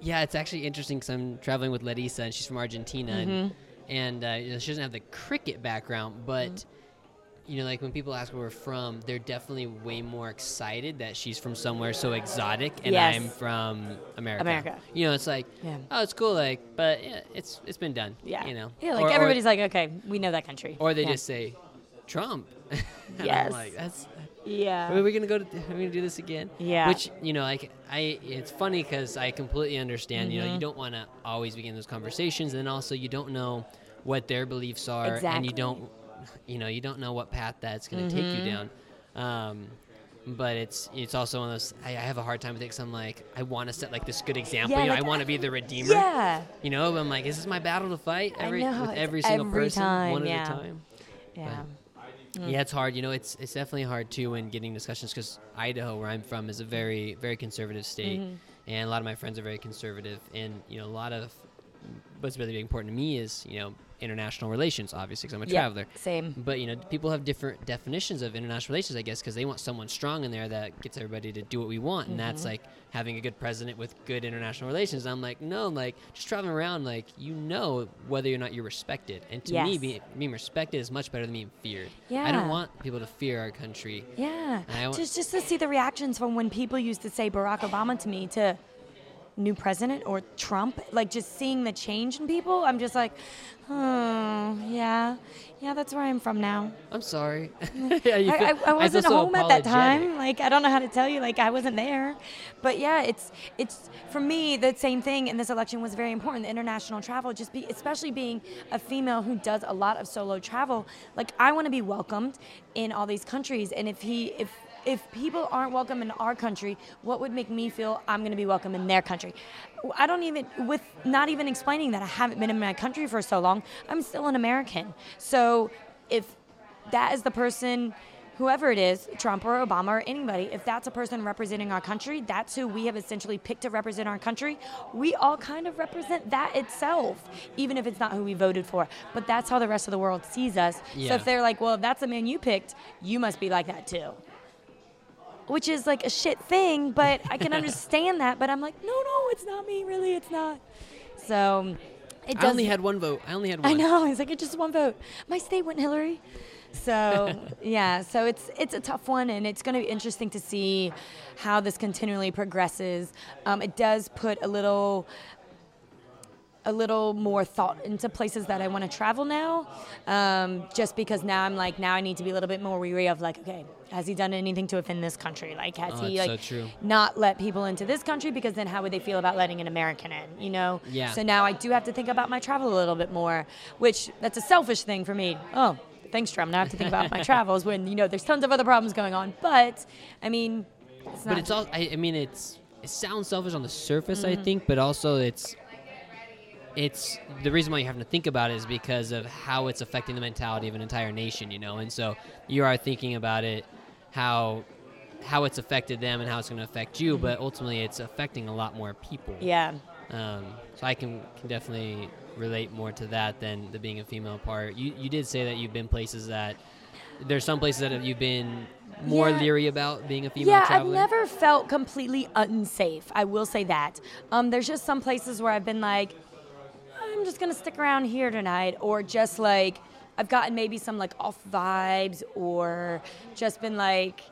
Speaker 2: Yeah, it's actually interesting because I'm traveling with Larissa, and she's from Argentina, and,
Speaker 1: Mm-hmm.
Speaker 2: and uh, you know, she doesn't have the cricket background, but
Speaker 1: Mm-hmm.
Speaker 2: you know, like when people ask where we're from, they're definitely way more excited that she's from somewhere so exotic, and
Speaker 1: Yes.
Speaker 2: I'm from America.
Speaker 1: America.
Speaker 2: You know, it's like,
Speaker 1: Yeah.
Speaker 2: oh, it's cool, like, but yeah, it's it's been done.
Speaker 1: Yeah.
Speaker 2: You know.
Speaker 1: Yeah, like
Speaker 2: Or- or-
Speaker 1: everybody's like, okay, we know that country.
Speaker 2: Or they
Speaker 1: Yeah.
Speaker 2: just say, Trump.
Speaker 1: Yes.
Speaker 2: Like, that's.
Speaker 1: Yeah.
Speaker 2: Are we gonna go? To, are we gonna do this again?
Speaker 1: Yeah.
Speaker 2: Which you know, like I, it's funny because I completely understand. You know, you
Speaker 1: Mm-hmm.
Speaker 2: don't want to always begin those conversations, and also you don't know what their beliefs are, and you don't, you know, you don't know what path that's gonna take
Speaker 1: Mm-hmm.
Speaker 2: you down. Um, but it's it's also one of those. I, I have a hard time with it because I'm like, I want to set like this good example.
Speaker 1: Yeah,
Speaker 2: you know,
Speaker 1: like,
Speaker 2: I want to be the redeemer.
Speaker 1: Yeah.
Speaker 2: You know, I'm like, is this my battle to fight
Speaker 1: I
Speaker 2: every
Speaker 1: know,
Speaker 2: with every single
Speaker 1: every
Speaker 2: person,
Speaker 1: time,
Speaker 2: one
Speaker 1: yeah.
Speaker 2: at a time?
Speaker 1: Yeah.
Speaker 2: Yeah, it's hard. You know, it's it's definitely hard too when getting discussions because Idaho, where I'm from, is a very very conservative state,
Speaker 1: Mm-hmm.
Speaker 2: and a lot of my friends are very conservative, and you know, a lot of what's really important to me is you know international relations, obviously, because I'm a
Speaker 1: Yeah,
Speaker 2: traveler.
Speaker 1: Same.
Speaker 2: But you know, people have different definitions of international relations, I guess, because they want someone strong in there that gets everybody to do what we want, and that's
Speaker 1: Mm-hmm.
Speaker 2: like having a good president with good international relations. I'm like, no, like just traveling around, like you know whether or not you're respected, and to me, being, being respected is much better than being feared.
Speaker 1: Yeah.
Speaker 2: I don't want people to fear our country.
Speaker 1: Yeah.
Speaker 2: I
Speaker 1: just just to see the reactions from when people used to say Barack Obama to me to new president or Trump, like just seeing the change in people, I'm just like, oh yeah, yeah, that's where I'm from now.
Speaker 2: I'm sorry. yeah,
Speaker 1: I, I, I wasn't
Speaker 2: so
Speaker 1: home at that time. Like I don't know how to tell you. Like I wasn't there, but yeah, it's it's for me the same thing. in this election was very important. The international travel, just be especially being a female who does a lot of solo travel. Like I want to be welcomed in all these countries, and if he if if people aren't welcome in our country, what would make me feel I'm going to be welcome in their country? I don't even, with not even explaining that I haven't been in my country for so long, I'm still an American. So if that is the person, whoever it is, Trump or Obama or anybody, if that's a person representing our country, that's who we have essentially picked to represent our country. We all kind of represent that itself, even if it's not who we voted for. But that's how the rest of the world sees us. So if they're like, well, if that's the man you picked, you must be like that too. Which is like a shit thing, but I can understand that. But I'm like, no, no, it's not me. Really, it's not. So it does.
Speaker 2: I only had one vote. I only had one.
Speaker 1: I know. It's like it's just one vote. My state went Hillary. So yeah, so it's it's a tough one, and it's going to be interesting to see how this continually progresses. Um, it does put a little a little more thought into places that I want to travel now, um, just because now I'm like now I need to be a little bit more weary of like okay, has he done anything to offend this country? Like has
Speaker 2: Oh,
Speaker 1: he like
Speaker 2: so
Speaker 1: not let people into this country because then how would they feel about letting an American in? You know?
Speaker 2: Yeah.
Speaker 1: So now I do have to think about my travel a little bit more, which that's a selfish thing for me. Oh, thanks, Trump. Now I have to think about my travels when you know there's tons of other problems going on. But I mean, it's not.
Speaker 2: But it's all. I, I mean, it's. It sounds selfish on the surface,
Speaker 1: Mm-hmm.
Speaker 2: I think, but also it's. It's the reason why you have to think about it is because of how it's affecting the mentality of an entire nation, you know. And so you are thinking about it, how, how it's affected them and how it's going to affect you, but ultimately it's affecting a lot more people.
Speaker 1: Mm-hmm. yeah.
Speaker 2: Um, so I can, can definitely relate more to that than the being a female part. You you did say that you've been places that there's some places that have you've been more
Speaker 1: Yeah.
Speaker 2: leery about being a female
Speaker 1: Yeah,
Speaker 2: traveler.
Speaker 1: I've never felt completely unsafe. I will say that. Um, there's just some places where I've been like, I'm just gonna stick around here tonight, or just like I've gotten maybe some like off vibes, or just been like,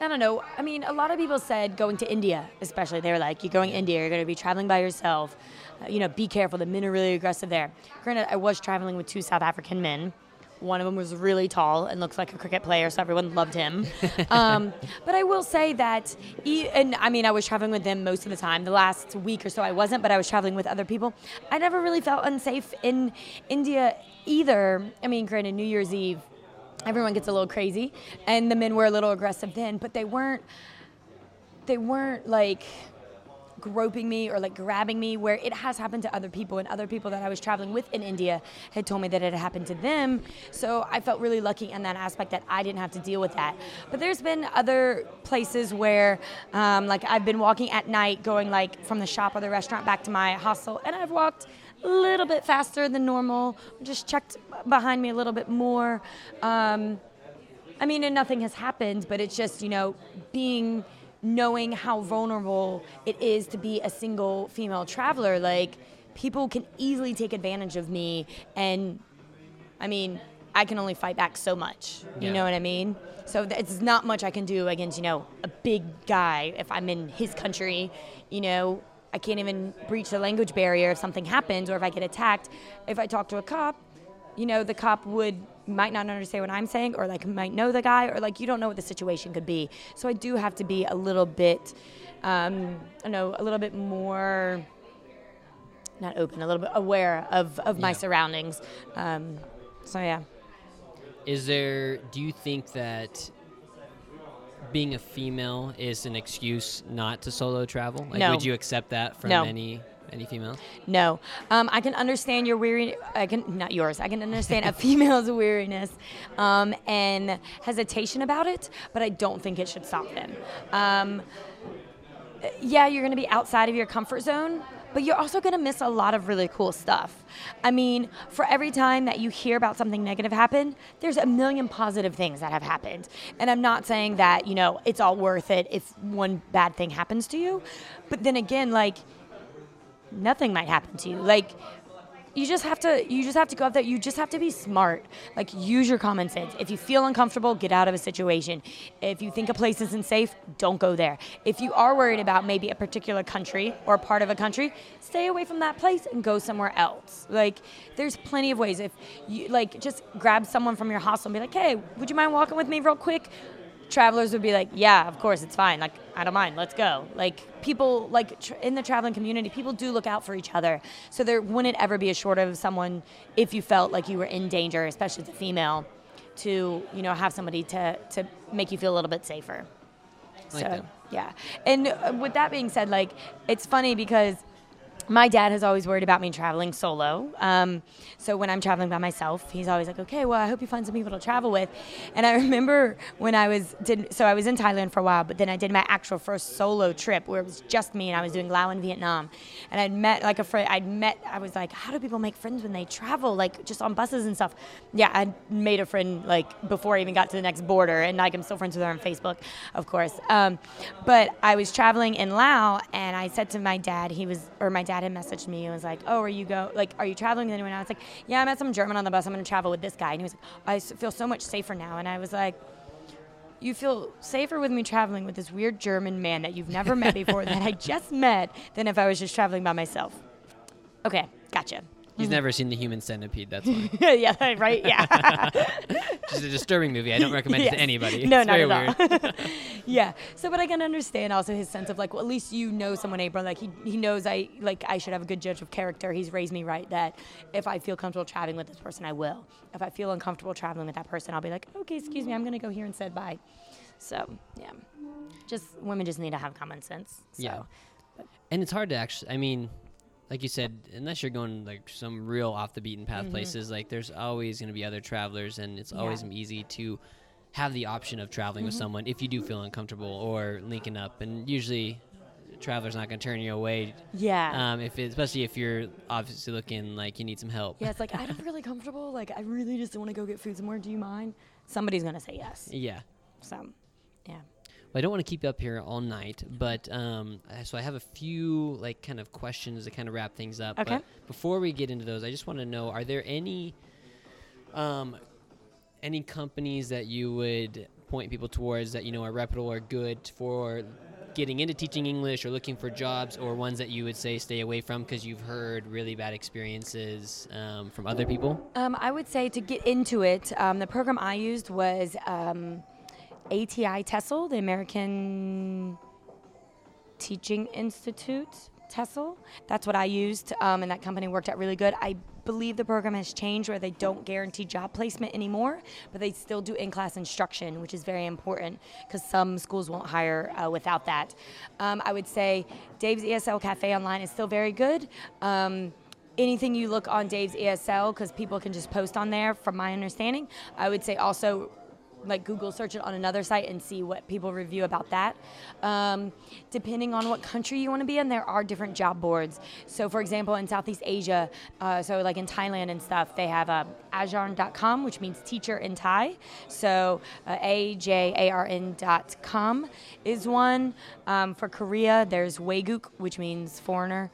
Speaker 1: I don't know. I mean, a lot of people said going to India, especially. They were like, you're going to India, you're going to be traveling by yourself. Uh, you know, be careful. The men are really aggressive there. Granted, I was traveling with two South African men. One of them was really tall and looks like a cricket player, so everyone loved him. um, but I will say that, e- and I mean, I was traveling with them most of the time. The last week or so, I wasn't, but I was traveling with other people. I never really felt unsafe in India either. I mean, granted, New Year's Eve, everyone gets a little crazy, and the men were a little aggressive then, but they weren't. They weren't like groping me or like grabbing me where it has happened to other people and other people that I was traveling with in India had told me that it had happened to them. So I felt really lucky in that aspect that I didn't have to deal with that. But there's been other places where um, like I've been walking at night going like from the shop or the restaurant back to my hostel and I've walked a little bit faster than normal just checked behind me a little bit more. Um, I mean and nothing has happened but it's just you know being knowing how vulnerable it is to be a single female traveler like people can easily take advantage of me and i mean i can only fight back so much you
Speaker 2: Yeah.
Speaker 1: know what i mean? So it's not much i can do against you know a big guy if i'm in his country you know? I can't even breach the language barrier if something happens or if i get attacked. If i talk to a cop you know the cop would might not understand what i'm saying or like might know the guy or like you don't know what the situation could be so i do have to be a little bit um, i know a little bit more not open a little bit aware of, of my
Speaker 2: Yeah.
Speaker 1: surroundings um, so yeah
Speaker 2: Is there? Do you think that being a female is an excuse not to solo travel? Like,
Speaker 1: No.
Speaker 2: would you accept that from
Speaker 1: No.
Speaker 2: any any female?
Speaker 1: No, um, I can understand your weary. I can not yours. I can understand a female's weariness um, and hesitation about it, but I don't think it should stop them. Um, yeah, you're going to be outside of your comfort zone, but you're also going to miss a lot of really cool stuff. I mean, for every time that you hear about something negative happen, there's a million positive things that have happened. And I'm not saying that, you know, it's all worth it if one bad thing happens to you, but then again, like nothing might happen to you. Like you just have to you just have to go up there. You just have to be smart. Like use your common sense. If you feel uncomfortable, get out of a situation. If you think a place isn't safe, don't go there. If you are worried about maybe a particular country or part of a country, stay away from that place and go somewhere else. Like there's plenty of ways. If you like just grab someone from your hostel and be like, "Hey, would you mind walking with me real quick?" Travelers would be like, "Yeah, of course, it's fine. Like, I don't mind. Let's go." Like, people like tr- in the traveling community, people do look out for each other. So there wouldn't ever be a short of someone if you felt like you were in danger, especially as a female, to you know have somebody to to make you feel a little bit safer.
Speaker 2: Like
Speaker 1: so
Speaker 2: that.
Speaker 1: yeah, and uh, with that being said, like it's funny because my dad has always worried about me traveling solo. Um, so when I'm traveling by myself, he's always like, "Okay, well, I hope you find some people to travel with." And I remember when I was did so I was in Thailand for a while, but then I did my actual first solo trip where it was just me and I was doing Lao in Vietnam, and I'd met like a friend. I'd met. I was like, "How do people make friends when they travel? Like just on buses and stuff?" Yeah, I made a friend like before I even got to the next border, and like I'm still friends with her on Facebook, of course. Um, but I was traveling in Lao, and I said to my dad, he was or my dad had messaged me and was like, "Oh, are you go like are you traveling with anyone?" I was like, "Yeah, I met some German on the bus. I'm going to travel with this guy." And he was like, "I feel so much safer now." And I was like. You feel safer with me traveling with this weird German man that you've never met before that I just met than if I was just traveling by myself. Okay, gotcha.
Speaker 2: He's mm-hmm. never seen the Human Centipede. That's why.
Speaker 1: yeah, right? Yeah.
Speaker 2: It's a disturbing movie. I don't recommend it to anybody.
Speaker 1: No,
Speaker 2: it's
Speaker 1: not
Speaker 2: very
Speaker 1: at
Speaker 2: weird.
Speaker 1: all. yeah. So, but I can understand also his sense of like, well, at least you know someone, April. Like he, he knows I like I should have a good judge of character. He's raised me right that if I feel comfortable traveling with this person, I will. If I feel uncomfortable traveling with that person, I'll be like, okay, excuse me, I'm gonna go here and say bye. So yeah, just women just need to have common sense. So.
Speaker 2: Yeah. and it's hard to actually. I mean, like you said, unless you're going like some real off the beaten path places, like there's always going to be other travelers, and it's always
Speaker 1: Mm-hmm.
Speaker 2: Easy to have the option of traveling with someone if you do feel uncomfortable or linking up. And usually, traveler's not going to turn you away.
Speaker 1: Yeah.
Speaker 2: Um, if it, especially if you're obviously looking like you need some help.
Speaker 1: yeah, it's like I'm really comfortable. Like I really just want to go get food somewhere. Do you mind? Somebody's gonna say yes.
Speaker 2: Yeah.
Speaker 1: So, yeah.
Speaker 2: Well, I don't want to keep you up here all night, but um, so I have a few like kind of questions to kind of wrap things up.
Speaker 1: Okay.
Speaker 2: But before we get into those, I just want to know: Are there any, um, any companies that you would point people towards that you know are reputable or good for getting into teaching English or looking for jobs, or ones that you would say stay away from because you've heard really bad experiences um, from other people?
Speaker 1: Um, I would say to get into it, um, the program I used was um, ATI TESOL, the American Teaching Institute TESOL. That's what I used, um, and that company worked out really good. I believe the program has changed where they don't guarantee job placement anymore, but they still do in class instruction, which is very important because some schools won't hire uh, without that. Um, I would say Dave's ESL Cafe online is still very good. Um, anything you look on Dave's ESL, because people can just post on there, from my understanding, I would say also like Google search it on another site and see what people review about that. Um, depending on what country you want to be in, there are different job boards. So, for example, in Southeast Asia, uh, so like in Thailand and stuff, they have uh, ajarn.com, which means teacher in Thai. So, uh, A-J-A-R-N.com is one. Um, for Korea, there's Waygook, which means foreigner,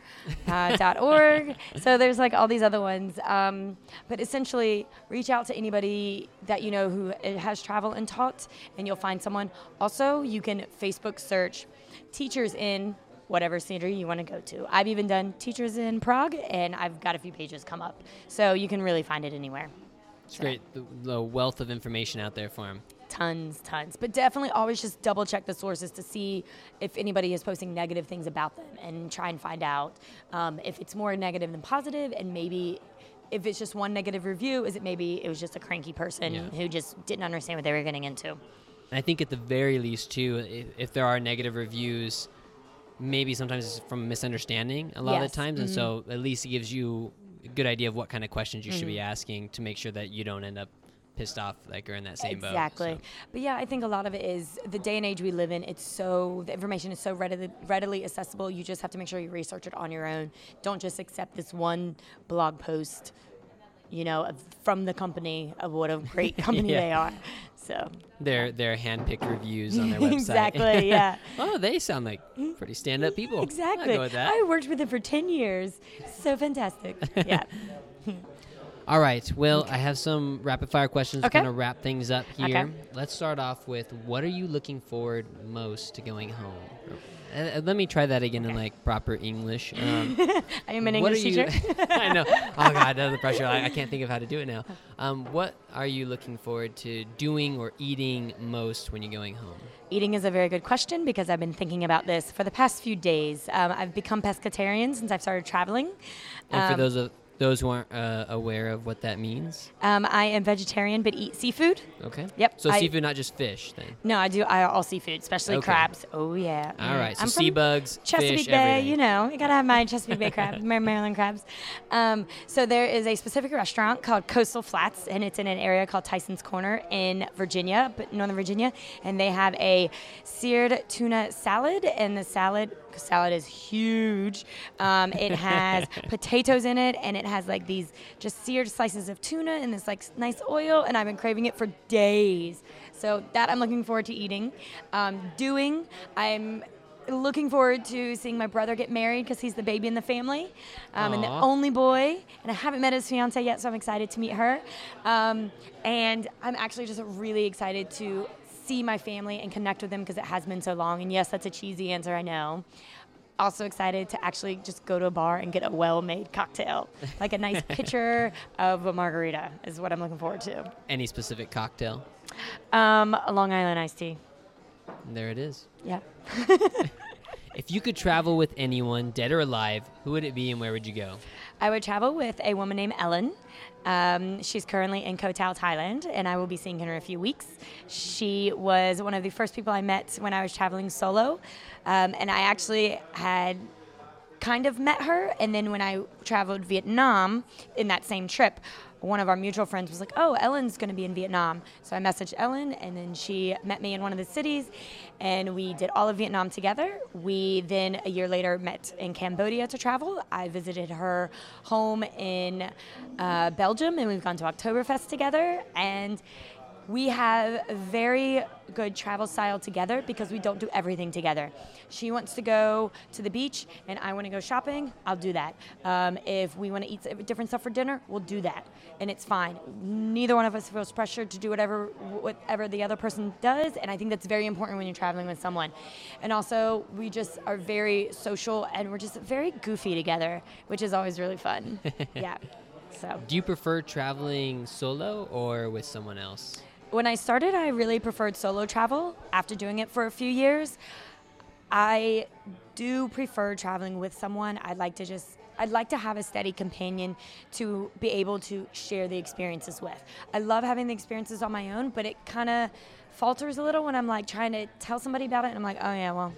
Speaker 1: uh, .org. so there's like all these other ones. Um, but essentially, reach out to anybody that you know who has travel and taught, and you'll find someone. Also, you can Facebook search teachers in whatever city you want to go to. I've even done teachers in Prague, and I've got a few pages come up. So you can really find it anywhere.
Speaker 2: It's so. great, the, the, wealth of information out there for them.
Speaker 1: Tons, tons. But definitely always just double check the sources to see if anybody is posting negative things about them and try and find out um, if it's more negative than positive and maybe if it's just one negative review, is it maybe it was just a cranky person yeah. who just didn't understand what they were getting into?
Speaker 2: I think at the very least, too, if, if there are negative reviews, maybe sometimes it's from misunderstanding a lot yes. of the times, mm-hmm. and so at least it gives you a good idea of what kind of questions you mm-hmm. should be mm-hmm. asking to make sure that you don't end up pissed off like are in that same
Speaker 1: exactly.
Speaker 2: boat.
Speaker 1: Exactly. So. But yeah, I think a lot of it is the day and age we live in. It's so the information is so readily readily accessible. You just have to make sure you research it on your own. Don't just accept this one blog post, you know, from the company of what a great company yeah. they are. So
Speaker 2: their their handpicked reviews on their website.
Speaker 1: exactly. Yeah.
Speaker 2: oh, they sound like pretty stand up people.
Speaker 1: Exactly. I worked with them for ten years. So fantastic. yeah.
Speaker 2: All right. Well, okay. I have some rapid fire questions okay. to kind of wrap things up here. Okay. Let's start off with what are you looking forward most to going home? Uh, uh let me try that again in like proper English. Um,
Speaker 1: I am an English teacher.
Speaker 2: I know. Oh God, the pressure. I, I, can't think of how to do it now. Um, what are you looking forward to doing or eating most when you're going home?
Speaker 1: Eating is a very good question because I've been thinking about this for the past few days. Um, I've become pescatarian since I've started traveling.
Speaker 2: And for um, those of those who aren't uh, aware of what that means?
Speaker 1: Um, I am vegetarian but eat seafood.
Speaker 2: Okay.
Speaker 1: Yep.
Speaker 2: So I, seafood, not just fish, then?
Speaker 1: No, I do I, all seafood, especially okay. crabs. Oh yeah.
Speaker 2: All right. So I'm sea bugs,
Speaker 1: Chesapeake
Speaker 2: fish,
Speaker 1: Bay.
Speaker 2: Everything.
Speaker 1: You know, you gotta have my Chesapeake Bay crab, Maryland crabs. Um, so there is a specific restaurant called Coastal Flats, and it's in an area called Tyson's Corner in Virginia, but Northern Virginia, and they have a seared tuna salad, and the salad salad is huge. Um, it has potatoes in it, and it has like these just seared slices of tuna in this like nice oil, and I've been craving it for days. So that I'm looking forward to eating. Um, doing, I'm looking forward to seeing my brother get married because he's the baby in the family um, and the only boy. And I haven't met his fiance yet, so I'm excited to meet her. Um, and I'm actually just really excited to see my family and connect with them because it has been so long. And yes, that's a cheesy answer, I know. Also excited to actually just go to a bar and get a well-made cocktail, like a nice pitcher of a margarita, is what I'm looking forward to.
Speaker 2: Any specific cocktail?
Speaker 1: Um, a Long Island iced tea.
Speaker 2: There it is.
Speaker 1: Yeah.
Speaker 2: if you could travel with anyone, dead or alive, who would it be and where would you go?
Speaker 1: I would travel with a woman named Ellen. Um, she's currently in Koh Tao, Thailand, and I will be seeing her in a few weeks. She was one of the first people I met when I was traveling solo, um, and I actually had kind of met her. And then when I traveled Vietnam in that same trip, one of our mutual friends was like, "Oh, Ellen's going to be in Vietnam." So I messaged Ellen, and then she met me in one of the cities, and we did all of Vietnam together. We then a year later met in Cambodia to travel. I visited her home in uh, Belgium, and we've gone to Oktoberfest together, and we have a very good travel style together because we don't do everything together. She wants to go to the beach and I want to go shopping, I'll do that. Um, if we want to eat different stuff for dinner, we'll do that. And it's fine. Neither one of us feels pressured to do whatever whatever the other person does, and I think that's very important when you're traveling with someone. And also, we just are very social and we're just very goofy together, which is always really fun. yeah. So
Speaker 2: Do you prefer traveling solo or with someone else?
Speaker 1: When I started, I really preferred solo travel. After doing it for a few years, I do prefer traveling with someone. I'd like to just I'd like to have a steady companion to be able to share the experiences with. I love having the experiences on my own, but it kind of falters a little when I'm like trying to tell somebody about it and I'm like, "Oh yeah, well,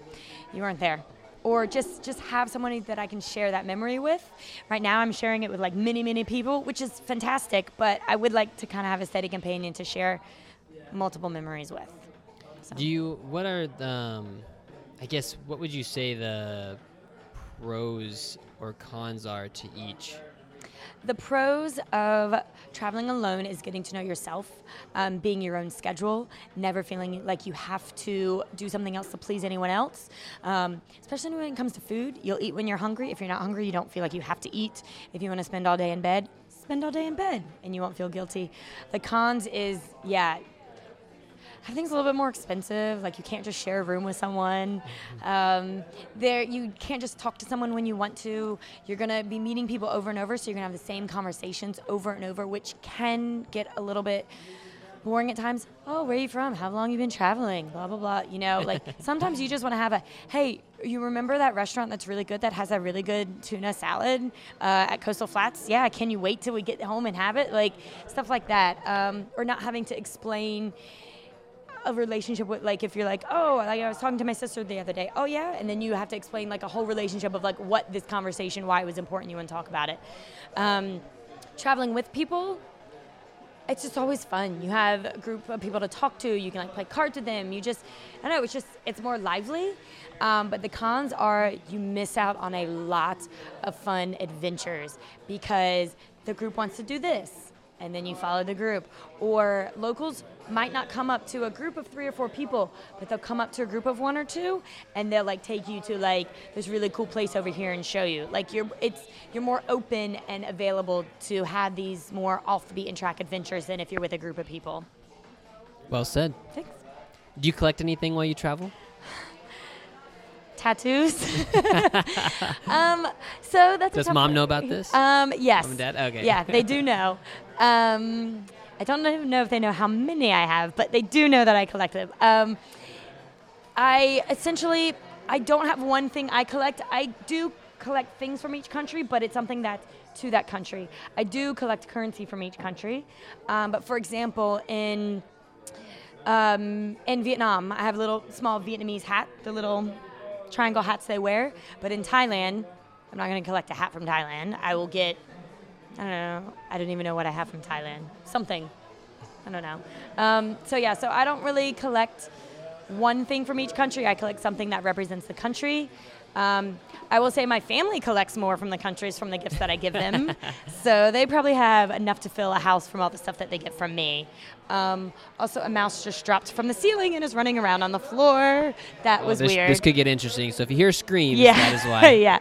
Speaker 1: you weren't there." Or just just have someone that I can share that memory with. Right now I'm sharing it with like many many people, which is fantastic, but I would like to kind of have a steady companion to share multiple memories with. So.
Speaker 2: Do you? What are the? Um, I guess what would you say the pros or cons are to each?
Speaker 1: The pros of traveling alone is getting to know yourself, um, being your own schedule, never feeling like you have to do something else to please anyone else. Um, especially when it comes to food, you'll eat when you're hungry. If you're not hungry, you don't feel like you have to eat. If you want to spend all day in bed, spend all day in bed, and you won't feel guilty. The cons is, yeah, everything's a little bit more expensive. Like you can't just share a room with someone. Um, there, you can't just talk to someone when you want to. You're gonna be meeting people over and over, so you're gonna have the same conversations over and over, which can get a little bit boring at times. Oh, where are you from? How long you been traveling? Blah blah blah. You know, like sometimes you just want to have a hey. You remember that restaurant that's really good that has a really good tuna salad uh, at Coastal Flats? Yeah, can you wait till we get home and have it? Like stuff like that, um, or not having to explain a relationship with like if you're like oh like I was talking to my sister the other day oh yeah and then you have to explain like a whole relationship of like what this conversation why it was important you want to talk about it. Um, traveling with people it's just always fun. You have a group of people to talk to you can like play cards with them you just i don't know it's just it's more lively um, but the cons are you miss out on a lot of fun adventures because the group wants to do this and then you follow the group. Or locals might not come up to a group of three or four people, but they'll come up to a group of one or two, and they'll like take you to like this really cool place over here and show you. Like you're it's you're more open and available to have these more off the beaten track adventures than if you're with a group of people.
Speaker 2: Well said.
Speaker 1: Thanks.
Speaker 2: Do you collect anything while you travel?
Speaker 1: Tattoos. um, so that's
Speaker 2: Does mom know about this?
Speaker 1: Um, yes.
Speaker 2: Mom and dad? Okay.
Speaker 1: Yeah, they do know. Um, I don't even know if they know how many I have, but they do know that I collect them. Um, I essentially, I don't have one thing I collect. I do collect things from each country, but it's something that's to that country. I do collect currency from each country. Um, but for example, in um, in Vietnam, I have a little small Vietnamese hat, the little triangle hats they wear. But in Thailand, I'm not going to collect a hat from Thailand. I will get, I don't know, I don't even know what I have from Thailand. Something. I don't know. Um, so yeah, so I don't really collect one thing from each country. I collect something that represents the country. Um, I will say my family collects more from the countries from the gifts that I give them. so they probably have enough to fill a house from all the stuff that they get from me. Um, also, a mouse just dropped from the ceiling and is running around on the floor. That
Speaker 2: Well,
Speaker 1: was
Speaker 2: this,
Speaker 1: weird.
Speaker 2: This could get interesting. So if you hear screams,
Speaker 1: yeah,
Speaker 2: that is why.
Speaker 1: yeah.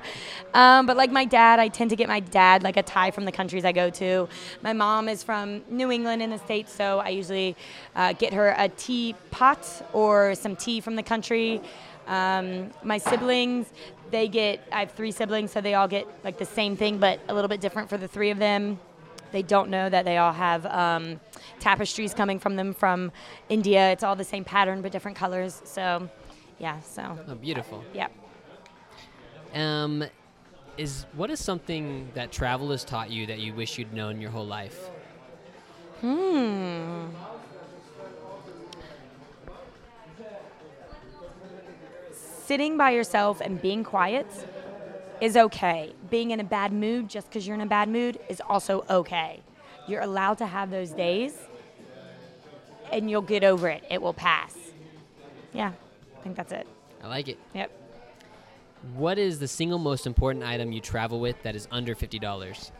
Speaker 1: Um, but like my dad, I tend to get my dad like a tie from the countries I go to. My mom is from New England in the states, so I usually uh, get her a tea pot or some tea from the country. Um, my siblings, they get. I have three siblings, so they all get like the same thing, but a little bit different for the three of them. They don't know that they all have um, tapestries coming from them from India. It's all the same pattern but different colors. So, yeah. So,
Speaker 2: Oh, beautiful.
Speaker 1: yeah.
Speaker 2: Um, is what is something that travel has taught you that you wish you'd known your whole life?
Speaker 1: Hmm. Sitting by yourself and being quiet is okay. Being in a bad mood just because you're in a bad mood is also okay. You're allowed to have those days and you'll get over it. It will pass. Yeah, I think that's it.
Speaker 2: I like it.
Speaker 1: Yep.
Speaker 2: What is the single most important item you travel with that is under fifty dollars?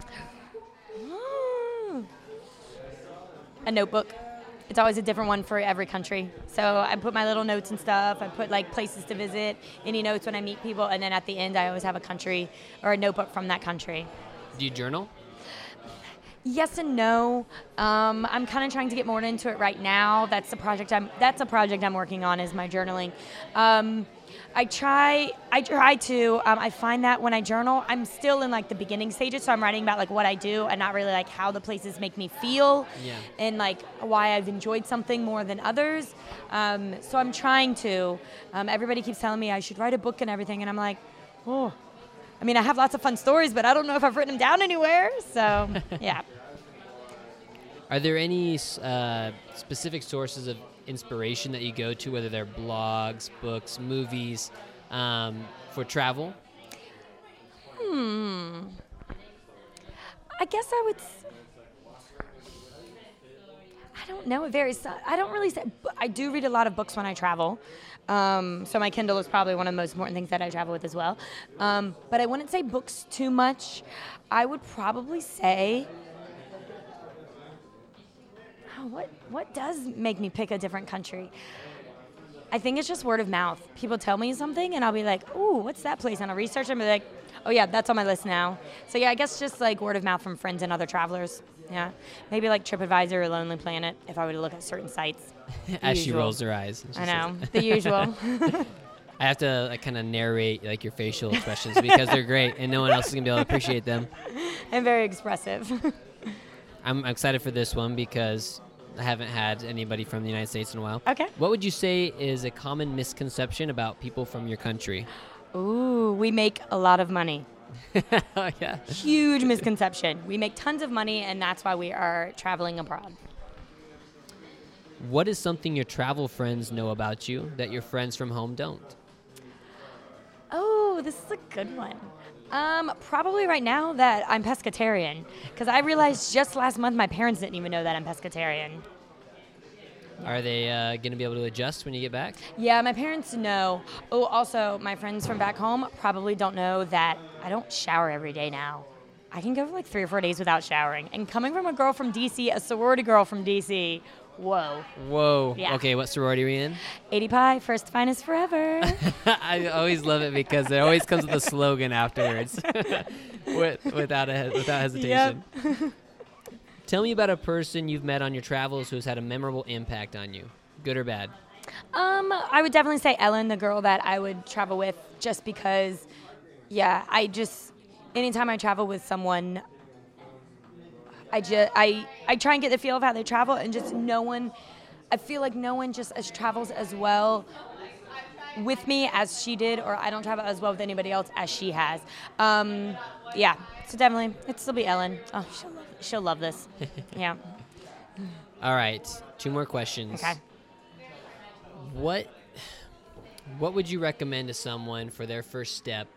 Speaker 1: A notebook. It's always a different one for every country. So I put my little notes and stuff. I put like places to visit, any notes when I meet people, and then at the end I always have a country or a notebook from that country.
Speaker 2: Do you journal?
Speaker 1: Yes and no. Um, I'm kind of trying to get more into it right now. That's the project I'm. That's a project I'm working on is my journaling. Um, I try. I try to. Um, I find that when I journal, I'm still in like the beginning stages. So I'm writing about like what I do and not really like how the places make me feel,
Speaker 2: Yeah.
Speaker 1: and like why I've enjoyed something more than others. Um, so I'm trying to. Um, everybody keeps telling me I should write a book and everything, and I'm like, oh. I mean, I have lots of fun stories, but I don't know if I've written them down anywhere. So yeah.
Speaker 2: Are there any uh, specific sources of inspiration that you go to, whether they're blogs, books, movies, um, for travel? Hmm.
Speaker 1: I guess I would. s- I don't know. It varies. I don't really say. I do read a lot of books when I travel. Um, so my Kindle is probably one of the most important things that I travel with as well. Um, but I wouldn't say books too much. I would probably say. What what does make me pick a different country? I think it's just word of mouth. People tell me something, and I'll be like, "Ooh, what's that place?" And I'll research and be like, "Oh yeah, that's on my list now." So yeah, I guess just like word of mouth from friends and other travelers. Yeah, maybe like TripAdvisor or Lonely Planet if I were to look at certain sites. The
Speaker 2: As she rolls her eyes. She
Speaker 1: I
Speaker 2: says-
Speaker 1: know the usual.
Speaker 2: I have to like, kind of narrate like your facial expressions because they're great, and no one else is gonna be able to appreciate them.
Speaker 1: I'm very expressive.
Speaker 2: I'm excited for this one because I haven't had anybody from the United States in a while.
Speaker 1: okay.
Speaker 2: What would you say is a common misconception about people from your country?
Speaker 1: Ooh, we make a lot of money.
Speaker 2: oh yeah.
Speaker 1: Huge misconception. We make tons of money, and that's why we are traveling abroad.
Speaker 2: What is something your travel friends know about you that your friends from home don't?
Speaker 1: Oh, this is a good one. Um, probably right now that I'm pescatarian, because I realized just last month my parents didn't even know that I'm pescatarian.
Speaker 2: Are they uh, going to be able to adjust when you get back?
Speaker 1: Yeah, my parents know. Oh, also, my friends from back home probably don't know that I don't shower every day now. I can go for like three or four days without showering. And coming from a girl from DC, a sorority girl from DC, whoa.
Speaker 2: Whoa.
Speaker 1: Yeah.
Speaker 2: Okay, what sorority are we in?
Speaker 1: ADPi, first finest forever.
Speaker 2: I always love it because it always comes with a slogan afterwards, with, without a without hesitation. Tell me about a person you've met on your travels who has had a memorable impact on you, good or bad.
Speaker 1: Um, I would definitely say Ellen, the girl that I would travel with, just because, yeah, I just anytime I travel with someone, I just I I try and get the feel of how they travel, and just no one, I feel like no one just as travels as well with me as she did, or I don't travel as well with anybody else as she has. Um, yeah, so definitely it'd still be Ellen. Oh, she'll love, she'll love this. Yeah.
Speaker 2: All right, two more questions.
Speaker 1: Okay.
Speaker 2: What what would you recommend to someone for their first step?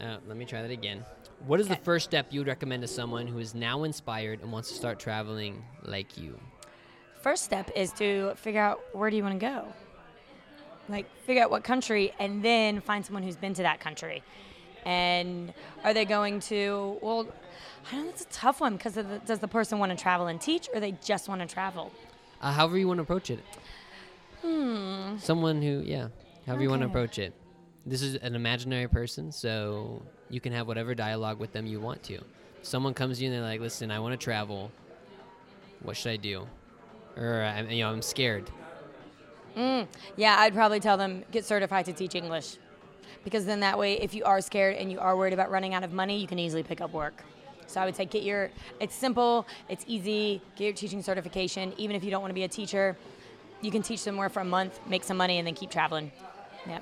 Speaker 2: Uh, let me try that again. What is the first step you would recommend to someone who is now inspired and wants to start traveling like you?
Speaker 1: first step is to figure out where do you want to go like figure out what country and then find someone who's been to that country and are they going to well i don't know that's a tough one because does the person want to travel and teach or they just want to travel
Speaker 2: Uh, however you want to approach it.
Speaker 1: hmm
Speaker 2: Someone who, yeah, however you want to approach it. This is an imaginary person, so you can have whatever dialogue with them you want to. Someone comes to you and they're like, "Listen, I want to travel. What should I do?" Or I'm, you know, I'm scared.
Speaker 1: Mm, yeah, I'd probably tell them get certified to teach English. Because then that way, if you are scared and you are worried about running out of money, you can easily pick up work. So I would say get your, it's simple, it's easy, get your teaching certification. Even if you don't want to be a teacher, you can teach somewhere for a month, make some money, and then keep traveling. Yeah.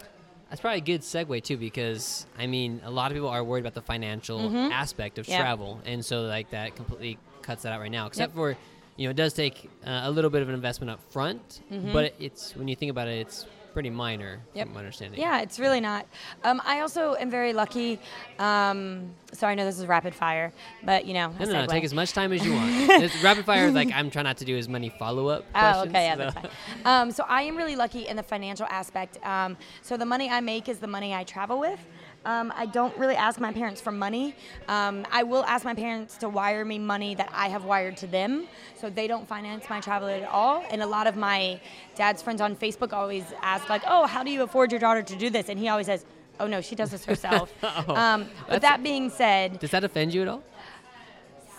Speaker 2: That's probably a good segue too, because I mean, a lot of people are worried about the financial aspect of
Speaker 1: Mm-hmm. Yeah.
Speaker 2: travel, and so like that completely cuts that out right now. Except
Speaker 1: Yep.
Speaker 2: for, you know, it does take uh, a little bit of an investment up front, but it's when you think about it, it's pretty minor.
Speaker 1: Yep.
Speaker 2: from my understanding.
Speaker 1: Yeah, it's really not. Um, I also am very lucky. Um, sorry, I know this is rapid fire, but you know,
Speaker 2: No, no, no. Take as much time as you want. Rapid fire. Like I'm trying not to do as many follow up.
Speaker 1: Oh, okay, yeah, that's fine. Um, so I am really lucky in the financial aspect. Um, so the money I make is the money I travel with. Um, I don't really ask my parents for money. Um, I will ask my parents to wire me money that I have wired to them, so they don't finance my travel at all. And a lot of my dad's friends on Facebook always ask, like, "Oh, how do you afford your daughter to do this?" And he always says, "Oh no, she does this herself."
Speaker 2: Oh,
Speaker 1: um, but that being said,
Speaker 2: Does that offend you at all?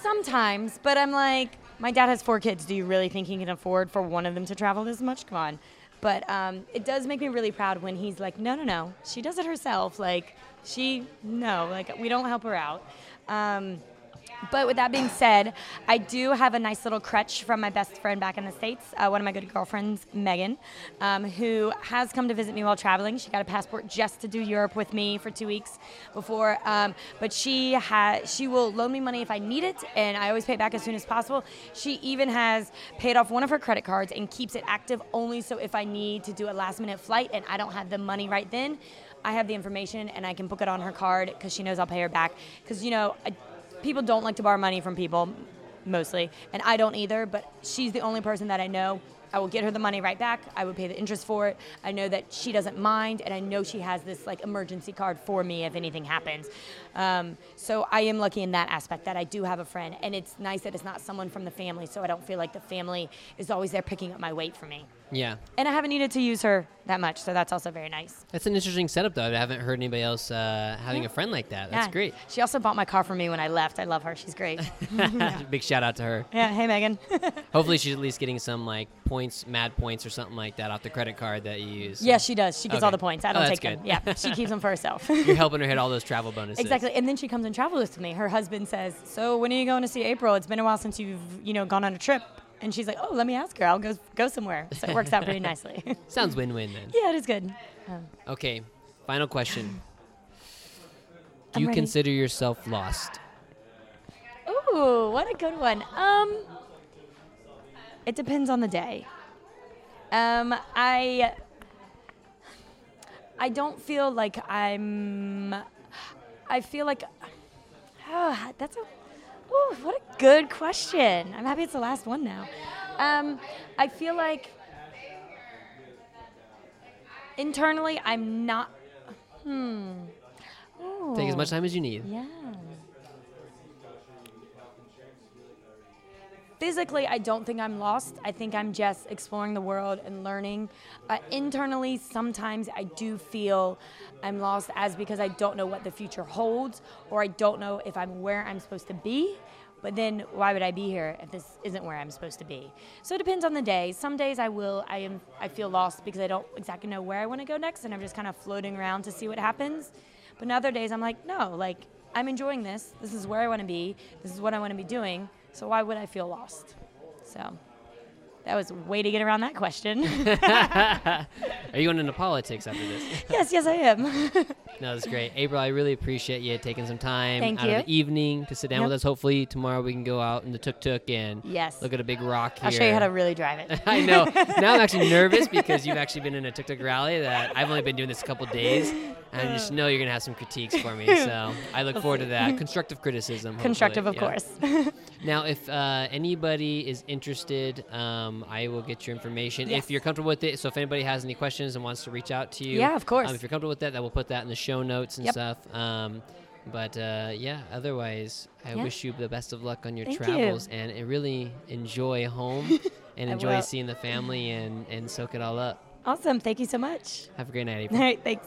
Speaker 1: Sometimes, but I'm like, my dad has four kids. Do you really think he can afford for one of them to travel this much? Come on. But um, it does make me really proud when he's like, no, no, no, she does it herself. Like, she, no, like, we don't help her out. Um, but with that being said, I do have a nice little crutch from my best friend back in the States, uh, one of my good girlfriends, Megan, um, who has come to visit me while traveling. She got a passport just to do Europe with me for two weeks before. Um, but she has, she will loan me money if I need it, and I always pay it back as soon as possible. She even has paid off one of her credit cards and keeps it active only so if I need to do a last minute flight and I don't have the money right then, I have the information and I can book it on her card because she knows I'll pay her back. Because, you know, I, people don't like to borrow money from people mostly and i don't either but she's the only person that i know i will get her the money right back i would pay the interest for it i know that she doesn't mind and i know she has this like emergency card for me if anything happens um, so i am lucky in that aspect that i do have a friend and it's nice that it's not someone from the family so i don't feel like the family is always there picking up my weight for me
Speaker 2: Yeah.
Speaker 1: and i haven't needed to use her that much so that's also very nice
Speaker 2: That's an interesting setup, though. I haven't heard anybody else uh, having a friend like that. That's
Speaker 1: Yeah.
Speaker 2: great.
Speaker 1: she also bought my car for me when i left i love her she's great
Speaker 2: Big shout out to her.
Speaker 1: yeah hey megan
Speaker 2: Hopefully, she's at least getting some like points, mad points, or something like that off the credit card that you use.
Speaker 1: Yeah, she does. She gets all the points. I
Speaker 2: Oh,
Speaker 1: don't
Speaker 2: that's
Speaker 1: take them. Yeah, she keeps them for herself.
Speaker 2: You're helping her hit all those travel bonuses.
Speaker 1: exactly. And then she comes and travels with me. Her husband says, "So when are you going to see April? It's been a while since you've you know gone on a trip." And she's like, "Oh, let me ask her. I'll go go somewhere." So it works out pretty nicely.
Speaker 2: Sounds win-win then.
Speaker 1: yeah, it is good. Um,
Speaker 2: Okay, final question. Do
Speaker 1: I'm
Speaker 2: you
Speaker 1: ready.
Speaker 2: consider yourself lost?
Speaker 1: Ooh, what a good one. Um, it depends on the day. Um, I I don't feel like I'm. I feel like. Oh, that's a. Ooh, what a good question. I'm happy it's the last one now. Um, I feel like internally I'm not. Hmm.
Speaker 2: Take as much time as you need.
Speaker 1: Yeah. Physically, I don't think I'm lost. I think I'm just exploring the world and learning. Uh, internally, sometimes I do feel I'm lost as because I don't know what the future holds or I don't know if I'm where I'm supposed to be. But then why would I be here if this isn't where I'm supposed to be? So it depends on the day. Some days I will I am I feel lost because I don't exactly know where I want to go next and I'm just kind of floating around to see what happens. But other days I'm like, no, like I'm enjoying this. This is where I want to be. This is what I want to be doing. So why would I feel lost? So that was way to get around that question.
Speaker 2: Are you going into politics after this?
Speaker 1: yes, yes I am.
Speaker 2: no, that's great. April, I really appreciate you taking some time
Speaker 1: Thank
Speaker 2: out
Speaker 1: you.
Speaker 2: of the evening to sit down
Speaker 1: Yep.
Speaker 2: with us. Hopefully tomorrow we can go out in the tuk-tuk and
Speaker 1: yes.
Speaker 2: look at a big rock here.
Speaker 1: I'll show you how to really drive it.
Speaker 2: I know. Now I'm actually nervous because you've actually been in a tuk-tuk rally that I've only been doing this a couple days. And I just know you're going to have some critiques for me. So I look forward to that. Constructive criticism. hopefully.
Speaker 1: Constructive, of
Speaker 2: Yeah.
Speaker 1: course.
Speaker 2: Now, if uh, anybody is interested, um, I will get your information
Speaker 1: Yes.
Speaker 2: if you're comfortable with it. So if anybody has any questions and wants to reach out to you,
Speaker 1: Yeah, of course.
Speaker 2: Um, if you're comfortable with that, then we'll put that in the show notes and
Speaker 1: Yep.
Speaker 2: stuff. Um, but uh, yeah, otherwise, I
Speaker 1: Yeah.
Speaker 2: wish you the best of luck on your
Speaker 1: Thank you.
Speaker 2: travels and uh, really enjoy home and enjoy
Speaker 1: will.
Speaker 2: seeing the family and, and soak it all up.
Speaker 1: awesome. Thank you so much.
Speaker 2: Have a great night,
Speaker 1: All
Speaker 2: April.
Speaker 1: right, thanks.